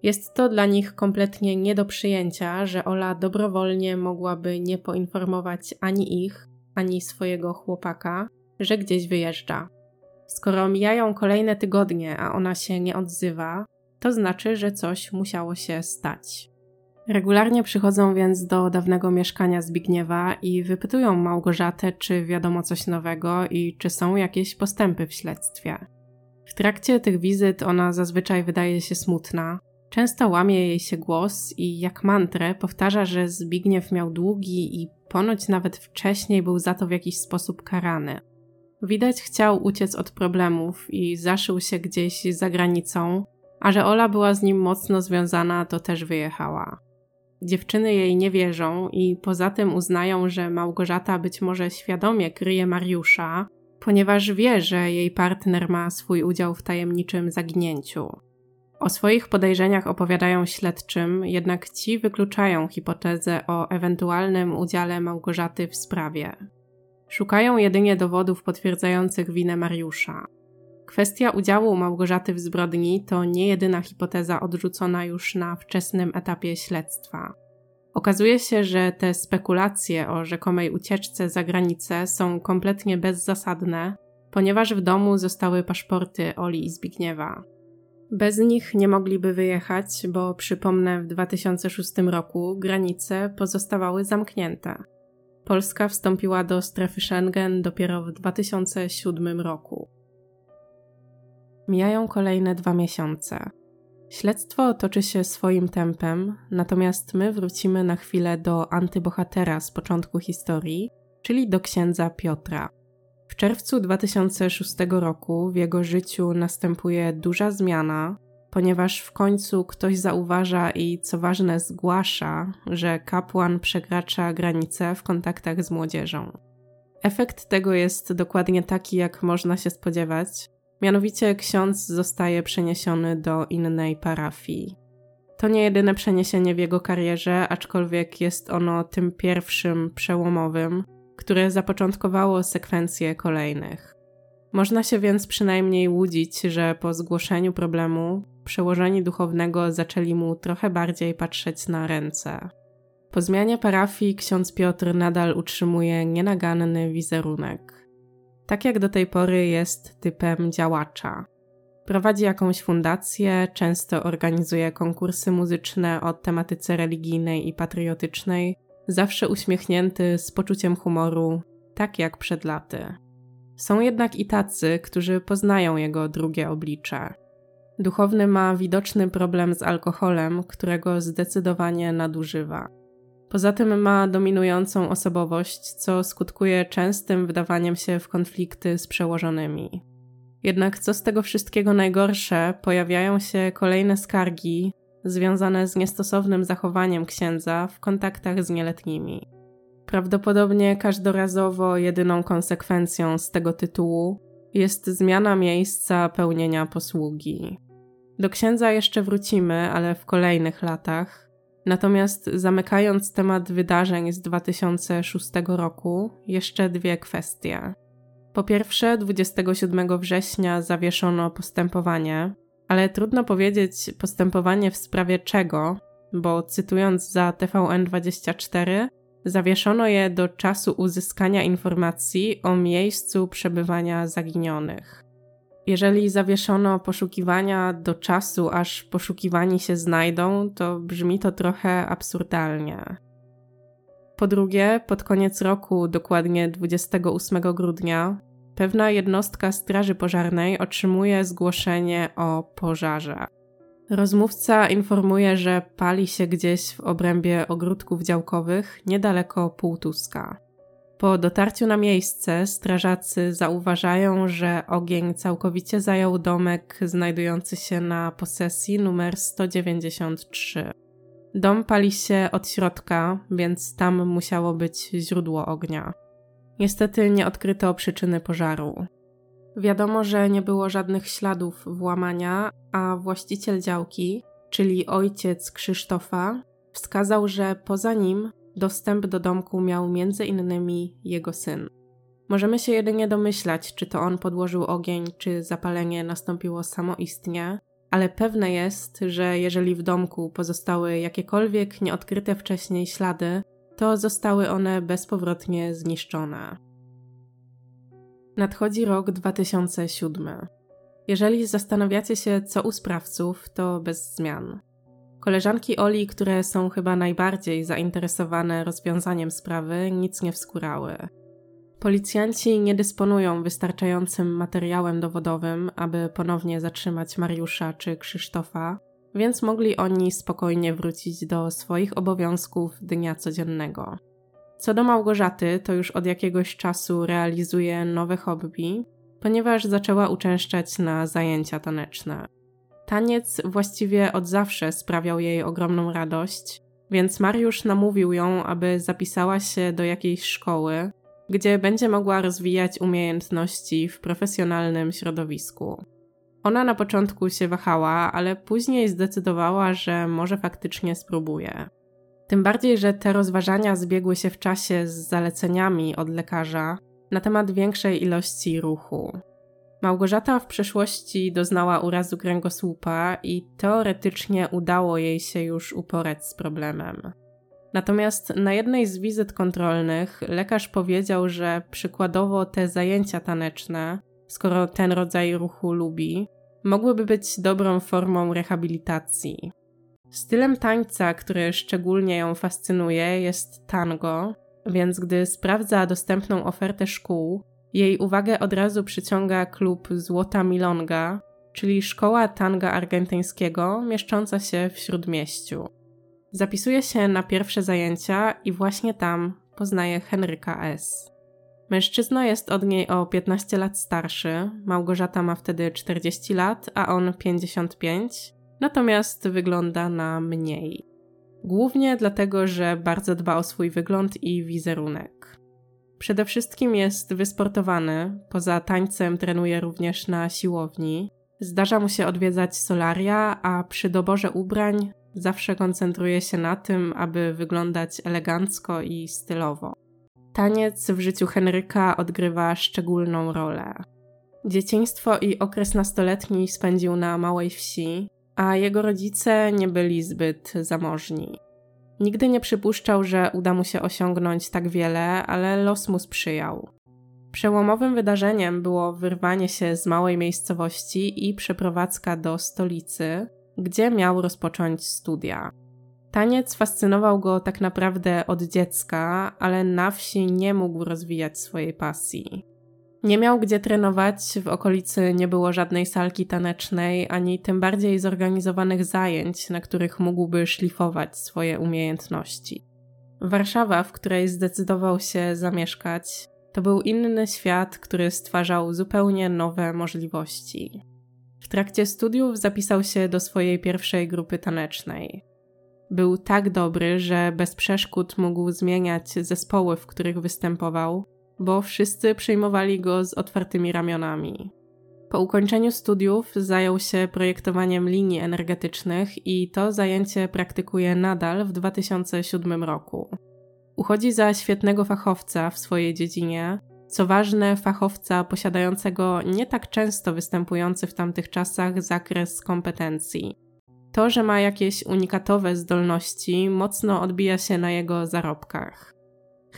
Jest to dla nich kompletnie nie do przyjęcia, że Ola dobrowolnie mogłaby nie poinformować ani ich, ani swojego chłopaka, że gdzieś wyjeżdża. Skoro mijają kolejne tygodnie, a ona się nie odzywa, to znaczy, że coś musiało się stać. Regularnie przychodzą więc do dawnego mieszkania Zbigniewa i wypytują Małgorzatę, czy wiadomo coś nowego i czy są jakieś postępy w śledztwie. W trakcie tych wizyt ona zazwyczaj wydaje się smutna. Często łamie jej się głos i jak mantrę powtarza, że Zbigniew miał długi i ponoć nawet wcześniej był za to w jakiś sposób karany. Widać chciał uciec od problemów i zaszył się gdzieś za granicą, a że Ola była z nim mocno związana, to też wyjechała. Dziewczyny jej nie wierzą i poza tym uznają, że Małgorzata być może świadomie kryje Mariusza, ponieważ wie, że jej partner ma swój udział w tajemniczym zaginięciu. O swoich podejrzeniach opowiadają śledczym, jednak ci wykluczają hipotezę o ewentualnym udziale Małgorzaty w sprawie. Szukają jedynie dowodów potwierdzających winę Mariusza. Kwestia udziału Małgorzaty w zbrodni to nie jedyna hipoteza odrzucona już na wczesnym etapie śledztwa. Okazuje się, że te spekulacje o rzekomej ucieczce za granicę są kompletnie bezzasadne, ponieważ w domu zostały paszporty Oli i Zbigniewa. Bez nich nie mogliby wyjechać, bo przypomnę, w 2006 roku granice pozostawały zamknięte. Polska wstąpiła do strefy Schengen dopiero w 2007 roku. Mijają kolejne dwa miesiące. Śledztwo toczy się swoim tempem, natomiast my wrócimy na chwilę do antybohatera z początku historii, czyli do księdza Piotra. W czerwcu 2006 roku w jego życiu następuje duża zmiana, ponieważ w końcu ktoś zauważa i co ważne zgłasza, że kapłan przekracza granice w kontaktach z młodzieżą. Efekt tego jest dokładnie taki, jak można się spodziewać. Mianowicie ksiądz zostaje przeniesiony do innej parafii. To nie jedyne przeniesienie w jego karierze, aczkolwiek jest ono tym pierwszym przełomowym, które zapoczątkowało sekwencję kolejnych. Można się więc przynajmniej łudzić, że po zgłoszeniu problemu przełożeni duchownego zaczęli mu trochę bardziej patrzeć na ręce. Po zmianie parafii ksiądz Piotr nadal utrzymuje nienaganny wizerunek. Tak jak do tej pory jest typem działacza. Prowadzi jakąś fundację, często organizuje konkursy muzyczne o tematyce religijnej i patriotycznej, zawsze uśmiechnięty, z poczuciem humoru, tak jak przed laty. Są jednak i tacy, którzy poznają jego drugie oblicze. Duchowny ma widoczny problem z alkoholem, którego zdecydowanie nadużywa. Poza tym ma dominującą osobowość, co skutkuje częstym wdawaniem się w konflikty z przełożonymi. Jednak co z tego wszystkiego najgorsze, pojawiają się kolejne skargi związane z niestosownym zachowaniem księdza w kontaktach z nieletnimi. Prawdopodobnie każdorazowo jedyną konsekwencją z tego tytułu jest zmiana miejsca pełnienia posługi. Do księdza jeszcze wrócimy, ale w kolejnych latach. Natomiast zamykając temat wydarzeń z 2006 roku, jeszcze dwie kwestie. Po pierwsze, 27 września zawieszono postępowanie, ale trudno powiedzieć postępowanie w sprawie czego, bo cytując za TVN24, zawieszono je do czasu uzyskania informacji o miejscu przebywania zaginionych. Jeżeli zawieszono poszukiwania do czasu, aż poszukiwani się znajdą, to brzmi to trochę absurdalnie. Po drugie, pod koniec roku, dokładnie 28 grudnia, pewna jednostka Straży Pożarnej otrzymuje zgłoszenie o pożarze. Rozmówca informuje, że pali się gdzieś w obrębie ogródków działkowych niedaleko Półtuska. Po dotarciu na miejsce strażacy zauważają, że ogień całkowicie zajął domek znajdujący się na posesji numer 193. Dom pali się od środka, więc tam musiało być źródło ognia. Niestety nie odkryto przyczyny pożaru. Wiadomo, że nie było żadnych śladów włamania, a właściciel działki, czyli ojciec Krzysztofa, wskazał, że poza nim dostęp do domku miał między innymi jego syn. Możemy się jedynie domyślać, czy to on podłożył ogień, czy zapalenie nastąpiło samoistnie, ale pewne jest, że jeżeli w domku pozostały jakiekolwiek nieodkryte wcześniej ślady, to zostały one bezpowrotnie zniszczone. Nadchodzi rok 2007. Jeżeli zastanawiacie się, co u sprawców, to bez zmian. Koleżanki Oli, które są chyba najbardziej zainteresowane rozwiązaniem sprawy, nic nie wskórały. Policjanci nie dysponują wystarczającym materiałem dowodowym, aby ponownie zatrzymać Mariusza czy Krzysztofa, więc mogli oni spokojnie wrócić do swoich obowiązków dnia codziennego. Co do Małgorzaty, to już od jakiegoś czasu realizuje nowe hobby, ponieważ zaczęła uczęszczać na zajęcia taneczne. Taniec właściwie od zawsze sprawiał jej ogromną radość, więc Mariusz namówił ją, aby zapisała się do jakiejś szkoły, gdzie będzie mogła rozwijać umiejętności w profesjonalnym środowisku. Ona na początku się wahała, ale później zdecydowała, że może faktycznie spróbuje. Tym bardziej, że te rozważania zbiegły się w czasie z zaleceniami od lekarza na temat większej ilości ruchu. Małgorzata w przeszłości doznała urazu kręgosłupa i teoretycznie udało jej się już uporać z problemem. Natomiast na jednej z wizyt kontrolnych lekarz powiedział, że przykładowo te zajęcia taneczne, skoro ten rodzaj ruchu lubi, mogłyby być dobrą formą rehabilitacji. Stylem tańca, który szczególnie ją fascynuje, jest tango, więc gdy sprawdza dostępną ofertę szkół, jej uwagę od razu przyciąga klub Złota Milonga, czyli szkoła tanga argentyńskiego mieszcząca się w śródmieściu. Zapisuje się na pierwsze zajęcia i właśnie tam poznaje Henryka S. Mężczyzna jest od niej o 15 lat starszy, Małgorzata ma wtedy 40 lat, a on 55, natomiast wygląda na mniej. Głównie dlatego, że bardzo dba o swój wygląd i wizerunek. Przede wszystkim jest wysportowany, poza tańcem trenuje również na siłowni. Zdarza mu się odwiedzać solaria, a przy doborze ubrań zawsze koncentruje się na tym, aby wyglądać elegancko i stylowo. Taniec w życiu Henryka odgrywa szczególną rolę. Dzieciństwo i okres nastoletni spędził na małej wsi, a jego rodzice nie byli zbyt zamożni. Nigdy nie przypuszczał, że uda mu się osiągnąć tak wiele, ale los mu sprzyjał. Przełomowym wydarzeniem było wyrwanie się z małej miejscowości i przeprowadzka do stolicy, gdzie miał rozpocząć studia. Taniec fascynował go tak naprawdę od dziecka, ale na wsi nie mógł rozwijać swojej pasji. Nie miał gdzie trenować, w okolicy nie było żadnej salki tanecznej, ani tym bardziej zorganizowanych zajęć, na których mógłby szlifować swoje umiejętności. Warszawa, w której zdecydował się zamieszkać, to był inny świat, który stwarzał zupełnie nowe możliwości. W trakcie studiów zapisał się do swojej pierwszej grupy tanecznej. Był tak dobry, że bez przeszkód mógł zmieniać zespoły, w których występował, bo wszyscy przyjmowali go z otwartymi ramionami. Po ukończeniu studiów zajął się projektowaniem linii energetycznych i to zajęcie praktykuje nadal w 2007 roku. Uchodzi za świetnego fachowca w swojej dziedzinie, co ważne, fachowca posiadającego nie tak często występujący w tamtych czasach zakres kompetencji. To, że ma jakieś unikatowe zdolności, mocno odbija się na jego zarobkach.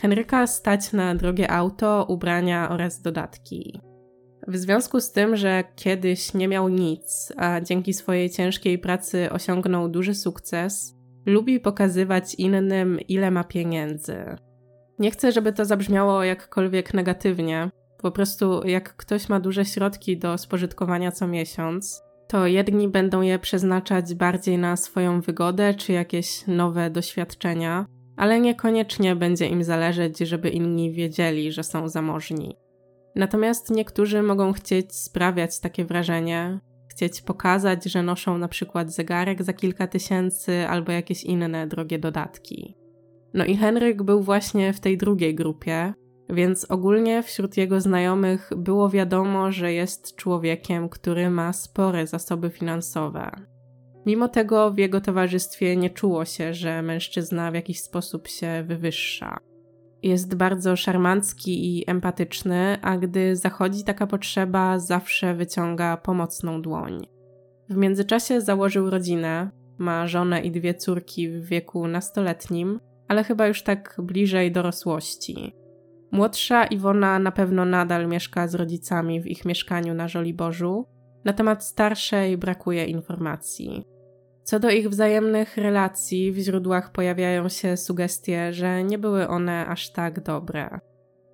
Henryka stać na drogie auto, ubrania oraz dodatki. W związku z tym, że kiedyś nie miał nic, a dzięki swojej ciężkiej pracy osiągnął duży sukces, lubi pokazywać innym, ile ma pieniędzy. Nie chcę, żeby to zabrzmiało jakkolwiek negatywnie. Po prostu, jak ktoś ma duże środki do spożytkowania co miesiąc, to jedni będą je przeznaczać bardziej na swoją wygodę czy jakieś nowe doświadczenia, ale niekoniecznie będzie im zależeć, żeby inni wiedzieli, że są zamożni. Natomiast niektórzy mogą chcieć sprawiać takie wrażenie, chcieć pokazać, że noszą na przykład zegarek za kilka tysięcy albo jakieś inne drogie dodatki. No i Henryk był właśnie w tej drugiej grupie, więc ogólnie wśród jego znajomych było wiadomo, że jest człowiekiem, który ma spore zasoby finansowe. Mimo tego w jego towarzystwie nie czuło się, że mężczyzna w jakiś sposób się wywyższa. Jest bardzo szarmancki i empatyczny, a gdy zachodzi taka potrzeba, zawsze wyciąga pomocną dłoń. W międzyczasie założył rodzinę, ma żonę i dwie córki w wieku nastoletnim, ale chyba już tak bliżej dorosłości. Młodsza Iwona na pewno nadal mieszka z rodzicami w ich mieszkaniu na Żoliborzu. Na temat starszej brakuje informacji. Co do ich wzajemnych relacji, w źródłach pojawiają się sugestie, że nie były one aż tak dobre.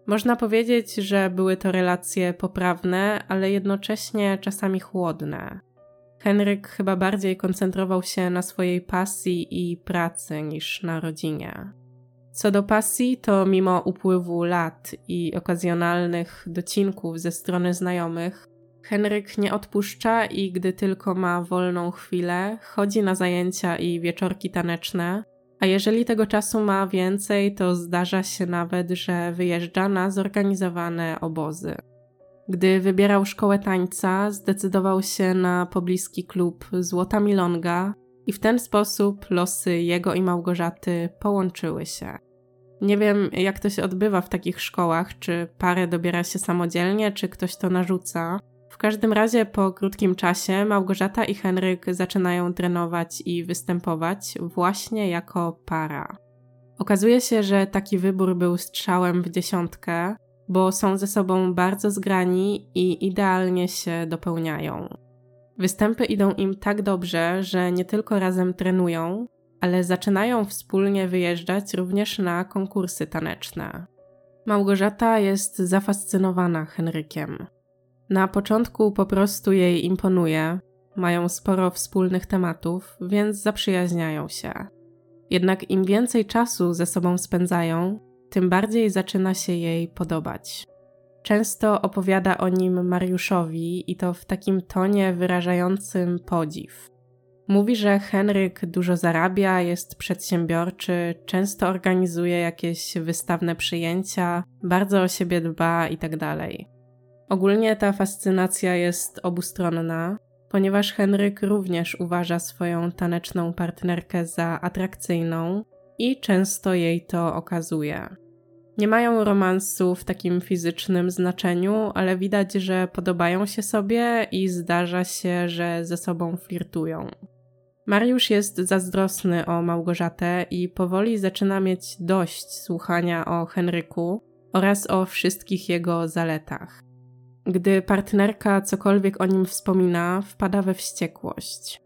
Można powiedzieć, że były to relacje poprawne, ale jednocześnie czasami chłodne. Henryk chyba bardziej koncentrował się na swojej pasji i pracy niż na rodzinie. Co do pasji, to mimo upływu lat i okazjonalnych docinków ze strony znajomych, Henryk nie odpuszcza i gdy tylko ma wolną chwilę, chodzi na zajęcia i wieczorki taneczne, a jeżeli tego czasu ma więcej, to zdarza się nawet, że wyjeżdża na zorganizowane obozy. Gdy wybierał szkołę tańca, zdecydował się na pobliski klub Złota Milonga i w ten sposób losy jego i Małgorzaty połączyły się. Nie wiem, jak to się odbywa w takich szkołach, czy parę dobiera się samodzielnie, czy ktoś to narzuca. W każdym razie po krótkim czasie Małgorzata i Henryk zaczynają trenować i występować właśnie jako para. Okazuje się, że taki wybór był strzałem w dziesiątkę, bo są ze sobą bardzo zgrani i idealnie się dopełniają. Występy idą im tak dobrze, że nie tylko razem trenują, ale zaczynają wspólnie wyjeżdżać również na konkursy taneczne. Małgorzata jest zafascynowana Henrykiem. Na początku po prostu jej imponuje, mają sporo wspólnych tematów, więc zaprzyjaźniają się. Jednak im więcej czasu ze sobą spędzają, tym bardziej zaczyna się jej podobać. Często opowiada o nim Mariuszowi i to w takim tonie wyrażającym podziw. Mówi, że Henryk dużo zarabia, jest przedsiębiorczy, często organizuje jakieś wystawne przyjęcia, bardzo o siebie dba itd. Ogólnie ta fascynacja jest obustronna, ponieważ Henryk również uważa swoją taneczną partnerkę za atrakcyjną i często jej to okazuje. Nie mają romansu w takim fizycznym znaczeniu, ale widać, że podobają się sobie i zdarza się, że ze sobą flirtują. Mariusz jest zazdrosny o Małgorzatę i powoli zaczyna mieć dość słuchania o Henryku oraz o wszystkich jego zaletach. Gdy partnerka cokolwiek o nim wspomina, wpada we wściekłość.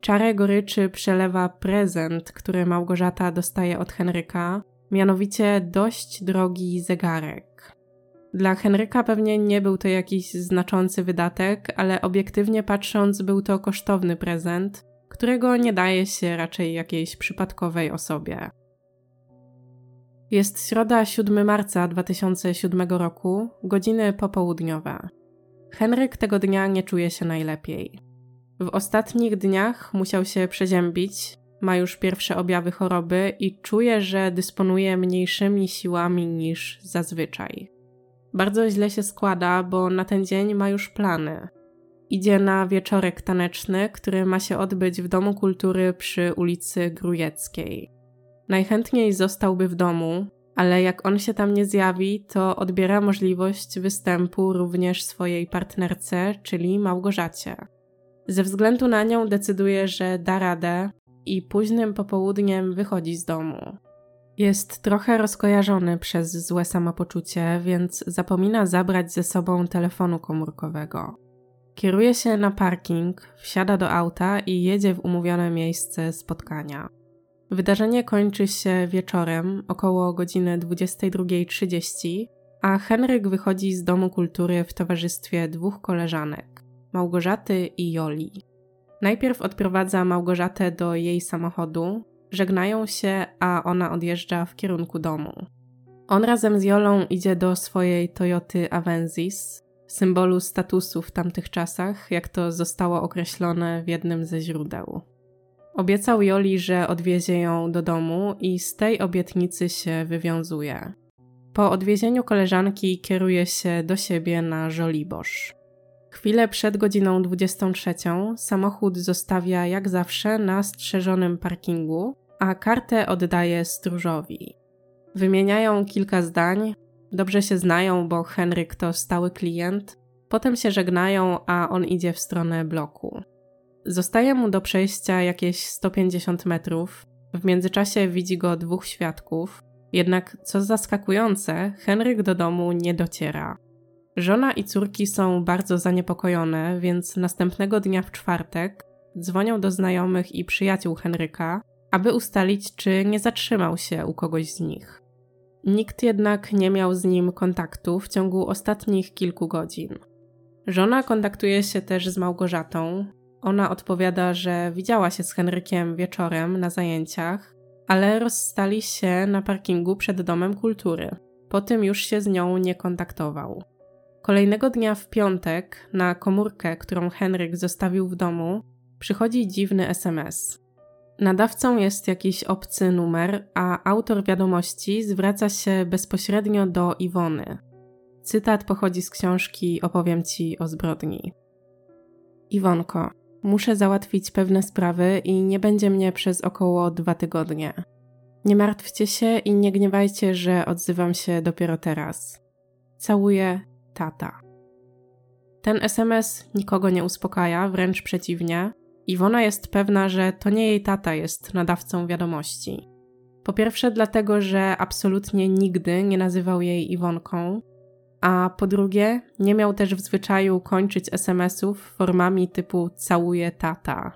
Czarę goryczy przelewa prezent, który Małgorzata dostaje od Henryka, mianowicie dość drogi zegarek. Dla Henryka pewnie nie był to jakiś znaczący wydatek, ale obiektywnie patrząc, był to kosztowny prezent, którego nie daje się raczej jakiejś przypadkowej osobie. Jest środa 7 marca 2007 roku, godziny popołudniowe. Henryk tego dnia nie czuje się najlepiej. W ostatnich dniach musiał się przeziębić, ma już pierwsze objawy choroby i czuje, że dysponuje mniejszymi siłami niż zazwyczaj. Bardzo źle się składa, bo na ten dzień ma już plany. Idzie na wieczorek taneczny, który ma się odbyć w Domu Kultury przy ulicy Grujeckiej. Najchętniej zostałby w domu, ale jak on się tam nie zjawi, to odbiera możliwość występu również swojej partnerce, czyli Małgorzacie. Ze względu na nią decyduje, że da radę i późnym popołudniem wychodzi z domu. Jest trochę rozkojarzony przez złe samopoczucie, więc zapomina zabrać ze sobą telefonu komórkowego. Kieruje się na parking, wsiada do auta i jedzie w umówione miejsce spotkania. Wydarzenie kończy się wieczorem około godziny 22.30, a Henryk wychodzi z domu kultury w towarzystwie dwóch koleżanek Małgorzaty i Joli. Najpierw odprowadza Małgorzatę do jej samochodu, żegnają się, a ona odjeżdża w kierunku domu. On razem z Jolą idzie do swojej Toyoty Avensis, symbolu statusu w tamtych czasach, jak to zostało określone w jednym ze źródeł. Obiecał Joli, że odwiezie ją do domu i z tej obietnicy się wywiązuje. Po odwiezieniu koleżanki kieruje się do siebie na Żoliborz. Chwilę przed godziną 23 samochód zostawia jak zawsze na strzeżonym parkingu, a kartę oddaje stróżowi. Wymieniają kilka zdań, dobrze się znają, bo Henryk to stały klient, potem się żegnają, a on idzie w stronę bloku. Zostaje mu do przejścia jakieś 150 metrów. W międzyczasie widzi go dwóch świadków, jednak co zaskakujące, Henryk do domu nie dociera. Żona i córki są bardzo zaniepokojone, więc następnego dnia w czwartek dzwonią do znajomych i przyjaciół Henryka, aby ustalić, czy nie zatrzymał się u kogoś z nich. Nikt jednak nie miał z nim kontaktu w ciągu ostatnich kilku godzin. Żona kontaktuje się też z Małgorzatą. Ona odpowiada, że widziała się z Henrykiem wieczorem na zajęciach, ale rozstali się na parkingu przed domem kultury. Po tym już się z nią nie kontaktował. Kolejnego dnia w piątek na komórkę, którą Henryk zostawił w domu, przychodzi dziwny SMS. Nadawcą jest jakiś obcy numer, a autor wiadomości zwraca się bezpośrednio do Iwony. Cytat pochodzi z książki Opowiem ci o zbrodni. Iwonko, muszę załatwić pewne sprawy i nie będzie mnie przez około dwa tygodnie. Nie martwcie się i nie gniewajcie, że odzywam się dopiero teraz. Całuję tata. Ten SMS nikogo nie uspokaja, wręcz przeciwnie. Iwona jest pewna, że to nie jej tata jest nadawcą wiadomości. Po pierwsze, dlatego, że absolutnie nigdy nie nazywał jej Iwonką, a po drugie, nie miał też w zwyczaju kończyć SMS-ów formami typu całuje tata.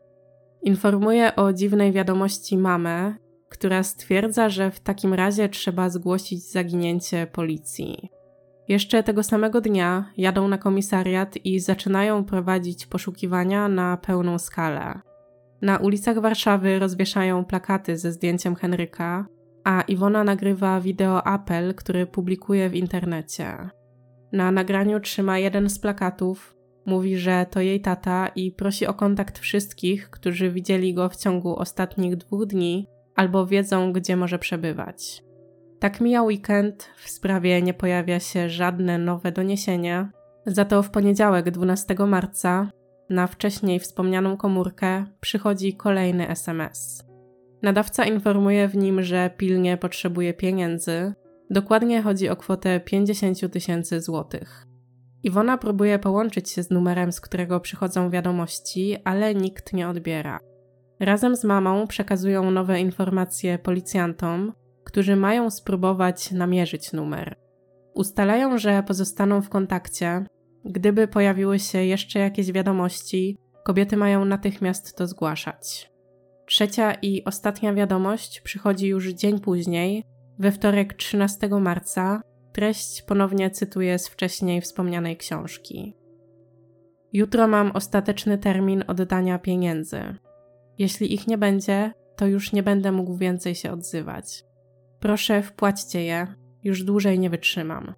Informuje o dziwnej wiadomości mamę, która stwierdza, że w takim razie trzeba zgłosić zaginięcie policji. Jeszcze tego samego dnia jadą na komisariat i zaczynają prowadzić poszukiwania na pełną skalę. Na ulicach Warszawy rozwieszają plakaty ze zdjęciem Henryka, a Iwona nagrywa wideo apel, który publikuje w internecie. Na nagraniu trzyma jeden z plakatów, mówi, że to jej tata i prosi o kontakt wszystkich, którzy widzieli go w ciągu ostatnich dwóch dni albo wiedzą, gdzie może przebywać. Tak mija weekend, w sprawie nie pojawia się żadne nowe doniesienia. Za to w poniedziałek 12 marca na wcześniej wspomnianą komórkę przychodzi kolejny SMS. Nadawca informuje w nim, że pilnie potrzebuje pieniędzy. Dokładnie chodzi o kwotę 50 tysięcy złotych. Iwona próbuje połączyć się z numerem, z którego przychodzą wiadomości, ale nikt nie odbiera. Razem z mamą przekazują nowe informacje policjantom, którzy mają spróbować namierzyć numer. Ustalają, że pozostaną w kontakcie. Gdyby pojawiły się jeszcze jakieś wiadomości, kobiety mają natychmiast to zgłaszać. Trzecia i ostatnia wiadomość przychodzi już dzień później, we wtorek 13 marca, Treść ponownie cytuję z wcześniej wspomnianej książki. Jutro mam ostateczny termin oddania pieniędzy. Jeśli ich nie będzie, to już nie będę mógł więcej się odzywać. Proszę, wpłaćcie je, już dłużej nie wytrzymam.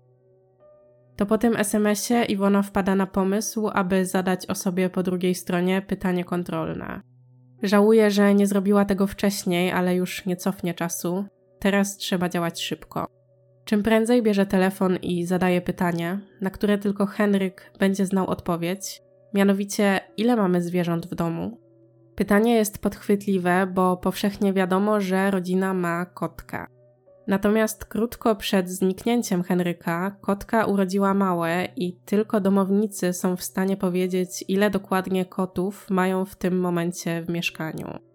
To po tym SMS-ie Iwona wpada na pomysł, aby zadać osobie po drugiej stronie pytanie kontrolne. Żałuję, że nie zrobiła tego wcześniej, ale już nie cofnie czasu. Teraz trzeba działać szybko. Czym prędzej bierze telefon i zadaje pytanie, na które tylko Henryk będzie znał odpowiedź, mianowicie ile mamy zwierząt w domu. Pytanie jest podchwytliwe, bo powszechnie wiadomo, że rodzina ma kotka. Natomiast krótko przed zniknięciem Henryka kotka urodziła małe i tylko domownicy są w stanie powiedzieć, ile dokładnie kotów mają w tym momencie w mieszkaniu.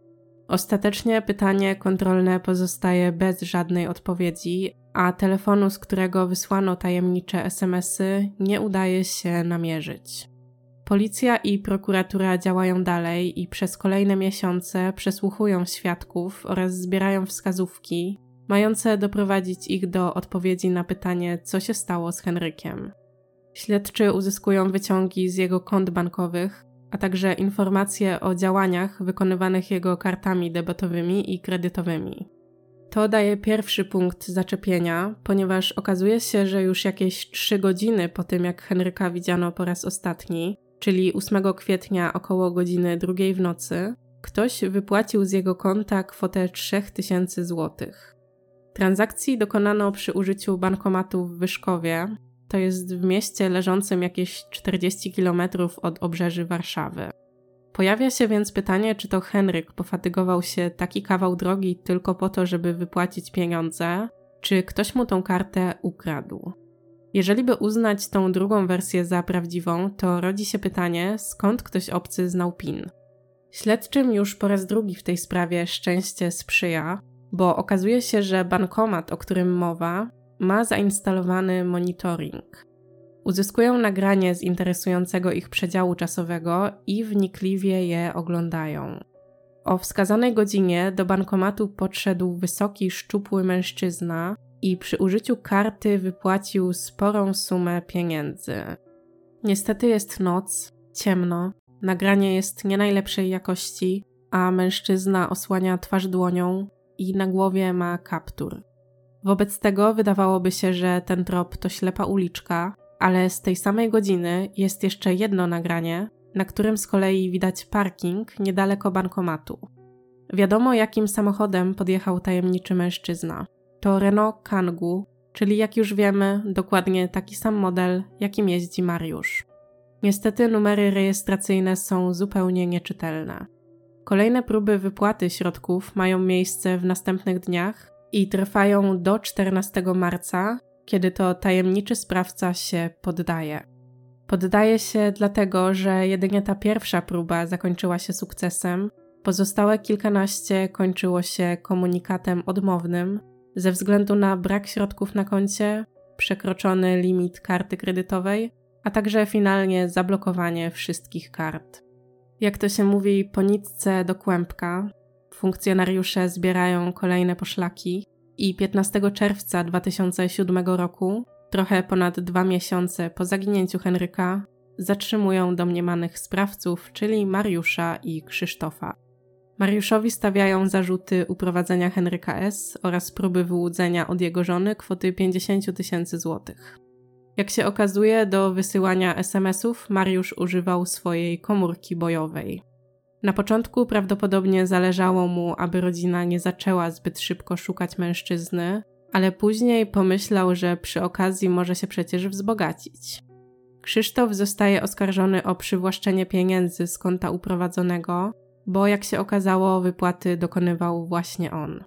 Ostatecznie pytanie kontrolne pozostaje bez żadnej odpowiedzi, a telefonu, z którego wysłano tajemnicze SMSy, nie udaje się namierzyć. Policja i prokuratura działają dalej i przez kolejne miesiące przesłuchują świadków oraz zbierają wskazówki, mające doprowadzić ich do odpowiedzi na pytanie, co się stało z Henrykiem. Śledczy uzyskują wyciągi z jego kont bankowych, a także informacje o działaniach wykonywanych jego kartami debetowymi i kredytowymi. To daje pierwszy punkt zaczepienia, ponieważ okazuje się, że już jakieś 3 godziny po tym, jak Henryka widziano po raz ostatni, czyli 8 kwietnia około godziny drugiej w nocy, ktoś wypłacił z jego konta kwotę 3000 złotych. Transakcji dokonano przy użyciu bankomatu w Wyszkowie, to jest w mieście leżącym jakieś 40 km od obrzeży Warszawy. Pojawia się więc pytanie, czy to Henryk pofatygował się taki kawał drogi tylko po to, żeby wypłacić pieniądze, czy ktoś mu tą kartę ukradł. Jeżeli by uznać tą drugą wersję za prawdziwą, to rodzi się pytanie, skąd ktoś obcy znał PIN. Śledczym już po raz drugi w tej sprawie szczęście sprzyja, bo okazuje się, że bankomat, o którym mowa, ma zainstalowany monitoring. Uzyskują nagranie z interesującego ich przedziału czasowego i wnikliwie je oglądają. O wskazanej godzinie do bankomatu podszedł wysoki, szczupły mężczyzna i przy użyciu karty wypłacił sporą sumę pieniędzy. Niestety jest noc, ciemno, nagranie jest nie najlepszej jakości, a mężczyzna osłania twarz dłonią i na głowie ma kaptur. Wobec tego wydawałoby się, że ten trop to ślepa uliczka, ale z tej samej godziny jest jeszcze jedno nagranie, na którym z kolei widać parking niedaleko bankomatu. Wiadomo, jakim samochodem podjechał tajemniczy mężczyzna. To Renault Kangoo, czyli jak już wiemy, dokładnie taki sam model, jakim jeździ Mariusz. Niestety numery rejestracyjne są zupełnie nieczytelne. Kolejne próby wypłaty środków mają miejsce w następnych dniach i trwają do 14 marca, kiedy to tajemniczy sprawca się poddaje. Poddaje się dlatego, że jedynie ta pierwsza próba zakończyła się sukcesem, pozostałe kilkanaście kończyło się komunikatem odmownym ze względu na brak środków na koncie, przekroczony limit karty kredytowej, a także finalnie zablokowanie wszystkich kart. Jak to się mówi, po nitce do kłębka, funkcjonariusze zbierają kolejne poszlaki i 15 czerwca 2007 roku, trochę ponad dwa miesiące po zaginięciu Henryka, zatrzymują domniemanych sprawców, czyli Mariusza i Krzysztofa. Mariuszowi stawiają zarzuty uprowadzenia Henryka S. oraz próby wyłudzenia od jego żony kwoty 50 tysięcy złotych. Jak się okazuje, do wysyłania SMS-ów Mariusz używał swojej komórki bojowej. Na początku prawdopodobnie zależało mu, aby rodzina nie zaczęła zbyt szybko szukać mężczyzny, ale później pomyślał, że przy okazji może się przecież wzbogacić. Krzysztof zostaje oskarżony o przywłaszczenie pieniędzy z konta uprowadzonego, bo jak się okazało, wypłaty dokonywał właśnie on.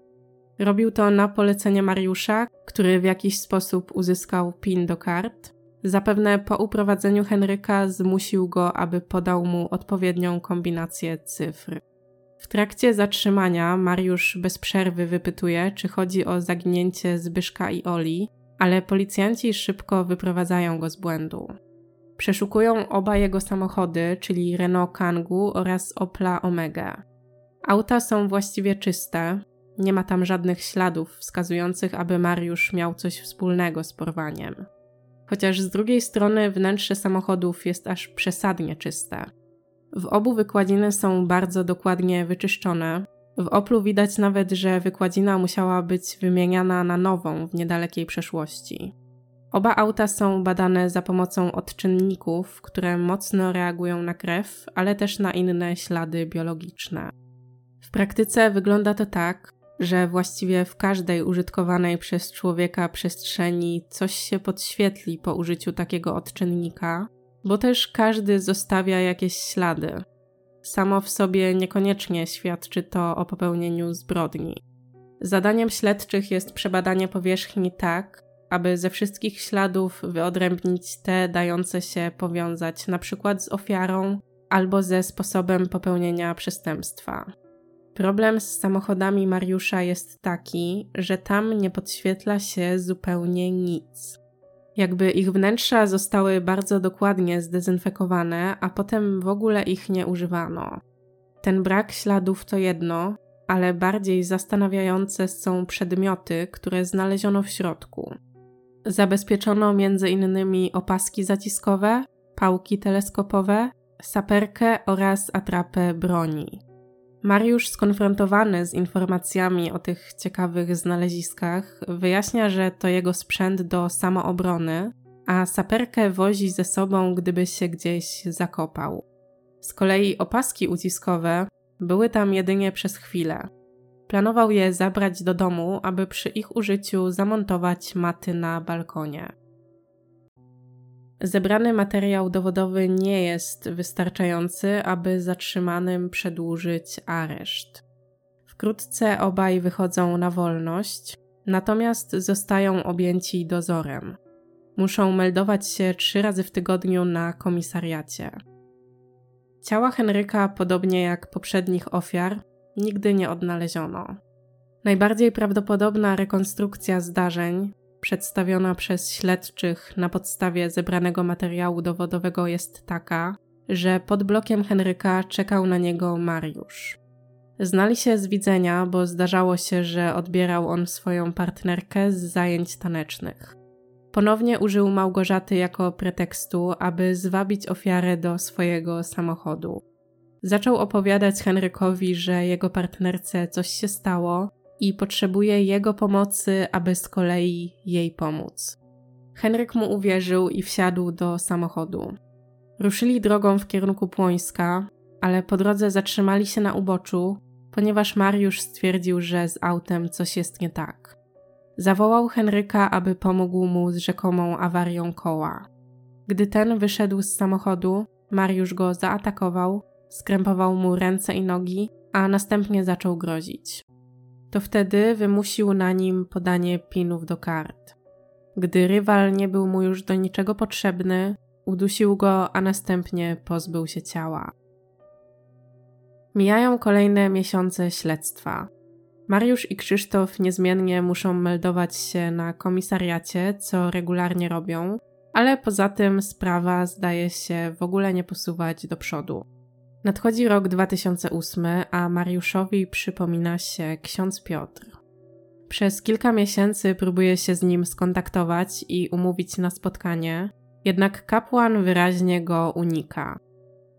Robił to na polecenie Mariusza, który w jakiś sposób uzyskał PIN do kart. Zapewne po uprowadzeniu Henryka zmusił go, aby podał mu odpowiednią kombinację cyfr. W trakcie zatrzymania Mariusz bez przerwy wypytuje, czy chodzi o zaginięcie Zbyszka i Oli, ale policjanci szybko wyprowadzają go z błędu. Przeszukują oba jego samochody, czyli Renault Kangoo oraz Opla Omega. Auta są właściwie czyste, Nie ma tam żadnych śladów wskazujących, aby Mariusz miał coś wspólnego z porwaniem. Chociaż z drugiej strony wnętrze samochodów jest aż przesadnie czyste. W obu wykładziny są bardzo dokładnie wyczyszczone. W Oplu widać nawet, że wykładzina musiała być wymieniana na nową w niedalekiej przeszłości. Oba auta są badane za pomocą odczynników, które mocno reagują na krew, ale też na inne ślady biologiczne. W praktyce wygląda to tak, że właściwie w każdej użytkowanej przez człowieka przestrzeni coś się podświetli po użyciu takiego odczynnika, bo też każdy zostawia jakieś ślady. Samo w sobie niekoniecznie świadczy to o popełnieniu zbrodni. Zadaniem śledczych jest przebadanie powierzchni tak, aby ze wszystkich śladów wyodrębnić te dające się powiązać na przykład z ofiarą albo ze sposobem popełnienia przestępstwa. Problem z samochodami Mariusza jest taki, że tam nie podświetla się zupełnie nic. Jakby ich wnętrza zostały bardzo dokładnie zdezynfekowane, a potem w ogóle ich nie używano. Ten brak śladów to jedno, ale bardziej zastanawiające są przedmioty, które znaleziono w środku. Zabezpieczono m.in. opaski zaciskowe, pałki teleskopowe, saperkę oraz atrapę broni. Mariusz, skonfrontowany z informacjami o tych ciekawych znaleziskach, wyjaśnia, że to jego sprzęt do samoobrony, a saperkę wozi ze sobą, gdyby się gdzieś zakopał. Z kolei opaski uciskowe były tam jedynie przez chwilę. Planował je zabrać do domu, aby przy ich użyciu zamontować maty na balkonie. Zebrany materiał dowodowy nie jest wystarczający, aby zatrzymanym przedłużyć areszt. Wkrótce obaj wychodzą na wolność, natomiast zostają objęci dozorem. Muszą meldować się trzy razy w tygodniu na komisariacie. Ciała Henryka, podobnie jak poprzednich ofiar, nigdy nie odnaleziono. Najbardziej prawdopodobna rekonstrukcja zdarzeń przedstawiona przez śledczych na podstawie zebranego materiału dowodowego jest taka, że pod blokiem Henryka czekał na niego Mariusz. Znali się z widzenia, bo zdarzało się, że odbierał on swoją partnerkę z zajęć tanecznych. Ponownie użył Małgorzaty jako pretekstu, aby zwabić ofiarę do swojego samochodu. Zaczął opowiadać Henrykowi, że jego partnerce coś się stało i potrzebuje jego pomocy, aby z kolei jej pomóc. Henryk mu uwierzył i wsiadł do samochodu. Ruszyli drogą w kierunku Płońska, ale po drodze zatrzymali się na uboczu, ponieważ Mariusz stwierdził, że z autem coś jest nie tak. Zawołał Henryka, aby pomógł mu z rzekomą awarią koła. Gdy ten wyszedł z samochodu, Mariusz go zaatakował, skrępował mu ręce i nogi, a następnie zaczął grozić to wtedy wymusił na nim podanie pinów do kart. Gdy rywal nie był mu już do niczego potrzebny, udusił go, a następnie pozbył się ciała. Mijają kolejne miesiące śledztwa. Mariusz i Krzysztof niezmiennie muszą meldować się na komisariacie, co regularnie robią, ale poza tym sprawa zdaje się w ogóle nie posuwać do przodu. Nadchodzi rok 2008, a Mariuszowi przypomina się ksiądz Piotr. Przez kilka miesięcy próbuje się z nim skontaktować i umówić na spotkanie, jednak kapłan wyraźnie go unika.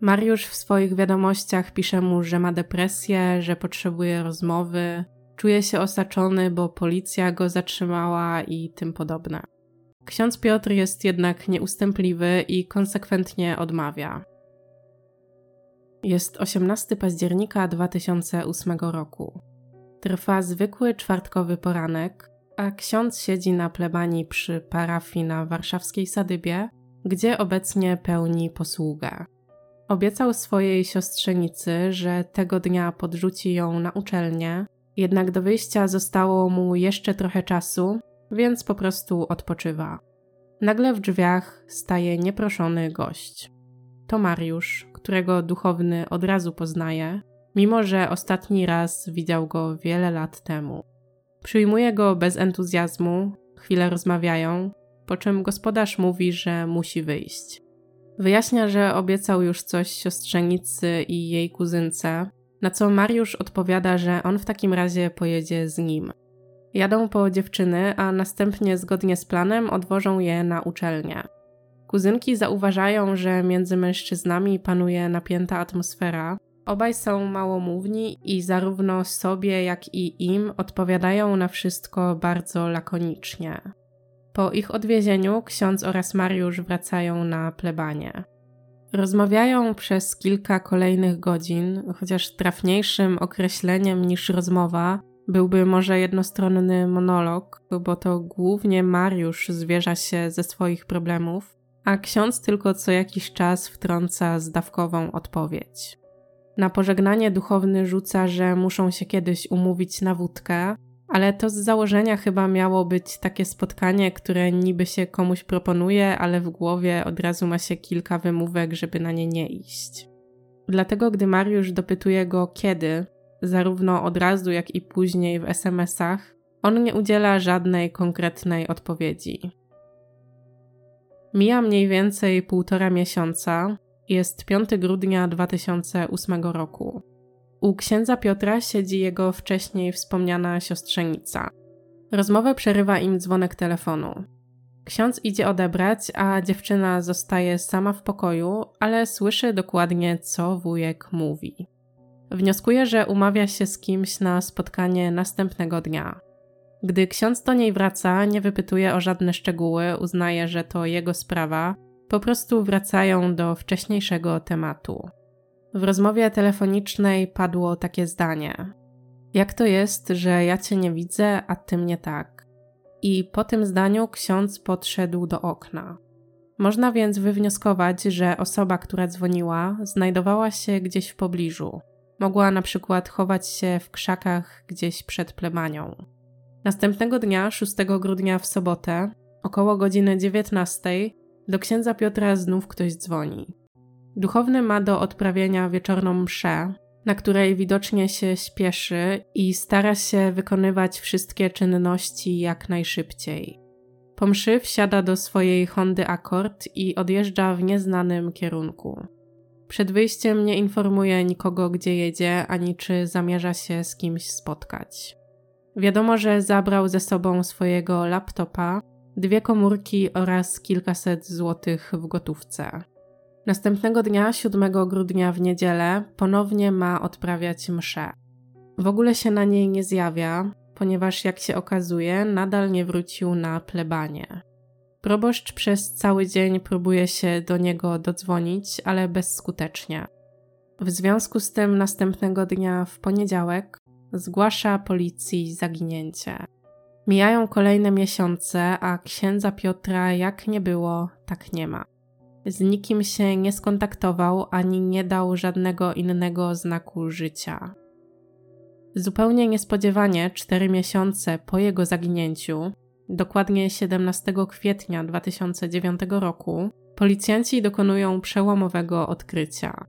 Mariusz w swoich wiadomościach pisze mu, że ma depresję, że potrzebuje rozmowy, czuje się osaczony, bo policja go zatrzymała i tym podobne. Ksiądz Piotr jest jednak nieustępliwy i konsekwentnie odmawia. Jest 18 października 2008 roku. Trwa zwykły czwartkowy poranek, a ksiądz siedzi na plebanii przy parafii na warszawskiej Sadybie, gdzie obecnie pełni posługę. Obiecał swojej siostrzenicy, że tego dnia podrzuci ją na uczelnię, jednak do wyjścia zostało mu jeszcze trochę czasu, więc po prostu odpoczywa. Nagle w drzwiach staje nieproszony gość. To Mariusz, którego duchowny od razu poznaje, mimo że ostatni raz widział go wiele lat temu. Przyjmuje go bez entuzjazmu, chwilę rozmawiają, po czym gospodarz mówi, że musi wyjść. Wyjaśnia, że obiecał już coś siostrzenicy i jej kuzynce, Na co Mariusz odpowiada, że on w takim razie pojedzie z nim. Jadą po dziewczyny, a następnie zgodnie z planem odwożą je na uczelnię. Kuzynki zauważają, że między mężczyznami panuje napięta atmosfera. Obaj są małomówni i zarówno sobie, jak i im odpowiadają na wszystko bardzo lakonicznie. Po ich odwiezieniu ksiądz oraz Mariusz wracają na plebanie. Rozmawiają przez kilka kolejnych godzin, chociaż trafniejszym określeniem niż rozmowa byłby może jednostronny monolog, bo to głównie Mariusz zwierza się ze swoich problemów, a ksiądz tylko co jakiś czas wtrąca zdawkową odpowiedź. Na pożegnanie duchowny rzuca, że muszą się kiedyś umówić na wódkę, ale to z założenia chyba miało być takie spotkanie, które niby się komuś proponuje, ale w głowie od razu ma się kilka wymówek, żeby na nie nie iść. Dlatego, gdy Mariusz dopytuje go kiedy, zarówno od razu, jak i później w SMS-ach, on nie udziela żadnej konkretnej odpowiedzi. Mija mniej więcej półtora miesiąca, jest 5 grudnia 2008 roku. U księdza Piotra siedzi jego wcześniej wspomniana siostrzenica. Rozmowę przerywa im dzwonek telefonu. Ksiądz idzie odebrać, a dziewczyna zostaje sama w pokoju, ale słyszy dokładnie, co wujek mówi. Wnioskuje, że umawia się z kimś na spotkanie następnego dnia. Gdy ksiądz do niej wraca, nie wypytuje o żadne szczegóły, uznaje, że to jego sprawa, po prostu wracają do wcześniejszego tematu. W rozmowie telefonicznej padło takie zdanie: Jak to jest, że ja cię nie widzę, a ty mnie tak? I po tym zdaniu ksiądz podszedł do okna. Można więc wywnioskować, że osoba, która dzwoniła, znajdowała się gdzieś w pobliżu. Mogła na przykład chować się w krzakach gdzieś przed plebanią. Następnego dnia, 6 grudnia w sobotę, około godziny 19, do księdza Piotra znów ktoś dzwoni. Duchowny ma do odprawienia wieczorną mszę, na której widocznie się śpieszy i stara się wykonywać wszystkie czynności jak najszybciej. Po mszy wsiada do swojej Hondy Accord i odjeżdża w nieznanym kierunku. Przed wyjściem nie informuje nikogo, gdzie jedzie, ani czy zamierza się z kimś spotkać. Wiadomo, że zabrał ze sobą swojego laptopa, dwie komórki oraz kilkaset złotych w gotówce. Następnego dnia, 7 grudnia w niedzielę, ponownie ma odprawiać mszę. W ogóle się na niej nie zjawia, ponieważ jak się okazuje, nadal nie wrócił na plebanie. Proboszcz przez cały dzień próbuje się do niego dodzwonić, ale bezskutecznie. W związku z tym następnego dnia, w poniedziałek, zgłasza policji zaginięcie. Mijają kolejne miesiące, a księdza Piotra jak nie było, tak nie ma. Z nikim się nie skontaktował ani nie dał żadnego innego znaku życia. Zupełnie niespodziewanie, cztery miesiące po jego zaginięciu, dokładnie 17 kwietnia 2009 roku, policjanci dokonują przełomowego odkrycia.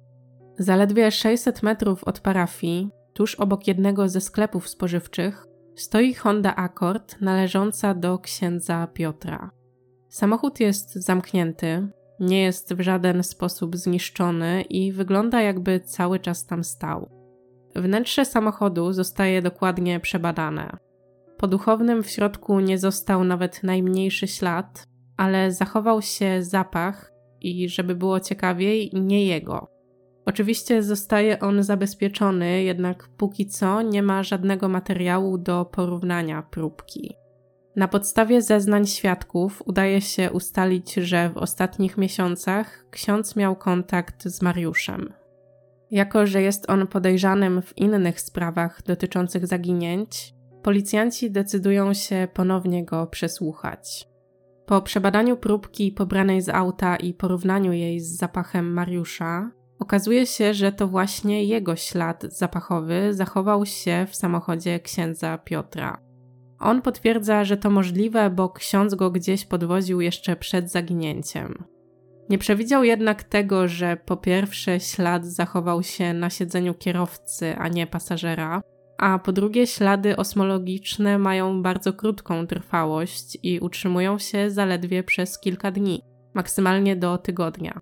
Zaledwie 600 metrów od parafii, tuż obok jednego ze sklepów spożywczych, stoi Honda Accord należąca do księdza Piotra. Samochód jest zamknięty, nie jest w żaden sposób zniszczony i wygląda jakby cały czas tam stał. Wnętrze samochodu zostaje dokładnie przebadane. Po duchownym w środku nie został nawet najmniejszy ślad, ale zachował się zapach i, żeby było ciekawiej, nie jego. Oczywiście zostaje on zabezpieczony, jednak póki co nie ma żadnego materiału do porównania próbki. Na podstawie zeznań świadków udaje się ustalić, że w ostatnich miesiącach ksiądz miał kontakt z Mariuszem. Jako, że jest on podejrzanym w innych sprawach dotyczących zaginięć, policjanci decydują się ponownie go przesłuchać. Po przebadaniu próbki pobranej z auta i porównaniu jej z zapachem Mariusza, okazuje się, że to właśnie jego ślad zapachowy zachował się w samochodzie księdza Piotra. On potwierdza, że to możliwe, bo ksiądz go gdzieś podwoził jeszcze przed zaginięciem. Nie przewidział jednak tego, że po pierwsze ślad zachował się na siedzeniu kierowcy, a nie pasażera, a po drugie ślady osmologiczne mają bardzo krótką trwałość i utrzymują się zaledwie przez kilka dni, maksymalnie do tygodnia.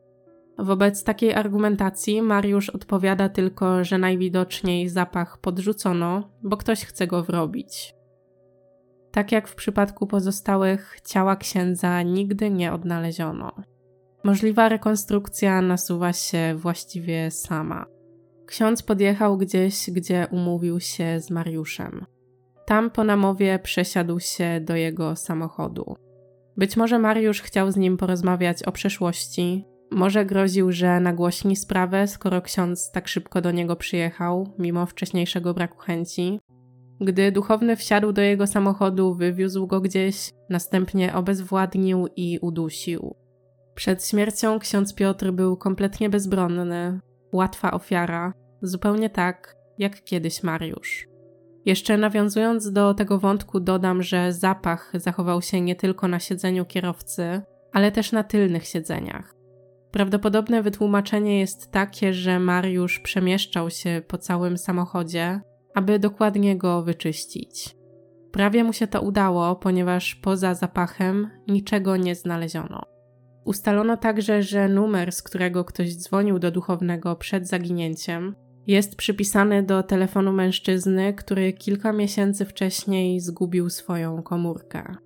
Wobec takiej argumentacji Mariusz odpowiada tylko, że najwidoczniej zapach podrzucono, bo ktoś chce go wrobić. Tak jak w przypadku pozostałych, ciała księdza nigdy nie odnaleziono. Możliwa rekonstrukcja nasuwa się właściwie sama. Ksiądz podjechał gdzieś, gdzie umówił się z Mariuszem. Tam po namowie przesiadł się do jego samochodu. Być może Mariusz chciał z nim porozmawiać o przeszłości, może groził, że nagłośni sprawę, skoro ksiądz tak szybko do niego przyjechał, mimo wcześniejszego braku chęci. Gdy duchowny wsiadł do jego samochodu, wywiózł go gdzieś, następnie obezwładnił i udusił. Przed śmiercią ksiądz Piotr był kompletnie bezbronny, łatwa ofiara, zupełnie tak jak kiedyś Mariusz. Jeszcze nawiązując do tego wątku, dodam, że zapach zachował się nie tylko na siedzeniu kierowcy, ale też na tylnych siedzeniach. Prawdopodobne wytłumaczenie jest takie, że Mariusz przemieszczał się po całym samochodzie, aby dokładnie go wyczyścić. Prawie mu się to udało, ponieważ poza zapachem niczego nie znaleziono. Ustalono także, że numer, z którego ktoś dzwonił do duchownego przed zaginięciem, jest przypisany do telefonu mężczyzny, który kilka miesięcy wcześniej zgubił swoją komórkę.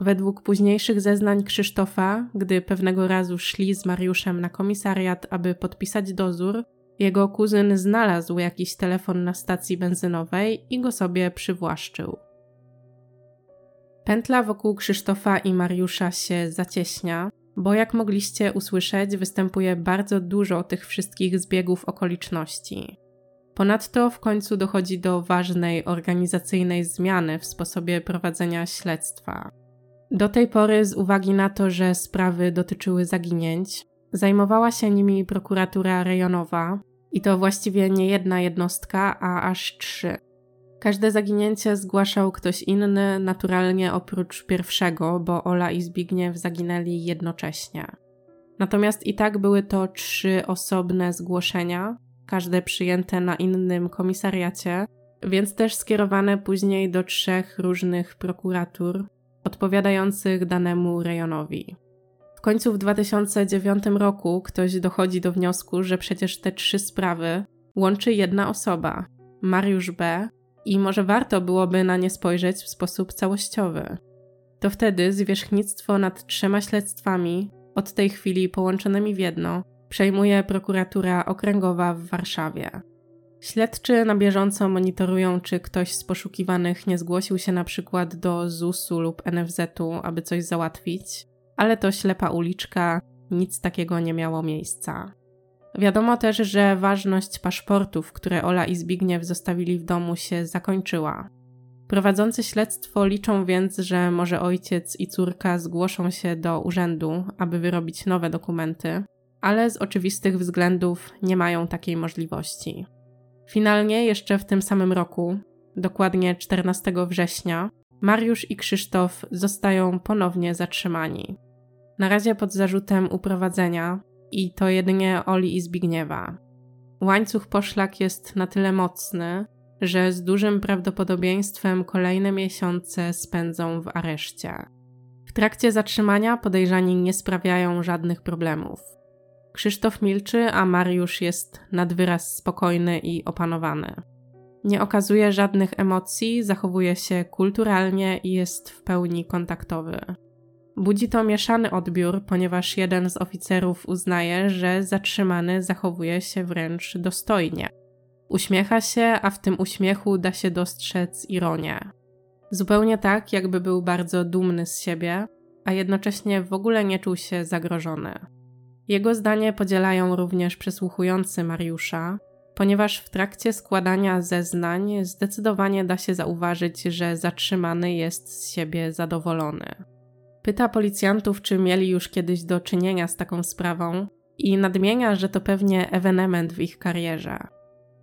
Według późniejszych zeznań Krzysztofa, gdy pewnego razu szli z Mariuszem na komisariat, aby podpisać dozór, jego kuzyn znalazł jakiś telefon na stacji benzynowej i go sobie przywłaszczył. Pętla wokół Krzysztofa i Mariusza się zacieśnia, bo jak mogliście usłyszeć, występuje bardzo dużo tych wszystkich zbiegów okoliczności. Ponadto w końcu dochodzi do ważnej organizacyjnej zmiany w sposobie prowadzenia śledztwa. Do tej pory, z uwagi na to, że sprawy dotyczyły zaginięć, zajmowała się nimi prokuratura rejonowa i to właściwie nie jedna jednostka, a aż trzy. Każde zaginięcie zgłaszał ktoś inny, naturalnie oprócz pierwszego, bo Ola i Zbigniew zaginęli jednocześnie. Natomiast i tak były to trzy osobne zgłoszenia, każde przyjęte na innym komisariacie, więc też skierowane później do trzech różnych prokuratur odpowiadających danemu rejonowi. W końcu w 2009 roku ktoś dochodzi do wniosku, że przecież te trzy sprawy łączy jedna osoba Mariusz B i może warto byłoby na nie spojrzeć w sposób całościowy. To wtedy zwierzchnictwo nad trzema śledztwami, od tej chwili połączonymi w jedno, przejmuje prokuratura okręgowa w Warszawie. Śledczy na bieżąco monitorują, czy ktoś z poszukiwanych nie zgłosił się na przykład do ZUS-u lub NFZ-u, aby coś załatwić, ale to ślepa uliczka, nic takiego nie miało miejsca. Wiadomo też, że ważność paszportów, które Ola i Zbigniew zostawili w domu, się zakończyła. Prowadzący śledztwo liczą więc, że może ojciec i córka zgłoszą się do urzędu, aby wyrobić nowe dokumenty, ale z oczywistych względów nie mają takiej możliwości. Finalnie jeszcze w tym samym roku, dokładnie 14 września, Mariusz i Krzysztof zostają ponownie zatrzymani. Na razie pod zarzutem uprowadzenia, i to jedynie Oli i Zbigniewa. Łańcuch poszlak jest na tyle mocny, że z dużym prawdopodobieństwem kolejne miesiące spędzą w areszcie. W trakcie zatrzymania podejrzani nie sprawiają żadnych problemów. Krzysztof milczy, a Mariusz jest nad wyraz spokojny i opanowany. Nie okazuje żadnych emocji, zachowuje się kulturalnie i jest w pełni kontaktowy. Budzi to mieszany odbiór, ponieważ jeden z oficerów uznaje, że zatrzymany zachowuje się wręcz dostojnie. Uśmiecha się, a w tym uśmiechu da się dostrzec ironię. Zupełnie tak, jakby był bardzo dumny z siebie, a jednocześnie w ogóle nie czuł się zagrożony. Jego zdanie podzielają również przesłuchujący Mariusza, ponieważ w trakcie składania zeznań zdecydowanie da się zauważyć, że zatrzymany jest z siebie zadowolony. Pyta policjantów, czy mieli już kiedyś do czynienia z taką sprawą i nadmienia, że to pewnie ewenement w ich karierze.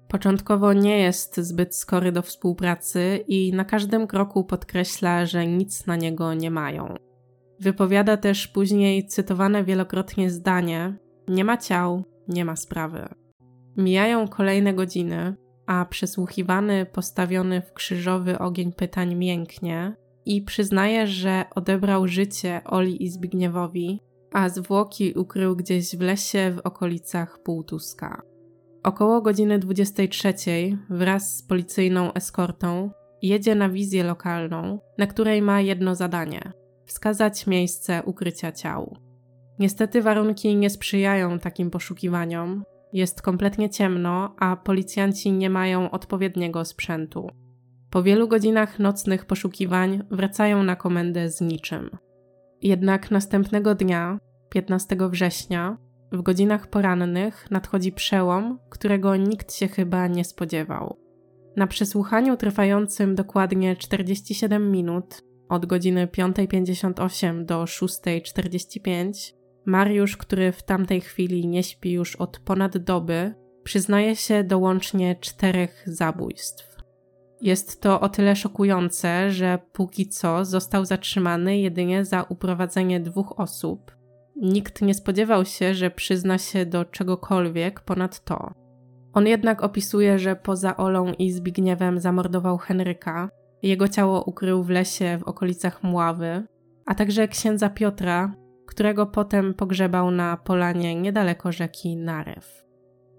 Początkowo nie jest zbyt skory do współpracy i na każdym kroku podkreśla, że nic na niego nie mają. Wypowiada też później cytowane wielokrotnie zdanie: Nie ma ciał, nie ma sprawy. Mijają kolejne godziny, a przesłuchiwany, postawiony w krzyżowy ogień pytań mięknie i przyznaje, że odebrał życie Oli i Zbigniewowi, a zwłoki ukrył gdzieś w lesie w okolicach Półtuska. Około godziny 23 wraz z policyjną eskortą jedzie na wizję lokalną, na której ma jedno zadanie wskazać miejsce ukrycia ciał. Niestety warunki nie sprzyjają takim poszukiwaniom. Jest kompletnie ciemno, a policjanci nie mają odpowiedniego sprzętu. Po wielu godzinach nocnych poszukiwań wracają na komendę z niczym. Jednak następnego dnia, 15 września, w godzinach porannych nadchodzi przełom, którego nikt się chyba nie spodziewał. Na przesłuchaniu trwającym dokładnie 47 minut, od godziny 5.58 do 6.45, Mariusz, który w tamtej chwili nie śpi już od ponad doby, przyznaje się do łącznie czterech zabójstw. Jest to o tyle szokujące, że póki co został zatrzymany jedynie za uprowadzenie dwóch osób. Nikt nie spodziewał się, że przyzna się do czegokolwiek ponad to. On jednak opisuje, że poza Olą i Zbigniewem zamordował Henryka, jego ciało ukrył w lesie w okolicach Mławy, a także księdza Piotra, którego potem pogrzebał na polanie niedaleko rzeki Narew.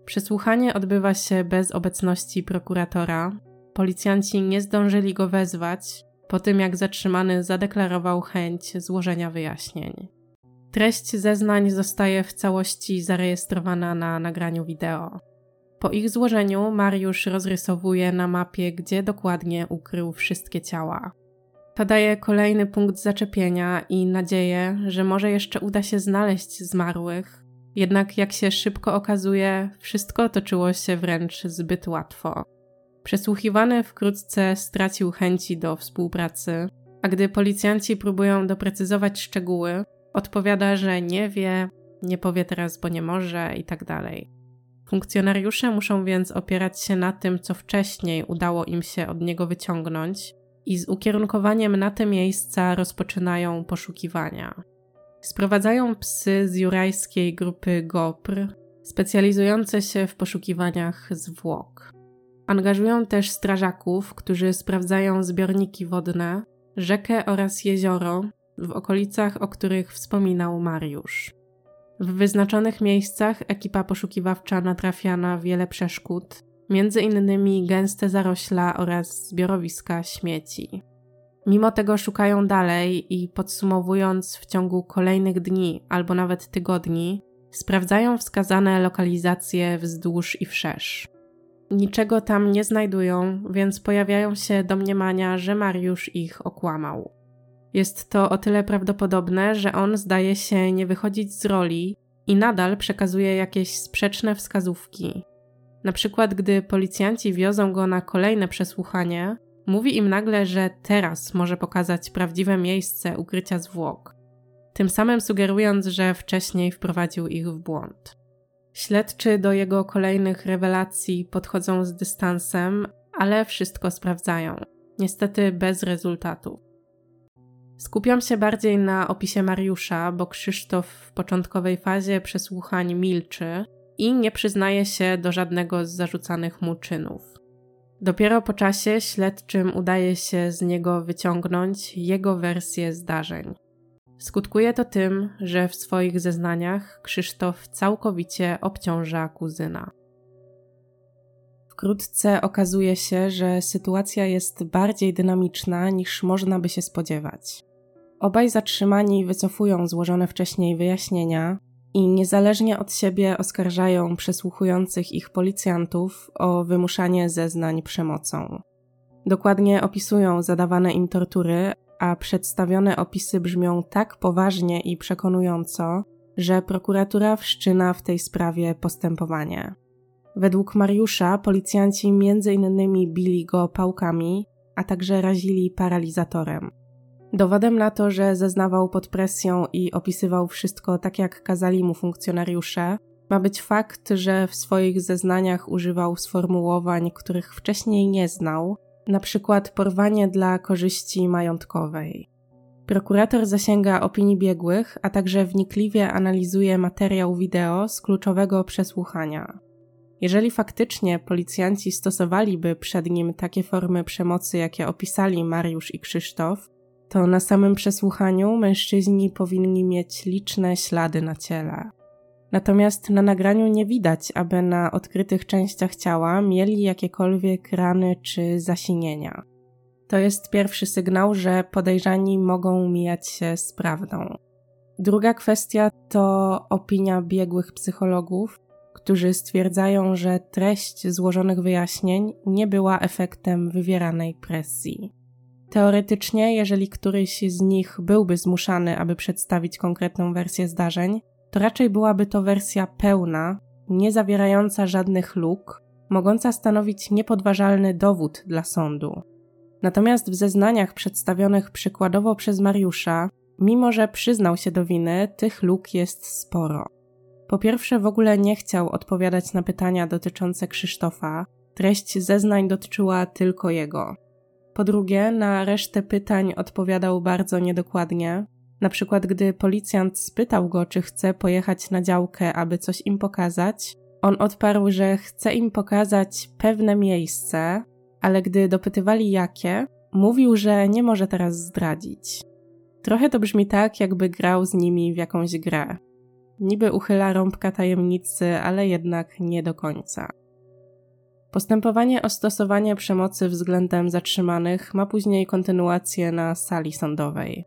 Przesłuchanie odbywa się bez obecności prokuratora. Policjanci nie zdążyli go wezwać po tym, jak zatrzymany zadeklarował chęć złożenia wyjaśnień. Treść zeznań zostaje w całości zarejestrowana na nagraniu wideo. Po ich złożeniu Mariusz rozrysowuje na mapie, gdzie dokładnie ukrył wszystkie ciała. To daje kolejny punkt zaczepienia i nadzieję, że może jeszcze uda się znaleźć zmarłych. Jednak jak się szybko okazuje, wszystko toczyło się wręcz zbyt łatwo. Przesłuchiwany wkrótce stracił chęci do współpracy, a gdy policjanci próbują doprecyzować szczegóły, odpowiada, że nie wie, nie powie teraz, bo nie może i tak dalej. Funkcjonariusze muszą więc opierać się na tym, co wcześniej udało im się od niego wyciągnąć, i z ukierunkowaniem na te miejsca rozpoczynają poszukiwania. Sprowadzają psy z jurajskiej grupy GOPR, specjalizujące się w poszukiwaniach zwłok. Angażują też strażaków, którzy sprawdzają zbiorniki wodne, rzekę oraz jezioro w okolicach, o których wspominał Mariusz. W wyznaczonych miejscach ekipa poszukiwawcza natrafia na wiele przeszkód, między innymi gęste zarośla oraz zbiorowiska śmieci. Mimo tego szukają dalej i podsumowując w ciągu kolejnych dni albo nawet tygodni, sprawdzają wskazane lokalizacje wzdłuż i wszerz. Niczego tam nie znajdują, więc pojawiają się domniemania, że Mariusz ich okłamał. Jest to o tyle prawdopodobne, że on zdaje się nie wychodzić z roli i nadal przekazuje jakieś sprzeczne wskazówki. Na przykład, gdy policjanci wiozą go na kolejne przesłuchanie, mówi im nagle, że teraz może pokazać prawdziwe miejsce ukrycia zwłok, tym samym sugerując, że wcześniej wprowadził ich w błąd. Śledczy do jego kolejnych rewelacji podchodzą z dystansem, ale wszystko sprawdzają. Niestety bez rezultatu. Skupiam się bardziej na opisie Mariusza, bo Krzysztof w początkowej fazie przesłuchań milczy i nie przyznaje się do żadnego z zarzucanych mu czynów. Dopiero po czasie śledczym udaje się z niego wyciągnąć jego wersję zdarzeń. Skutkuje to tym, że w swoich zeznaniach Krzysztof całkowicie obciąża kuzyna. Wkrótce okazuje się, że sytuacja jest bardziej dynamiczna niż można by się spodziewać. Obaj zatrzymani wycofują złożone wcześniej wyjaśnienia i niezależnie od siebie oskarżają przesłuchujących ich policjantów o wymuszanie zeznań przemocą. Dokładnie opisują zadawane im tortury, a przedstawione opisy brzmią tak poważnie i przekonująco, że prokuratura wszczyna w tej sprawie postępowanie. Według Mariusza policjanci między innymi bili go pałkami, a także razili paralizatorem. Dowodem na to, że zeznawał pod presją i opisywał wszystko tak, jak kazali mu funkcjonariusze, ma być fakt, że w swoich zeznaniach używał sformułowań, których wcześniej nie znał, na przykład porwanie dla korzyści majątkowej. Prokurator zasięga opinii biegłych, a także wnikliwie analizuje materiał wideo z kluczowego przesłuchania. Jeżeli faktycznie policjanci stosowaliby przed nim takie formy przemocy, jakie opisali Mariusz i Krzysztof, to na samym przesłuchaniu mężczyźni powinni mieć liczne ślady na ciele. Natomiast na nagraniu nie widać, aby na odkrytych częściach ciała mieli jakiekolwiek rany czy zasinienia. To jest pierwszy sygnał, że podejrzani mogą mijać się z prawdą. Druga kwestia to opinia biegłych psychologów, którzy stwierdzają, że treść złożonych wyjaśnień nie była efektem wywieranej presji. Teoretycznie, jeżeli któryś z nich byłby zmuszany, aby przedstawić konkretną wersję zdarzeń, to raczej byłaby to wersja pełna, nie zawierająca żadnych luk, mogąca stanowić niepodważalny dowód dla sądu. Natomiast w zeznaniach przedstawionych przykładowo przez Mariusza, mimo że przyznał się do winy, tych luk jest sporo. Po pierwsze, w ogóle nie chciał odpowiadać na pytania dotyczące Krzysztofa, treść zeznań dotyczyła tylko jego. Po drugie, na resztę pytań odpowiadał bardzo niedokładnie. Na przykład, gdy policjant spytał go, czy chce pojechać na działkę, aby coś im pokazać, on odparł, że chce im pokazać pewne miejsce, ale gdy dopytywali jakie, mówił, że nie może teraz zdradzić. Trochę to brzmi tak, jakby grał z nimi w jakąś grę. Niby uchyla rąbka tajemnicy, ale jednak nie do końca. Postępowanie o stosowanie przemocy względem zatrzymanych ma później kontynuację na sali sądowej.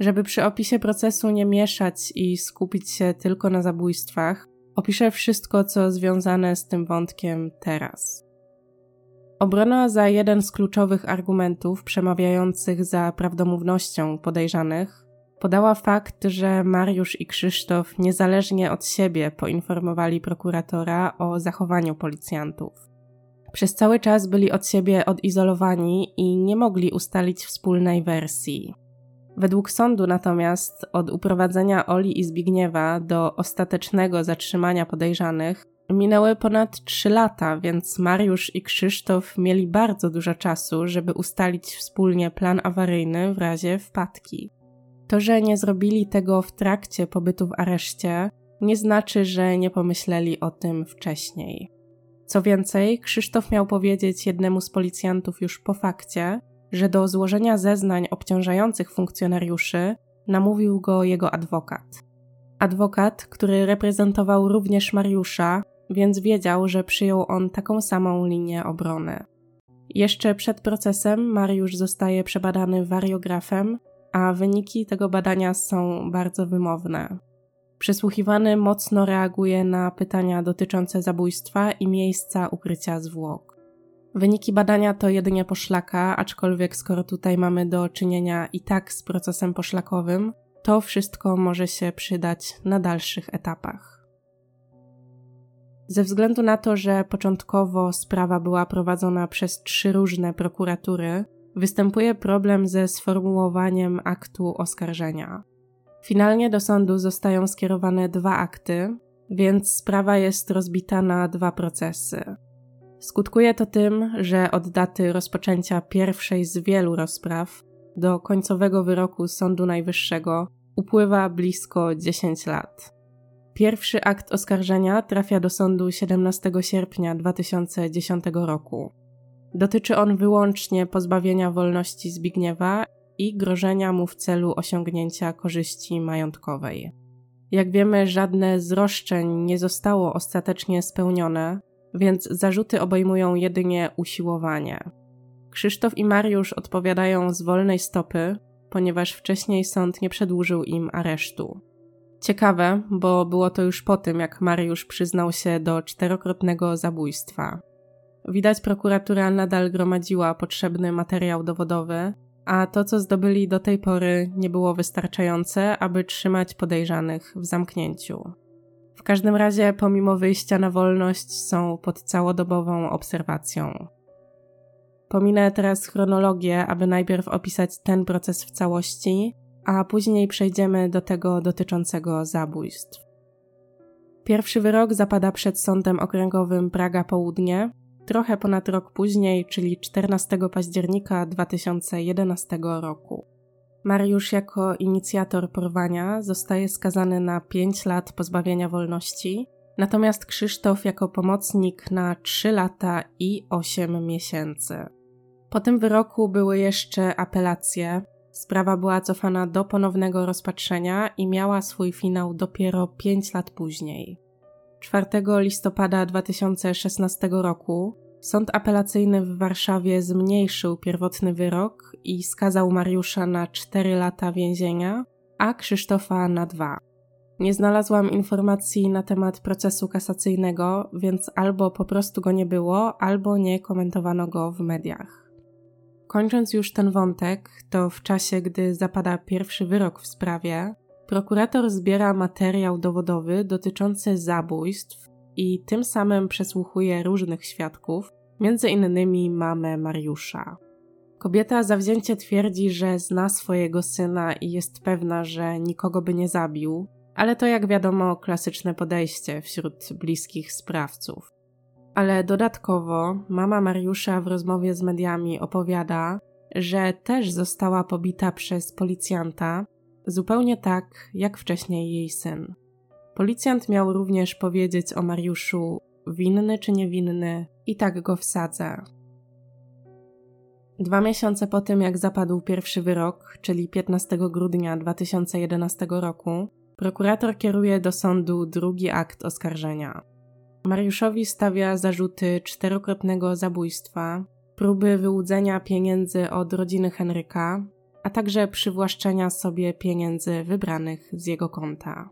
Żeby przy opisie procesu nie mieszać i skupić się tylko na zabójstwach, opiszę wszystko, co związane z tym wątkiem teraz. Obrona za jeden z kluczowych argumentów przemawiających za prawdomównością podejrzanych podała fakt, że Mariusz i Krzysztof niezależnie od siebie poinformowali prokuratora o zachowaniu policjantów. Przez cały czas byli od siebie odizolowani i nie mogli ustalić wspólnej wersji. Według sądu natomiast od uprowadzenia Oli i Zbigniewa do ostatecznego zatrzymania podejrzanych minęły ponad 3 lata, więc Mariusz i Krzysztof mieli bardzo dużo czasu, żeby ustalić wspólnie plan awaryjny w razie wpadki. To, że nie zrobili tego w trakcie pobytu w areszcie, nie znaczy, że nie pomyśleli o tym wcześniej. Co więcej, Krzysztof miał powiedzieć jednemu z policjantów już po fakcie, że do złożenia zeznań obciążających funkcjonariuszy namówił go jego adwokat. Adwokat, który reprezentował również Mariusza, więc wiedział, że przyjął on taką samą linię obrony. Jeszcze przed procesem Mariusz zostaje przebadany wariografem, a wyniki tego badania są bardzo wymowne. Przesłuchiwany mocno reaguje na pytania dotyczące zabójstwa i miejsca ukrycia zwłok. Wyniki badania to jedynie poszlaka, aczkolwiek skoro tutaj mamy do czynienia i tak z procesem poszlakowym, to wszystko może się przydać na dalszych etapach. Ze względu na to, że początkowo sprawa była prowadzona przez trzy różne prokuratury, występuje problem ze sformułowaniem aktu oskarżenia. Finalnie do sądu zostają skierowane dwa akty, więc sprawa jest rozbita na dwa procesy. Skutkuje to tym, że od daty rozpoczęcia pierwszej z wielu rozpraw do końcowego wyroku Sądu Najwyższego upływa blisko 10 lat. Pierwszy akt oskarżenia trafia do sądu 17 sierpnia 2010 roku. Dotyczy on wyłącznie pozbawienia wolności Zbigniewa i grożenia mu w celu osiągnięcia korzyści majątkowej. Jak wiemy, żadne z roszczeń nie zostało ostatecznie spełnione, więc zarzuty obejmują jedynie usiłowanie. Krzysztof i Mariusz odpowiadają z wolnej stopy, ponieważ wcześniej sąd nie przedłużył im aresztu. Ciekawe, bo było to już po tym, jak Mariusz przyznał się do czterokrotnego zabójstwa. Widać, prokuratura nadal gromadziła potrzebny materiał dowodowy, a to, co zdobyli do tej pory, nie było wystarczające, aby trzymać podejrzanych w zamknięciu. W każdym razie, pomimo wyjścia na wolność, są pod całodobową obserwacją. Pominę teraz chronologię, aby najpierw opisać ten proces w całości, a później przejdziemy do tego dotyczącego zabójstw. Pierwszy wyrok zapada przed Sądem Okręgowym Praga Południe, trochę ponad rok później, czyli 14 października 2011 roku. Mariusz jako inicjator porwania zostaje skazany na 5 lat pozbawienia wolności, natomiast Krzysztof jako pomocnik na 3 lata i 8 miesięcy. Po tym wyroku były jeszcze apelacje. Sprawa była cofana do ponownego rozpatrzenia i miała swój finał dopiero 5 lat później. 4 listopada 2016 roku sąd apelacyjny w Warszawie zmniejszył pierwotny wyrok i skazał Mariusza na 4 lata więzienia, a Krzysztofa na 2. Nie znalazłam informacji na temat procesu kasacyjnego, więc albo po prostu go nie było, albo nie komentowano go w mediach. Kończąc już ten wątek, to w czasie, gdy zapada pierwszy wyrok w sprawie, prokurator zbiera materiał dowodowy dotyczący zabójstw i tym samym przesłuchuje różnych świadków, między innymi mamę Mariusza. Kobieta zawzięcie twierdzi, że zna swojego syna i jest pewna, że nikogo by nie zabił, ale to jak wiadomo klasyczne podejście wśród bliskich sprawców. Ale dodatkowo mama Mariusza w rozmowie z mediami opowiada, że też została pobita przez policjanta, zupełnie tak jak wcześniej jej syn. Policjant miał również powiedzieć o Mariuszu winny czy niewinny i tak go wsadzę. Dwa miesiące po tym, jak zapadł pierwszy wyrok, czyli 15 grudnia 2011 roku, prokurator kieruje do sądu drugi akt oskarżenia. Mariuszowi stawia zarzuty czterokrotnego zabójstwa, próby wyłudzenia pieniędzy od rodziny Henryka, a także przywłaszczenia sobie pieniędzy wybranych z jego konta.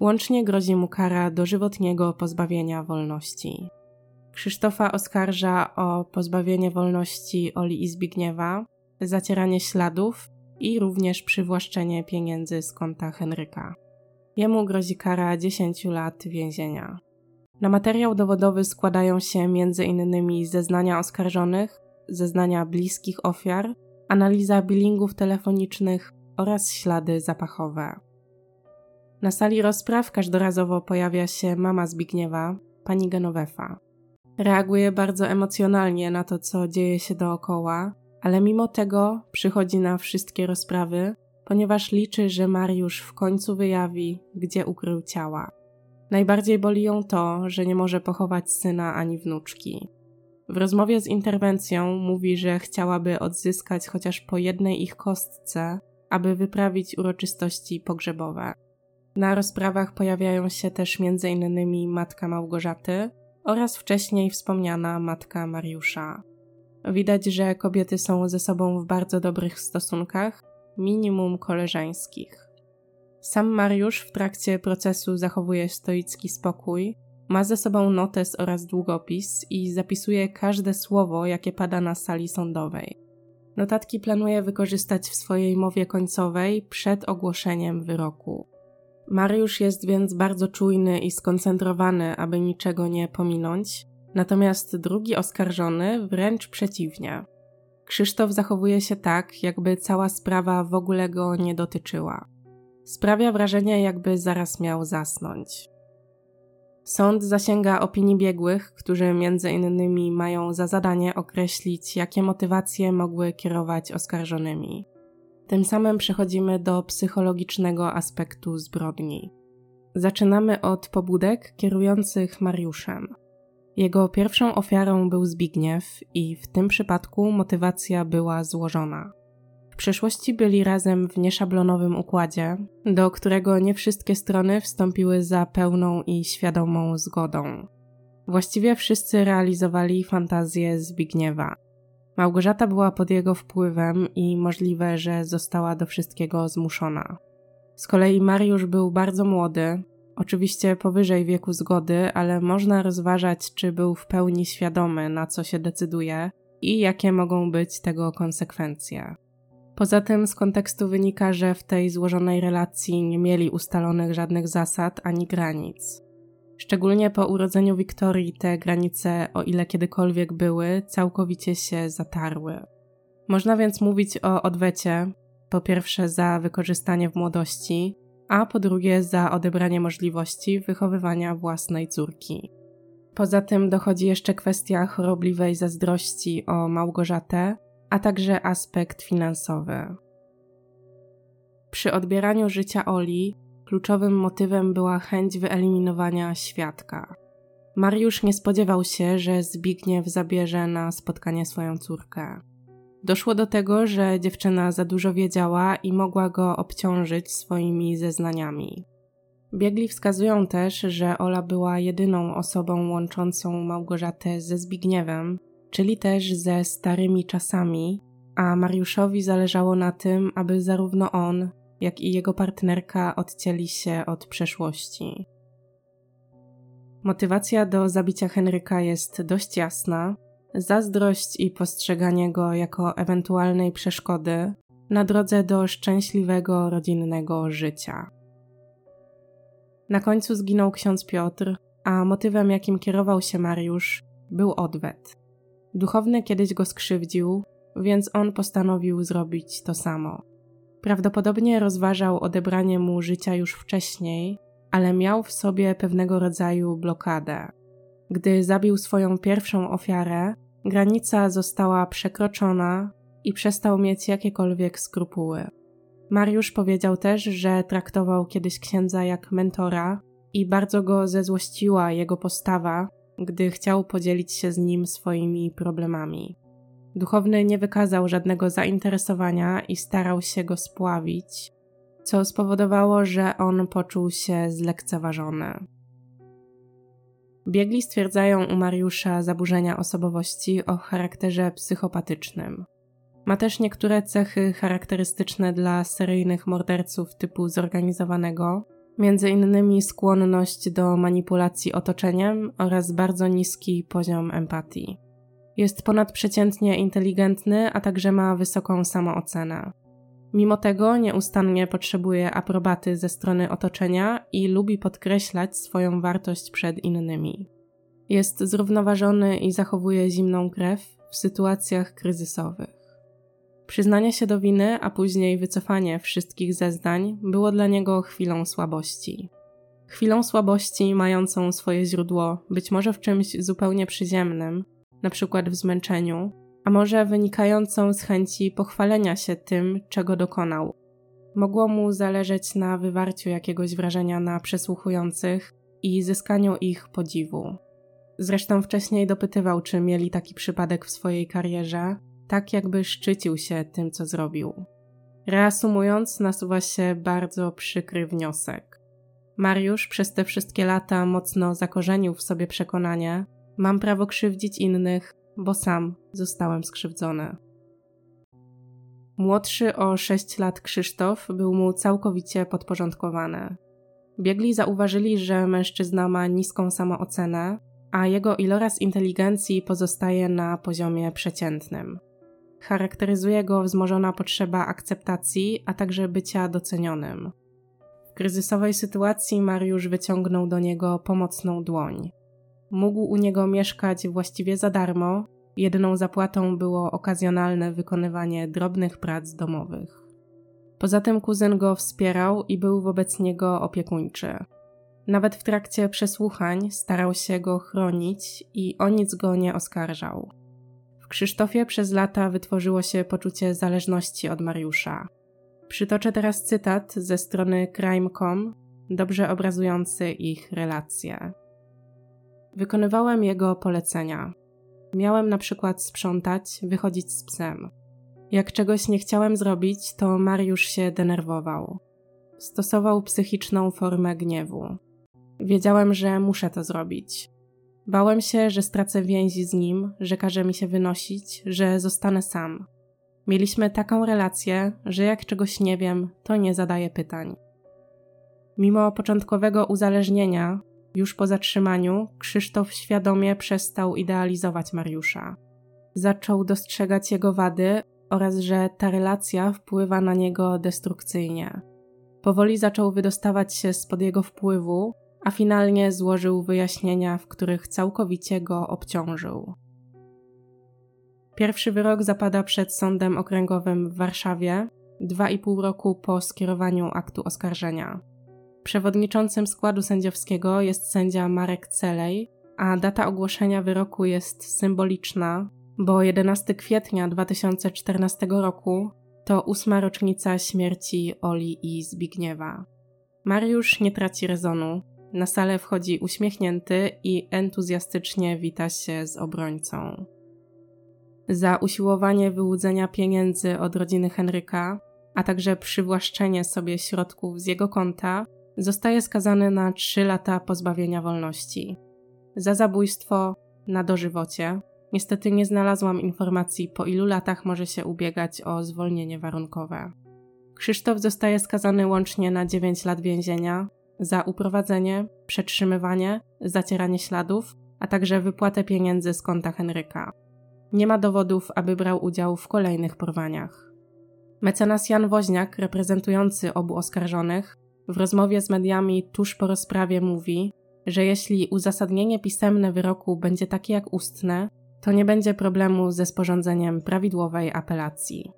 Łącznie grozi mu kara dożywotniego pozbawienia wolności. Krzysztofa oskarża o pozbawienie wolności Oli i Zbigniewa, zacieranie śladów i również przywłaszczenie pieniędzy z konta Henryka. Jemu grozi kara 10 lat więzienia. Na materiał dowodowy składają się m.in. zeznania oskarżonych, zeznania bliskich ofiar, analiza billingów telefonicznych oraz ślady zapachowe. Na sali rozpraw każdorazowo pojawia się mama Zbigniewa, pani Genovefa. Reaguje bardzo emocjonalnie na to, co dzieje się dookoła, ale mimo tego przychodzi na wszystkie rozprawy, ponieważ liczy, że Mariusz w końcu wyjawi, gdzie ukrył ciała. Najbardziej boli ją to, że nie może pochować syna ani wnuczki. W rozmowie z interwencją mówi, że chciałaby odzyskać chociaż po jednej ich kostce, aby wyprawić uroczystości pogrzebowe. Na rozprawach pojawiają się też m.in. matka Małgorzaty oraz wcześniej wspomniana matka Mariusza. Widać, że kobiety są ze sobą w bardzo dobrych stosunkach, minimum koleżeńskich. Sam Mariusz w trakcie procesu zachowuje stoicki spokój, ma ze sobą notes oraz długopis i zapisuje każde słowo, jakie pada na sali sądowej. Notatki planuje wykorzystać w swojej mowie końcowej przed ogłoszeniem wyroku. Mariusz jest więc bardzo czujny i skoncentrowany, aby niczego nie pominąć, natomiast drugi oskarżony wręcz przeciwnie. Krzysztof zachowuje się tak, jakby cała sprawa w ogóle go nie dotyczyła. Sprawia wrażenie, jakby zaraz miał zasnąć. Sąd zasięga opinii biegłych, którzy między innymi mają za zadanie określić, jakie motywacje mogły kierować oskarżonymi. Tym samym przechodzimy do psychologicznego aspektu zbrodni. Zaczynamy od pobudek kierujących Mariuszem. Jego pierwszą ofiarą był Zbigniew i w tym przypadku motywacja była złożona. W przeszłości byli razem w nieszablonowym układzie, do którego nie wszystkie strony wstąpiły za pełną i świadomą zgodą. Właściwie wszyscy realizowali fantazję Zbigniewa. Małgorzata była pod jego wpływem i możliwe, że została do wszystkiego zmuszona. Z kolei Mariusz był bardzo młody, oczywiście powyżej wieku zgody, ale można rozważać, czy był w pełni świadomy, na co się decyduje i jakie mogą być tego konsekwencje. Poza tym z kontekstu wynika, że w tej złożonej relacji nie mieli ustalonych żadnych zasad ani granic. Szczególnie po urodzeniu Wiktorii te granice, o ile kiedykolwiek były, całkowicie się zatarły. Można więc mówić o odwecie, po pierwsze za wykorzystanie w młodości, a po drugie za odebranie możliwości wychowywania własnej córki. Poza tym dochodzi jeszcze kwestia chorobliwej zazdrości o Małgorzatę, a także aspekt finansowy. Przy odbieraniu życia Oli kluczowym motywem była chęć wyeliminowania świadka. Mariusz nie spodziewał się, że Zbigniew zabierze na spotkanie swoją córkę. Doszło do tego, że dziewczyna za dużo wiedziała i mogła go obciążyć swoimi zeznaniami. Biegli wskazują też, że Ola była jedyną osobą łączącą Małgorzatę ze Zbigniewem, czyli też ze starymi czasami, a Mariuszowi zależało na tym, aby zarówno on, jak i jego partnerka odcięli się od przeszłości. Motywacja do zabicia Henryka jest dość jasna. Zazdrość i postrzeganie go jako ewentualnej przeszkody na drodze do szczęśliwego rodzinnego życia. Na końcu zginął ksiądz Piotr, a motywem, jakim kierował się Mariusz, był odwet. Duchowny kiedyś go skrzywdził, więc on postanowił zrobić to samo. Prawdopodobnie rozważał odebranie mu życia już wcześniej, ale miał w sobie pewnego rodzaju blokadę. Gdy zabił swoją pierwszą ofiarę, granica została przekroczona i przestał mieć jakiekolwiek skrupuły. Mariusz powiedział też, że traktował kiedyś księdza jak mentora i bardzo go zezłościła jego postawa, gdy chciał podzielić się z nim swoimi problemami. Duchowny nie wykazał żadnego zainteresowania i starał się go spławić, co spowodowało, że on poczuł się zlekceważony. Biegli stwierdzają u Mariusza zaburzenia osobowości o charakterze psychopatycznym. Ma też niektóre cechy charakterystyczne dla seryjnych morderców typu zorganizowanego, między innymi skłonność do manipulacji otoczeniem oraz bardzo niski poziom empatii. Jest ponadprzeciętnie inteligentny, a także ma wysoką samoocenę. Mimo tego nieustannie potrzebuje aprobaty ze strony otoczenia i lubi podkreślać swoją wartość przed innymi. Jest zrównoważony i zachowuje zimną krew w sytuacjach kryzysowych. Przyznanie się do winy, a później wycofanie wszystkich zeznań było dla niego chwilą słabości. Chwilą słabości mającą swoje źródło być może w czymś zupełnie przyziemnym, na przykład w zmęczeniu, a może wynikającą z chęci pochwalenia się tym, czego dokonał. Mogło mu zależeć na wywarciu jakiegoś wrażenia na przesłuchujących i zyskaniu ich podziwu. Zresztą wcześniej dopytywał, czy mieli taki przypadek w swojej karierze, tak jakby szczycił się tym, co zrobił. Reasumując, nasuwa się bardzo przykry wniosek. Mariusz przez te wszystkie lata mocno zakorzenił w sobie przekonanie: mam prawo krzywdzić innych, bo sam zostałem skrzywdzony. Młodszy o 6 lat Krzysztof był mu całkowicie podporządkowany. Biegli zauważyli, że mężczyzna ma niską samoocenę, a jego iloraz inteligencji pozostaje na poziomie przeciętnym. Charakteryzuje go wzmożona potrzeba akceptacji, a także bycia docenionym. W kryzysowej sytuacji Mariusz wyciągnął do niego pomocną dłoń. Mógł u niego mieszkać właściwie za darmo, jedyną zapłatą było okazjonalne wykonywanie drobnych prac domowych. Poza tym kuzyn go wspierał i był wobec niego opiekuńczy. Nawet w trakcie przesłuchań starał się go chronić i o nic go nie oskarżał. W Krzysztofie przez lata wytworzyło się poczucie zależności od Mariusza. Przytoczę teraz cytat ze strony crime.com, dobrze obrazujący ich relacje. Wykonywałem jego polecenia. Miałem na przykład sprzątać, wychodzić z psem. Jak czegoś nie chciałem zrobić, to Mariusz się denerwował. Stosował psychiczną formę gniewu. Wiedziałem, że muszę to zrobić. Bałem się, że stracę więzi z nim, że każe mi się wynosić, że zostanę sam. Mieliśmy taką relację, że jak czegoś nie wiem, to nie zadaję pytań. Mimo początkowego uzależnienia, już po zatrzymaniu, Krzysztof świadomie przestał idealizować Mariusza. Zaczął dostrzegać jego wady oraz że ta relacja wpływa na niego destrukcyjnie. Powoli zaczął wydostawać się spod jego wpływu, a finalnie złożył wyjaśnienia, w których całkowicie go obciążył. Pierwszy wyrok zapada przed Sądem Okręgowym w Warszawie, dwa i pół roku po skierowaniu aktu oskarżenia. Przewodniczącym składu sędziowskiego jest sędzia Marek Celej, a data ogłoszenia wyroku jest symboliczna, bo 11 kwietnia 2014 roku to ósma rocznica śmierci Oli i Zbigniewa. Mariusz nie traci rezonu, na salę wchodzi uśmiechnięty i entuzjastycznie wita się z obrońcą. za usiłowanie wyłudzenia pieniędzy od rodziny Henryka, a także przywłaszczenie sobie środków z jego konta, zostaje skazany na 3 lata pozbawienia wolności. Za zabójstwo na dożywocie. Niestety nie znalazłam informacji, po ilu latach może się ubiegać o zwolnienie warunkowe. Krzysztof zostaje skazany łącznie na 9 lat więzienia za uprowadzenie, przetrzymywanie, zacieranie śladów, a także wypłatę pieniędzy z konta Henryka. Nie ma dowodów, aby brał udział w kolejnych porwaniach. Mecenas Jan Woźniak, reprezentujący obu oskarżonych, w rozmowie z mediami tuż po rozprawie mówi, że jeśli uzasadnienie pisemne wyroku będzie takie jak ustne, to nie będzie problemu ze sporządzeniem prawidłowej apelacji.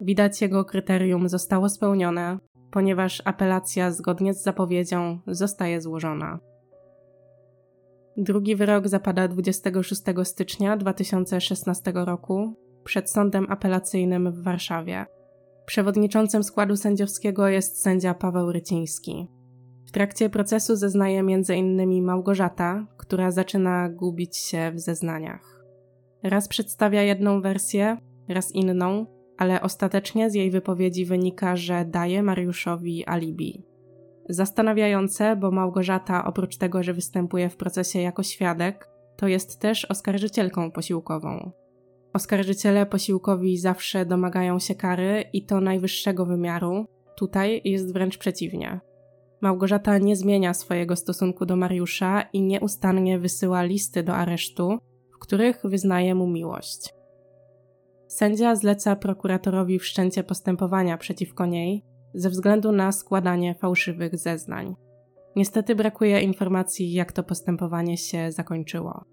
Widać jego kryterium zostało spełnione, ponieważ apelacja zgodnie z zapowiedzią zostaje złożona. Drugi wyrok zapada 26 stycznia 2016 roku przed sądem apelacyjnym w Warszawie. Przewodniczącym składu sędziowskiego jest sędzia Paweł Ryciński. W trakcie procesu zeznaje m.in. Małgorzata, która zaczyna gubić się w zeznaniach. Raz przedstawia jedną wersję, raz inną, ale ostatecznie z jej wypowiedzi wynika, że daje Mariuszowi alibi. Zastanawiające, bo Małgorzata oprócz tego, że występuje w procesie jako świadek, to jest też oskarżycielką posiłkową. Oskarżyciele posiłkowi zawsze domagają się kary i to najwyższego wymiaru, tutaj jest wręcz przeciwnie. Małgorzata nie zmienia swojego stosunku do Mariusza i nieustannie wysyła listy do aresztu, w których wyznaje mu miłość. Sędzia zleca prokuratorowi wszczęcie postępowania przeciwko niej ze względu na składanie fałszywych zeznań. Niestety brakuje informacji, jak to postępowanie się zakończyło.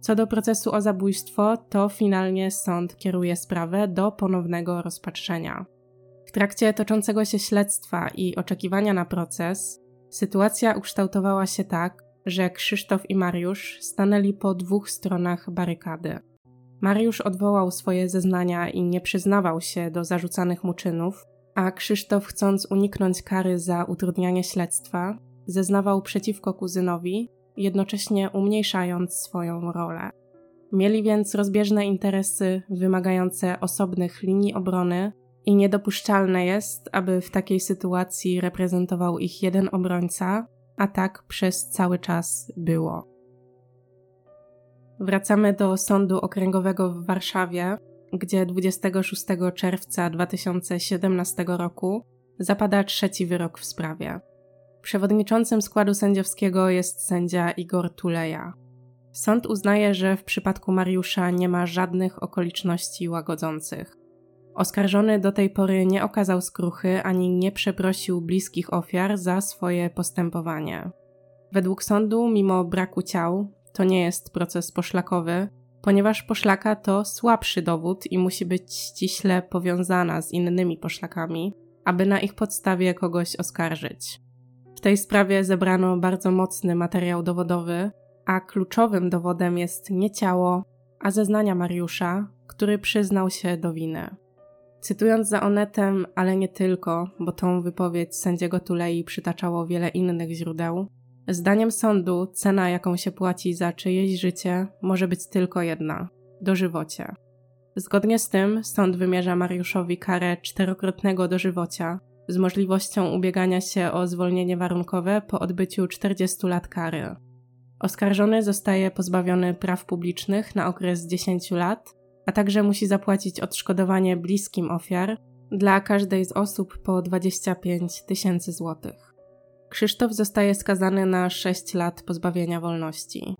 Co do procesu o zabójstwo, to finalnie sąd kieruje sprawę do ponownego rozpatrzenia. W trakcie toczącego się śledztwa i oczekiwania na proces, sytuacja ukształtowała się tak, że Krzysztof i Mariusz stanęli po dwóch stronach barykady. Mariusz odwołał swoje zeznania i nie przyznawał się do zarzucanych mu czynów, a Krzysztof, chcąc uniknąć kary za utrudnianie śledztwa, zeznawał przeciwko kuzynowi, jednocześnie umniejszając swoją rolę. Mieli więc rozbieżne interesy wymagające osobnych linii obrony i niedopuszczalne jest, aby w takiej sytuacji reprezentował ich jeden obrońca, a tak przez cały czas było. Wracamy do Sądu Okręgowego w Warszawie, gdzie 26 czerwca 2017 roku zapada trzeci wyrok w sprawie. Przewodniczącym składu sędziowskiego jest sędzia Igor Tuleja. Sąd uznaje, że w przypadku Mariusza nie ma żadnych okoliczności łagodzących. Oskarżony do tej pory nie okazał skruchy ani nie przeprosił bliskich ofiar za swoje postępowanie. Według sądu, mimo braku ciał, to nie jest proces poszlakowy, ponieważ poszlaka to słabszy dowód i musi być ściśle powiązana z innymi poszlakami, aby na ich podstawie kogoś oskarżyć. W tej sprawie zebrano bardzo mocny materiał dowodowy, a kluczowym dowodem jest nie ciało, a zeznania Mariusza, który przyznał się do winy. Cytując za Onetem, ale nie tylko, bo tą wypowiedź sędziego Tulei przytaczało wiele innych źródeł, zdaniem sądu cena, jaką się płaci za czyjeś życie, może być tylko jedna dożywocie. Zgodnie z tym sąd wymierza Mariuszowi karę czterokrotnego dożywocia z możliwością ubiegania się o zwolnienie warunkowe po odbyciu 40 lat kary. Oskarżony zostaje pozbawiony praw publicznych na okres 10 lat a także musi zapłacić odszkodowanie bliskim ofiar dla każdej z osób po 25 tysięcy złotych. Krzysztof zostaje skazany na 6 lat pozbawienia wolności.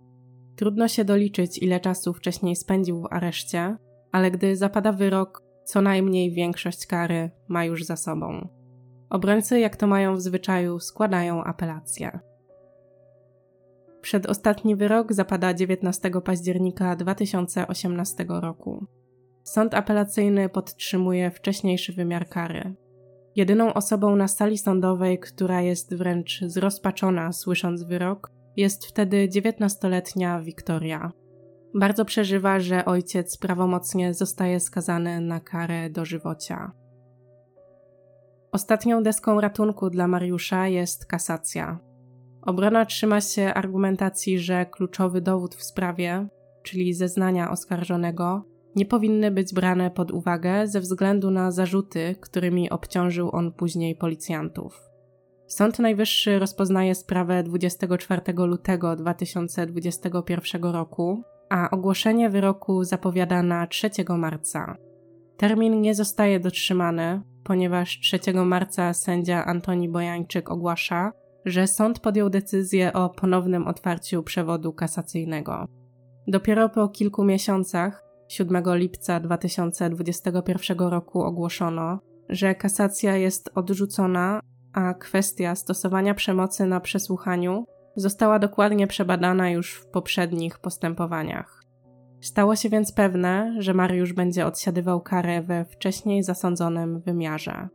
Trudno się doliczyć, ile czasu wcześniej spędził w areszcie, ale gdy zapada wyrok, co najmniej większość kary ma już za sobą. Obrońcy, jak to mają w zwyczaju, składają apelację. Przedostatni wyrok zapada 19 października 2018 roku. Sąd apelacyjny podtrzymuje wcześniejszy wymiar kary. Jedyną osobą na sali sądowej, która jest wręcz zrozpaczona słysząc wyrok, jest wtedy 19-letnia Wiktoria. Bardzo przeżywa, że ojciec prawomocnie zostaje skazany na karę dożywocia. Ostatnią deską ratunku dla Mariusza jest kasacja. Obrona trzyma się argumentacji, że kluczowy dowód w sprawie, czyli zeznania oskarżonego, nie powinny być brane pod uwagę ze względu na zarzuty, którymi obciążył on później policjantów. Sąd Najwyższy rozpoznaje sprawę 24 lutego 2021 roku, a ogłoszenie wyroku zapowiada na 3 marca. Termin nie zostaje dotrzymany, ponieważ 3 marca sędzia Antoni Bojańczyk ogłasza, że sąd podjął decyzję o ponownym otwarciu przewodu kasacyjnego. Dopiero po kilku miesiącach, 7 lipca 2021 roku, ogłoszono, że kasacja jest odrzucona, a kwestia stosowania przemocy na przesłuchaniu została dokładnie przebadana już w poprzednich postępowaniach. Stało się więc pewne, że Mariusz będzie odsiadywał karę we wcześniej zasądzonym wymiarze.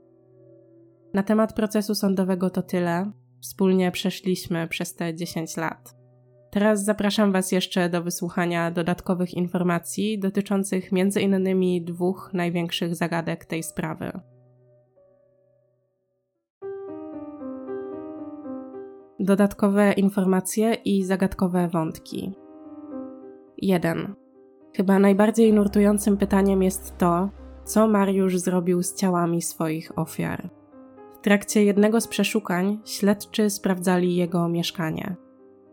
Na temat procesu sądowego to tyle. Wspólnie przeszliśmy przez te 10 lat. Teraz zapraszam Was jeszcze do wysłuchania dodatkowych informacji dotyczących m.in. dwóch największych zagadek tej sprawy. Dodatkowe informacje i zagadkowe wątki. 1. Chyba najbardziej nurtującym pytaniem jest to, co Mariusz zrobił z ciałami swoich ofiar. W trakcie jednego z przeszukań śledczy sprawdzali jego mieszkanie.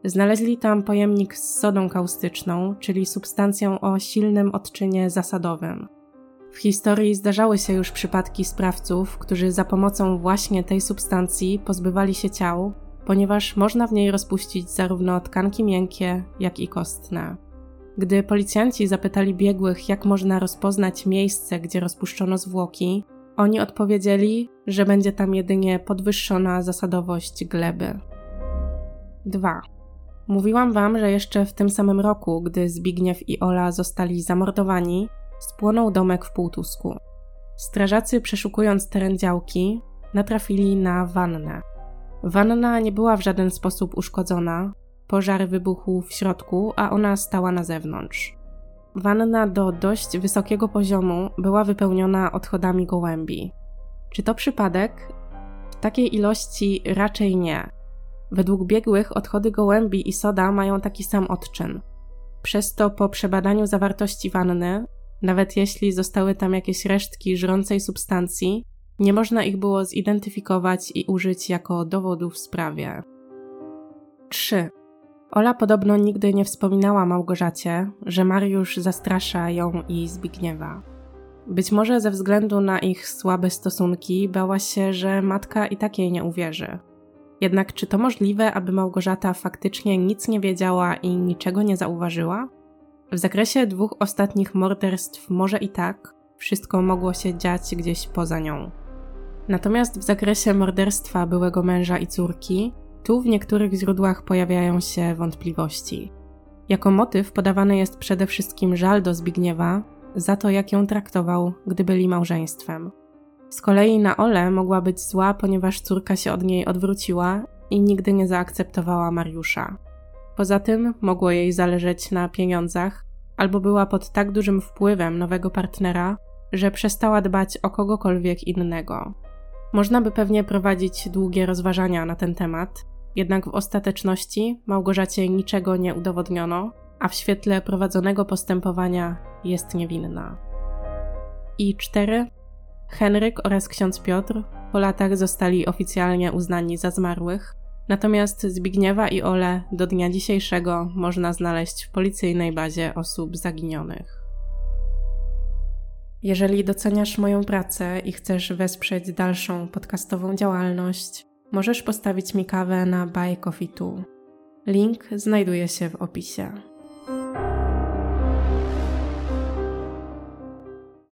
Znaleźli tam pojemnik z sodą kaustyczną, czyli substancją o silnym odczynie zasadowym. W historii zdarzały się już przypadki sprawców, którzy za pomocą właśnie tej substancji pozbywali się ciał, ponieważ można w niej rozpuścić zarówno tkanki miękkie, jak i kostne. Gdy policjanci zapytali biegłych, jak można rozpoznać miejsce, gdzie rozpuszczono zwłoki, oni odpowiedzieli, że będzie tam jedynie podwyższona zasadowość gleby. 2. Mówiłam wam, że jeszcze w tym samym roku, gdy Zbigniew i Ola zostali zamordowani, spłonął domek w Półtusku. Strażacy przeszukując teren działki, natrafili na wannę. Wanna nie była w żaden sposób uszkodzona, pożar wybuchł w środku, a ona stała na zewnątrz. Wanna do dość wysokiego poziomu była wypełniona odchodami gołębi. Czy to przypadek? W takiej ilości raczej nie. Według biegłych odchody gołębi i soda mają taki sam odczyn. Przez to po przebadaniu zawartości wanny, nawet jeśli zostały tam jakieś resztki żrącej substancji, nie można ich było zidentyfikować i użyć jako dowodu w sprawie. 3. Ola podobno nigdy nie wspominała Małgorzacie, że Mariusz zastrasza ją i Zbigniewa. Być może ze względu na ich słabe stosunki bała się, że matka i tak jej nie uwierzy. Jednak czy to możliwe, aby Małgorzata faktycznie nic nie wiedziała i niczego nie zauważyła? W zakresie dwóch ostatnich morderstw może i tak, wszystko mogło się dziać gdzieś poza nią. Natomiast w zakresie morderstwa byłego męża i córki, tu w niektórych źródłach pojawiają się wątpliwości. Jako motyw podawany jest przede wszystkim żal do Zbigniewa za to, jak ją traktował, gdy byli małżeństwem. Z kolei na Ole mogła być zła, ponieważ córka się od niej odwróciła i nigdy nie zaakceptowała Mariusza. Poza tym mogło jej zależeć na pieniądzach, albo była pod tak dużym wpływem nowego partnera, że przestała dbać o kogokolwiek innego. Można by pewnie prowadzić długie rozważania na ten temat, jednak w ostateczności Małgorzacie niczego nie udowodniono, a w świetle prowadzonego postępowania jest niewinna. I cztery. Henryk oraz ksiądz Piotr po latach zostali oficjalnie uznani za zmarłych, natomiast Zbigniewa i Ole do dnia dzisiejszego można znaleźć w policyjnej bazie osób zaginionych. Jeżeli doceniasz moją pracę i chcesz wesprzeć dalszą podcastową działalność, możesz postawić mi kawę na Buy Coffee Link znajduje się w opisie.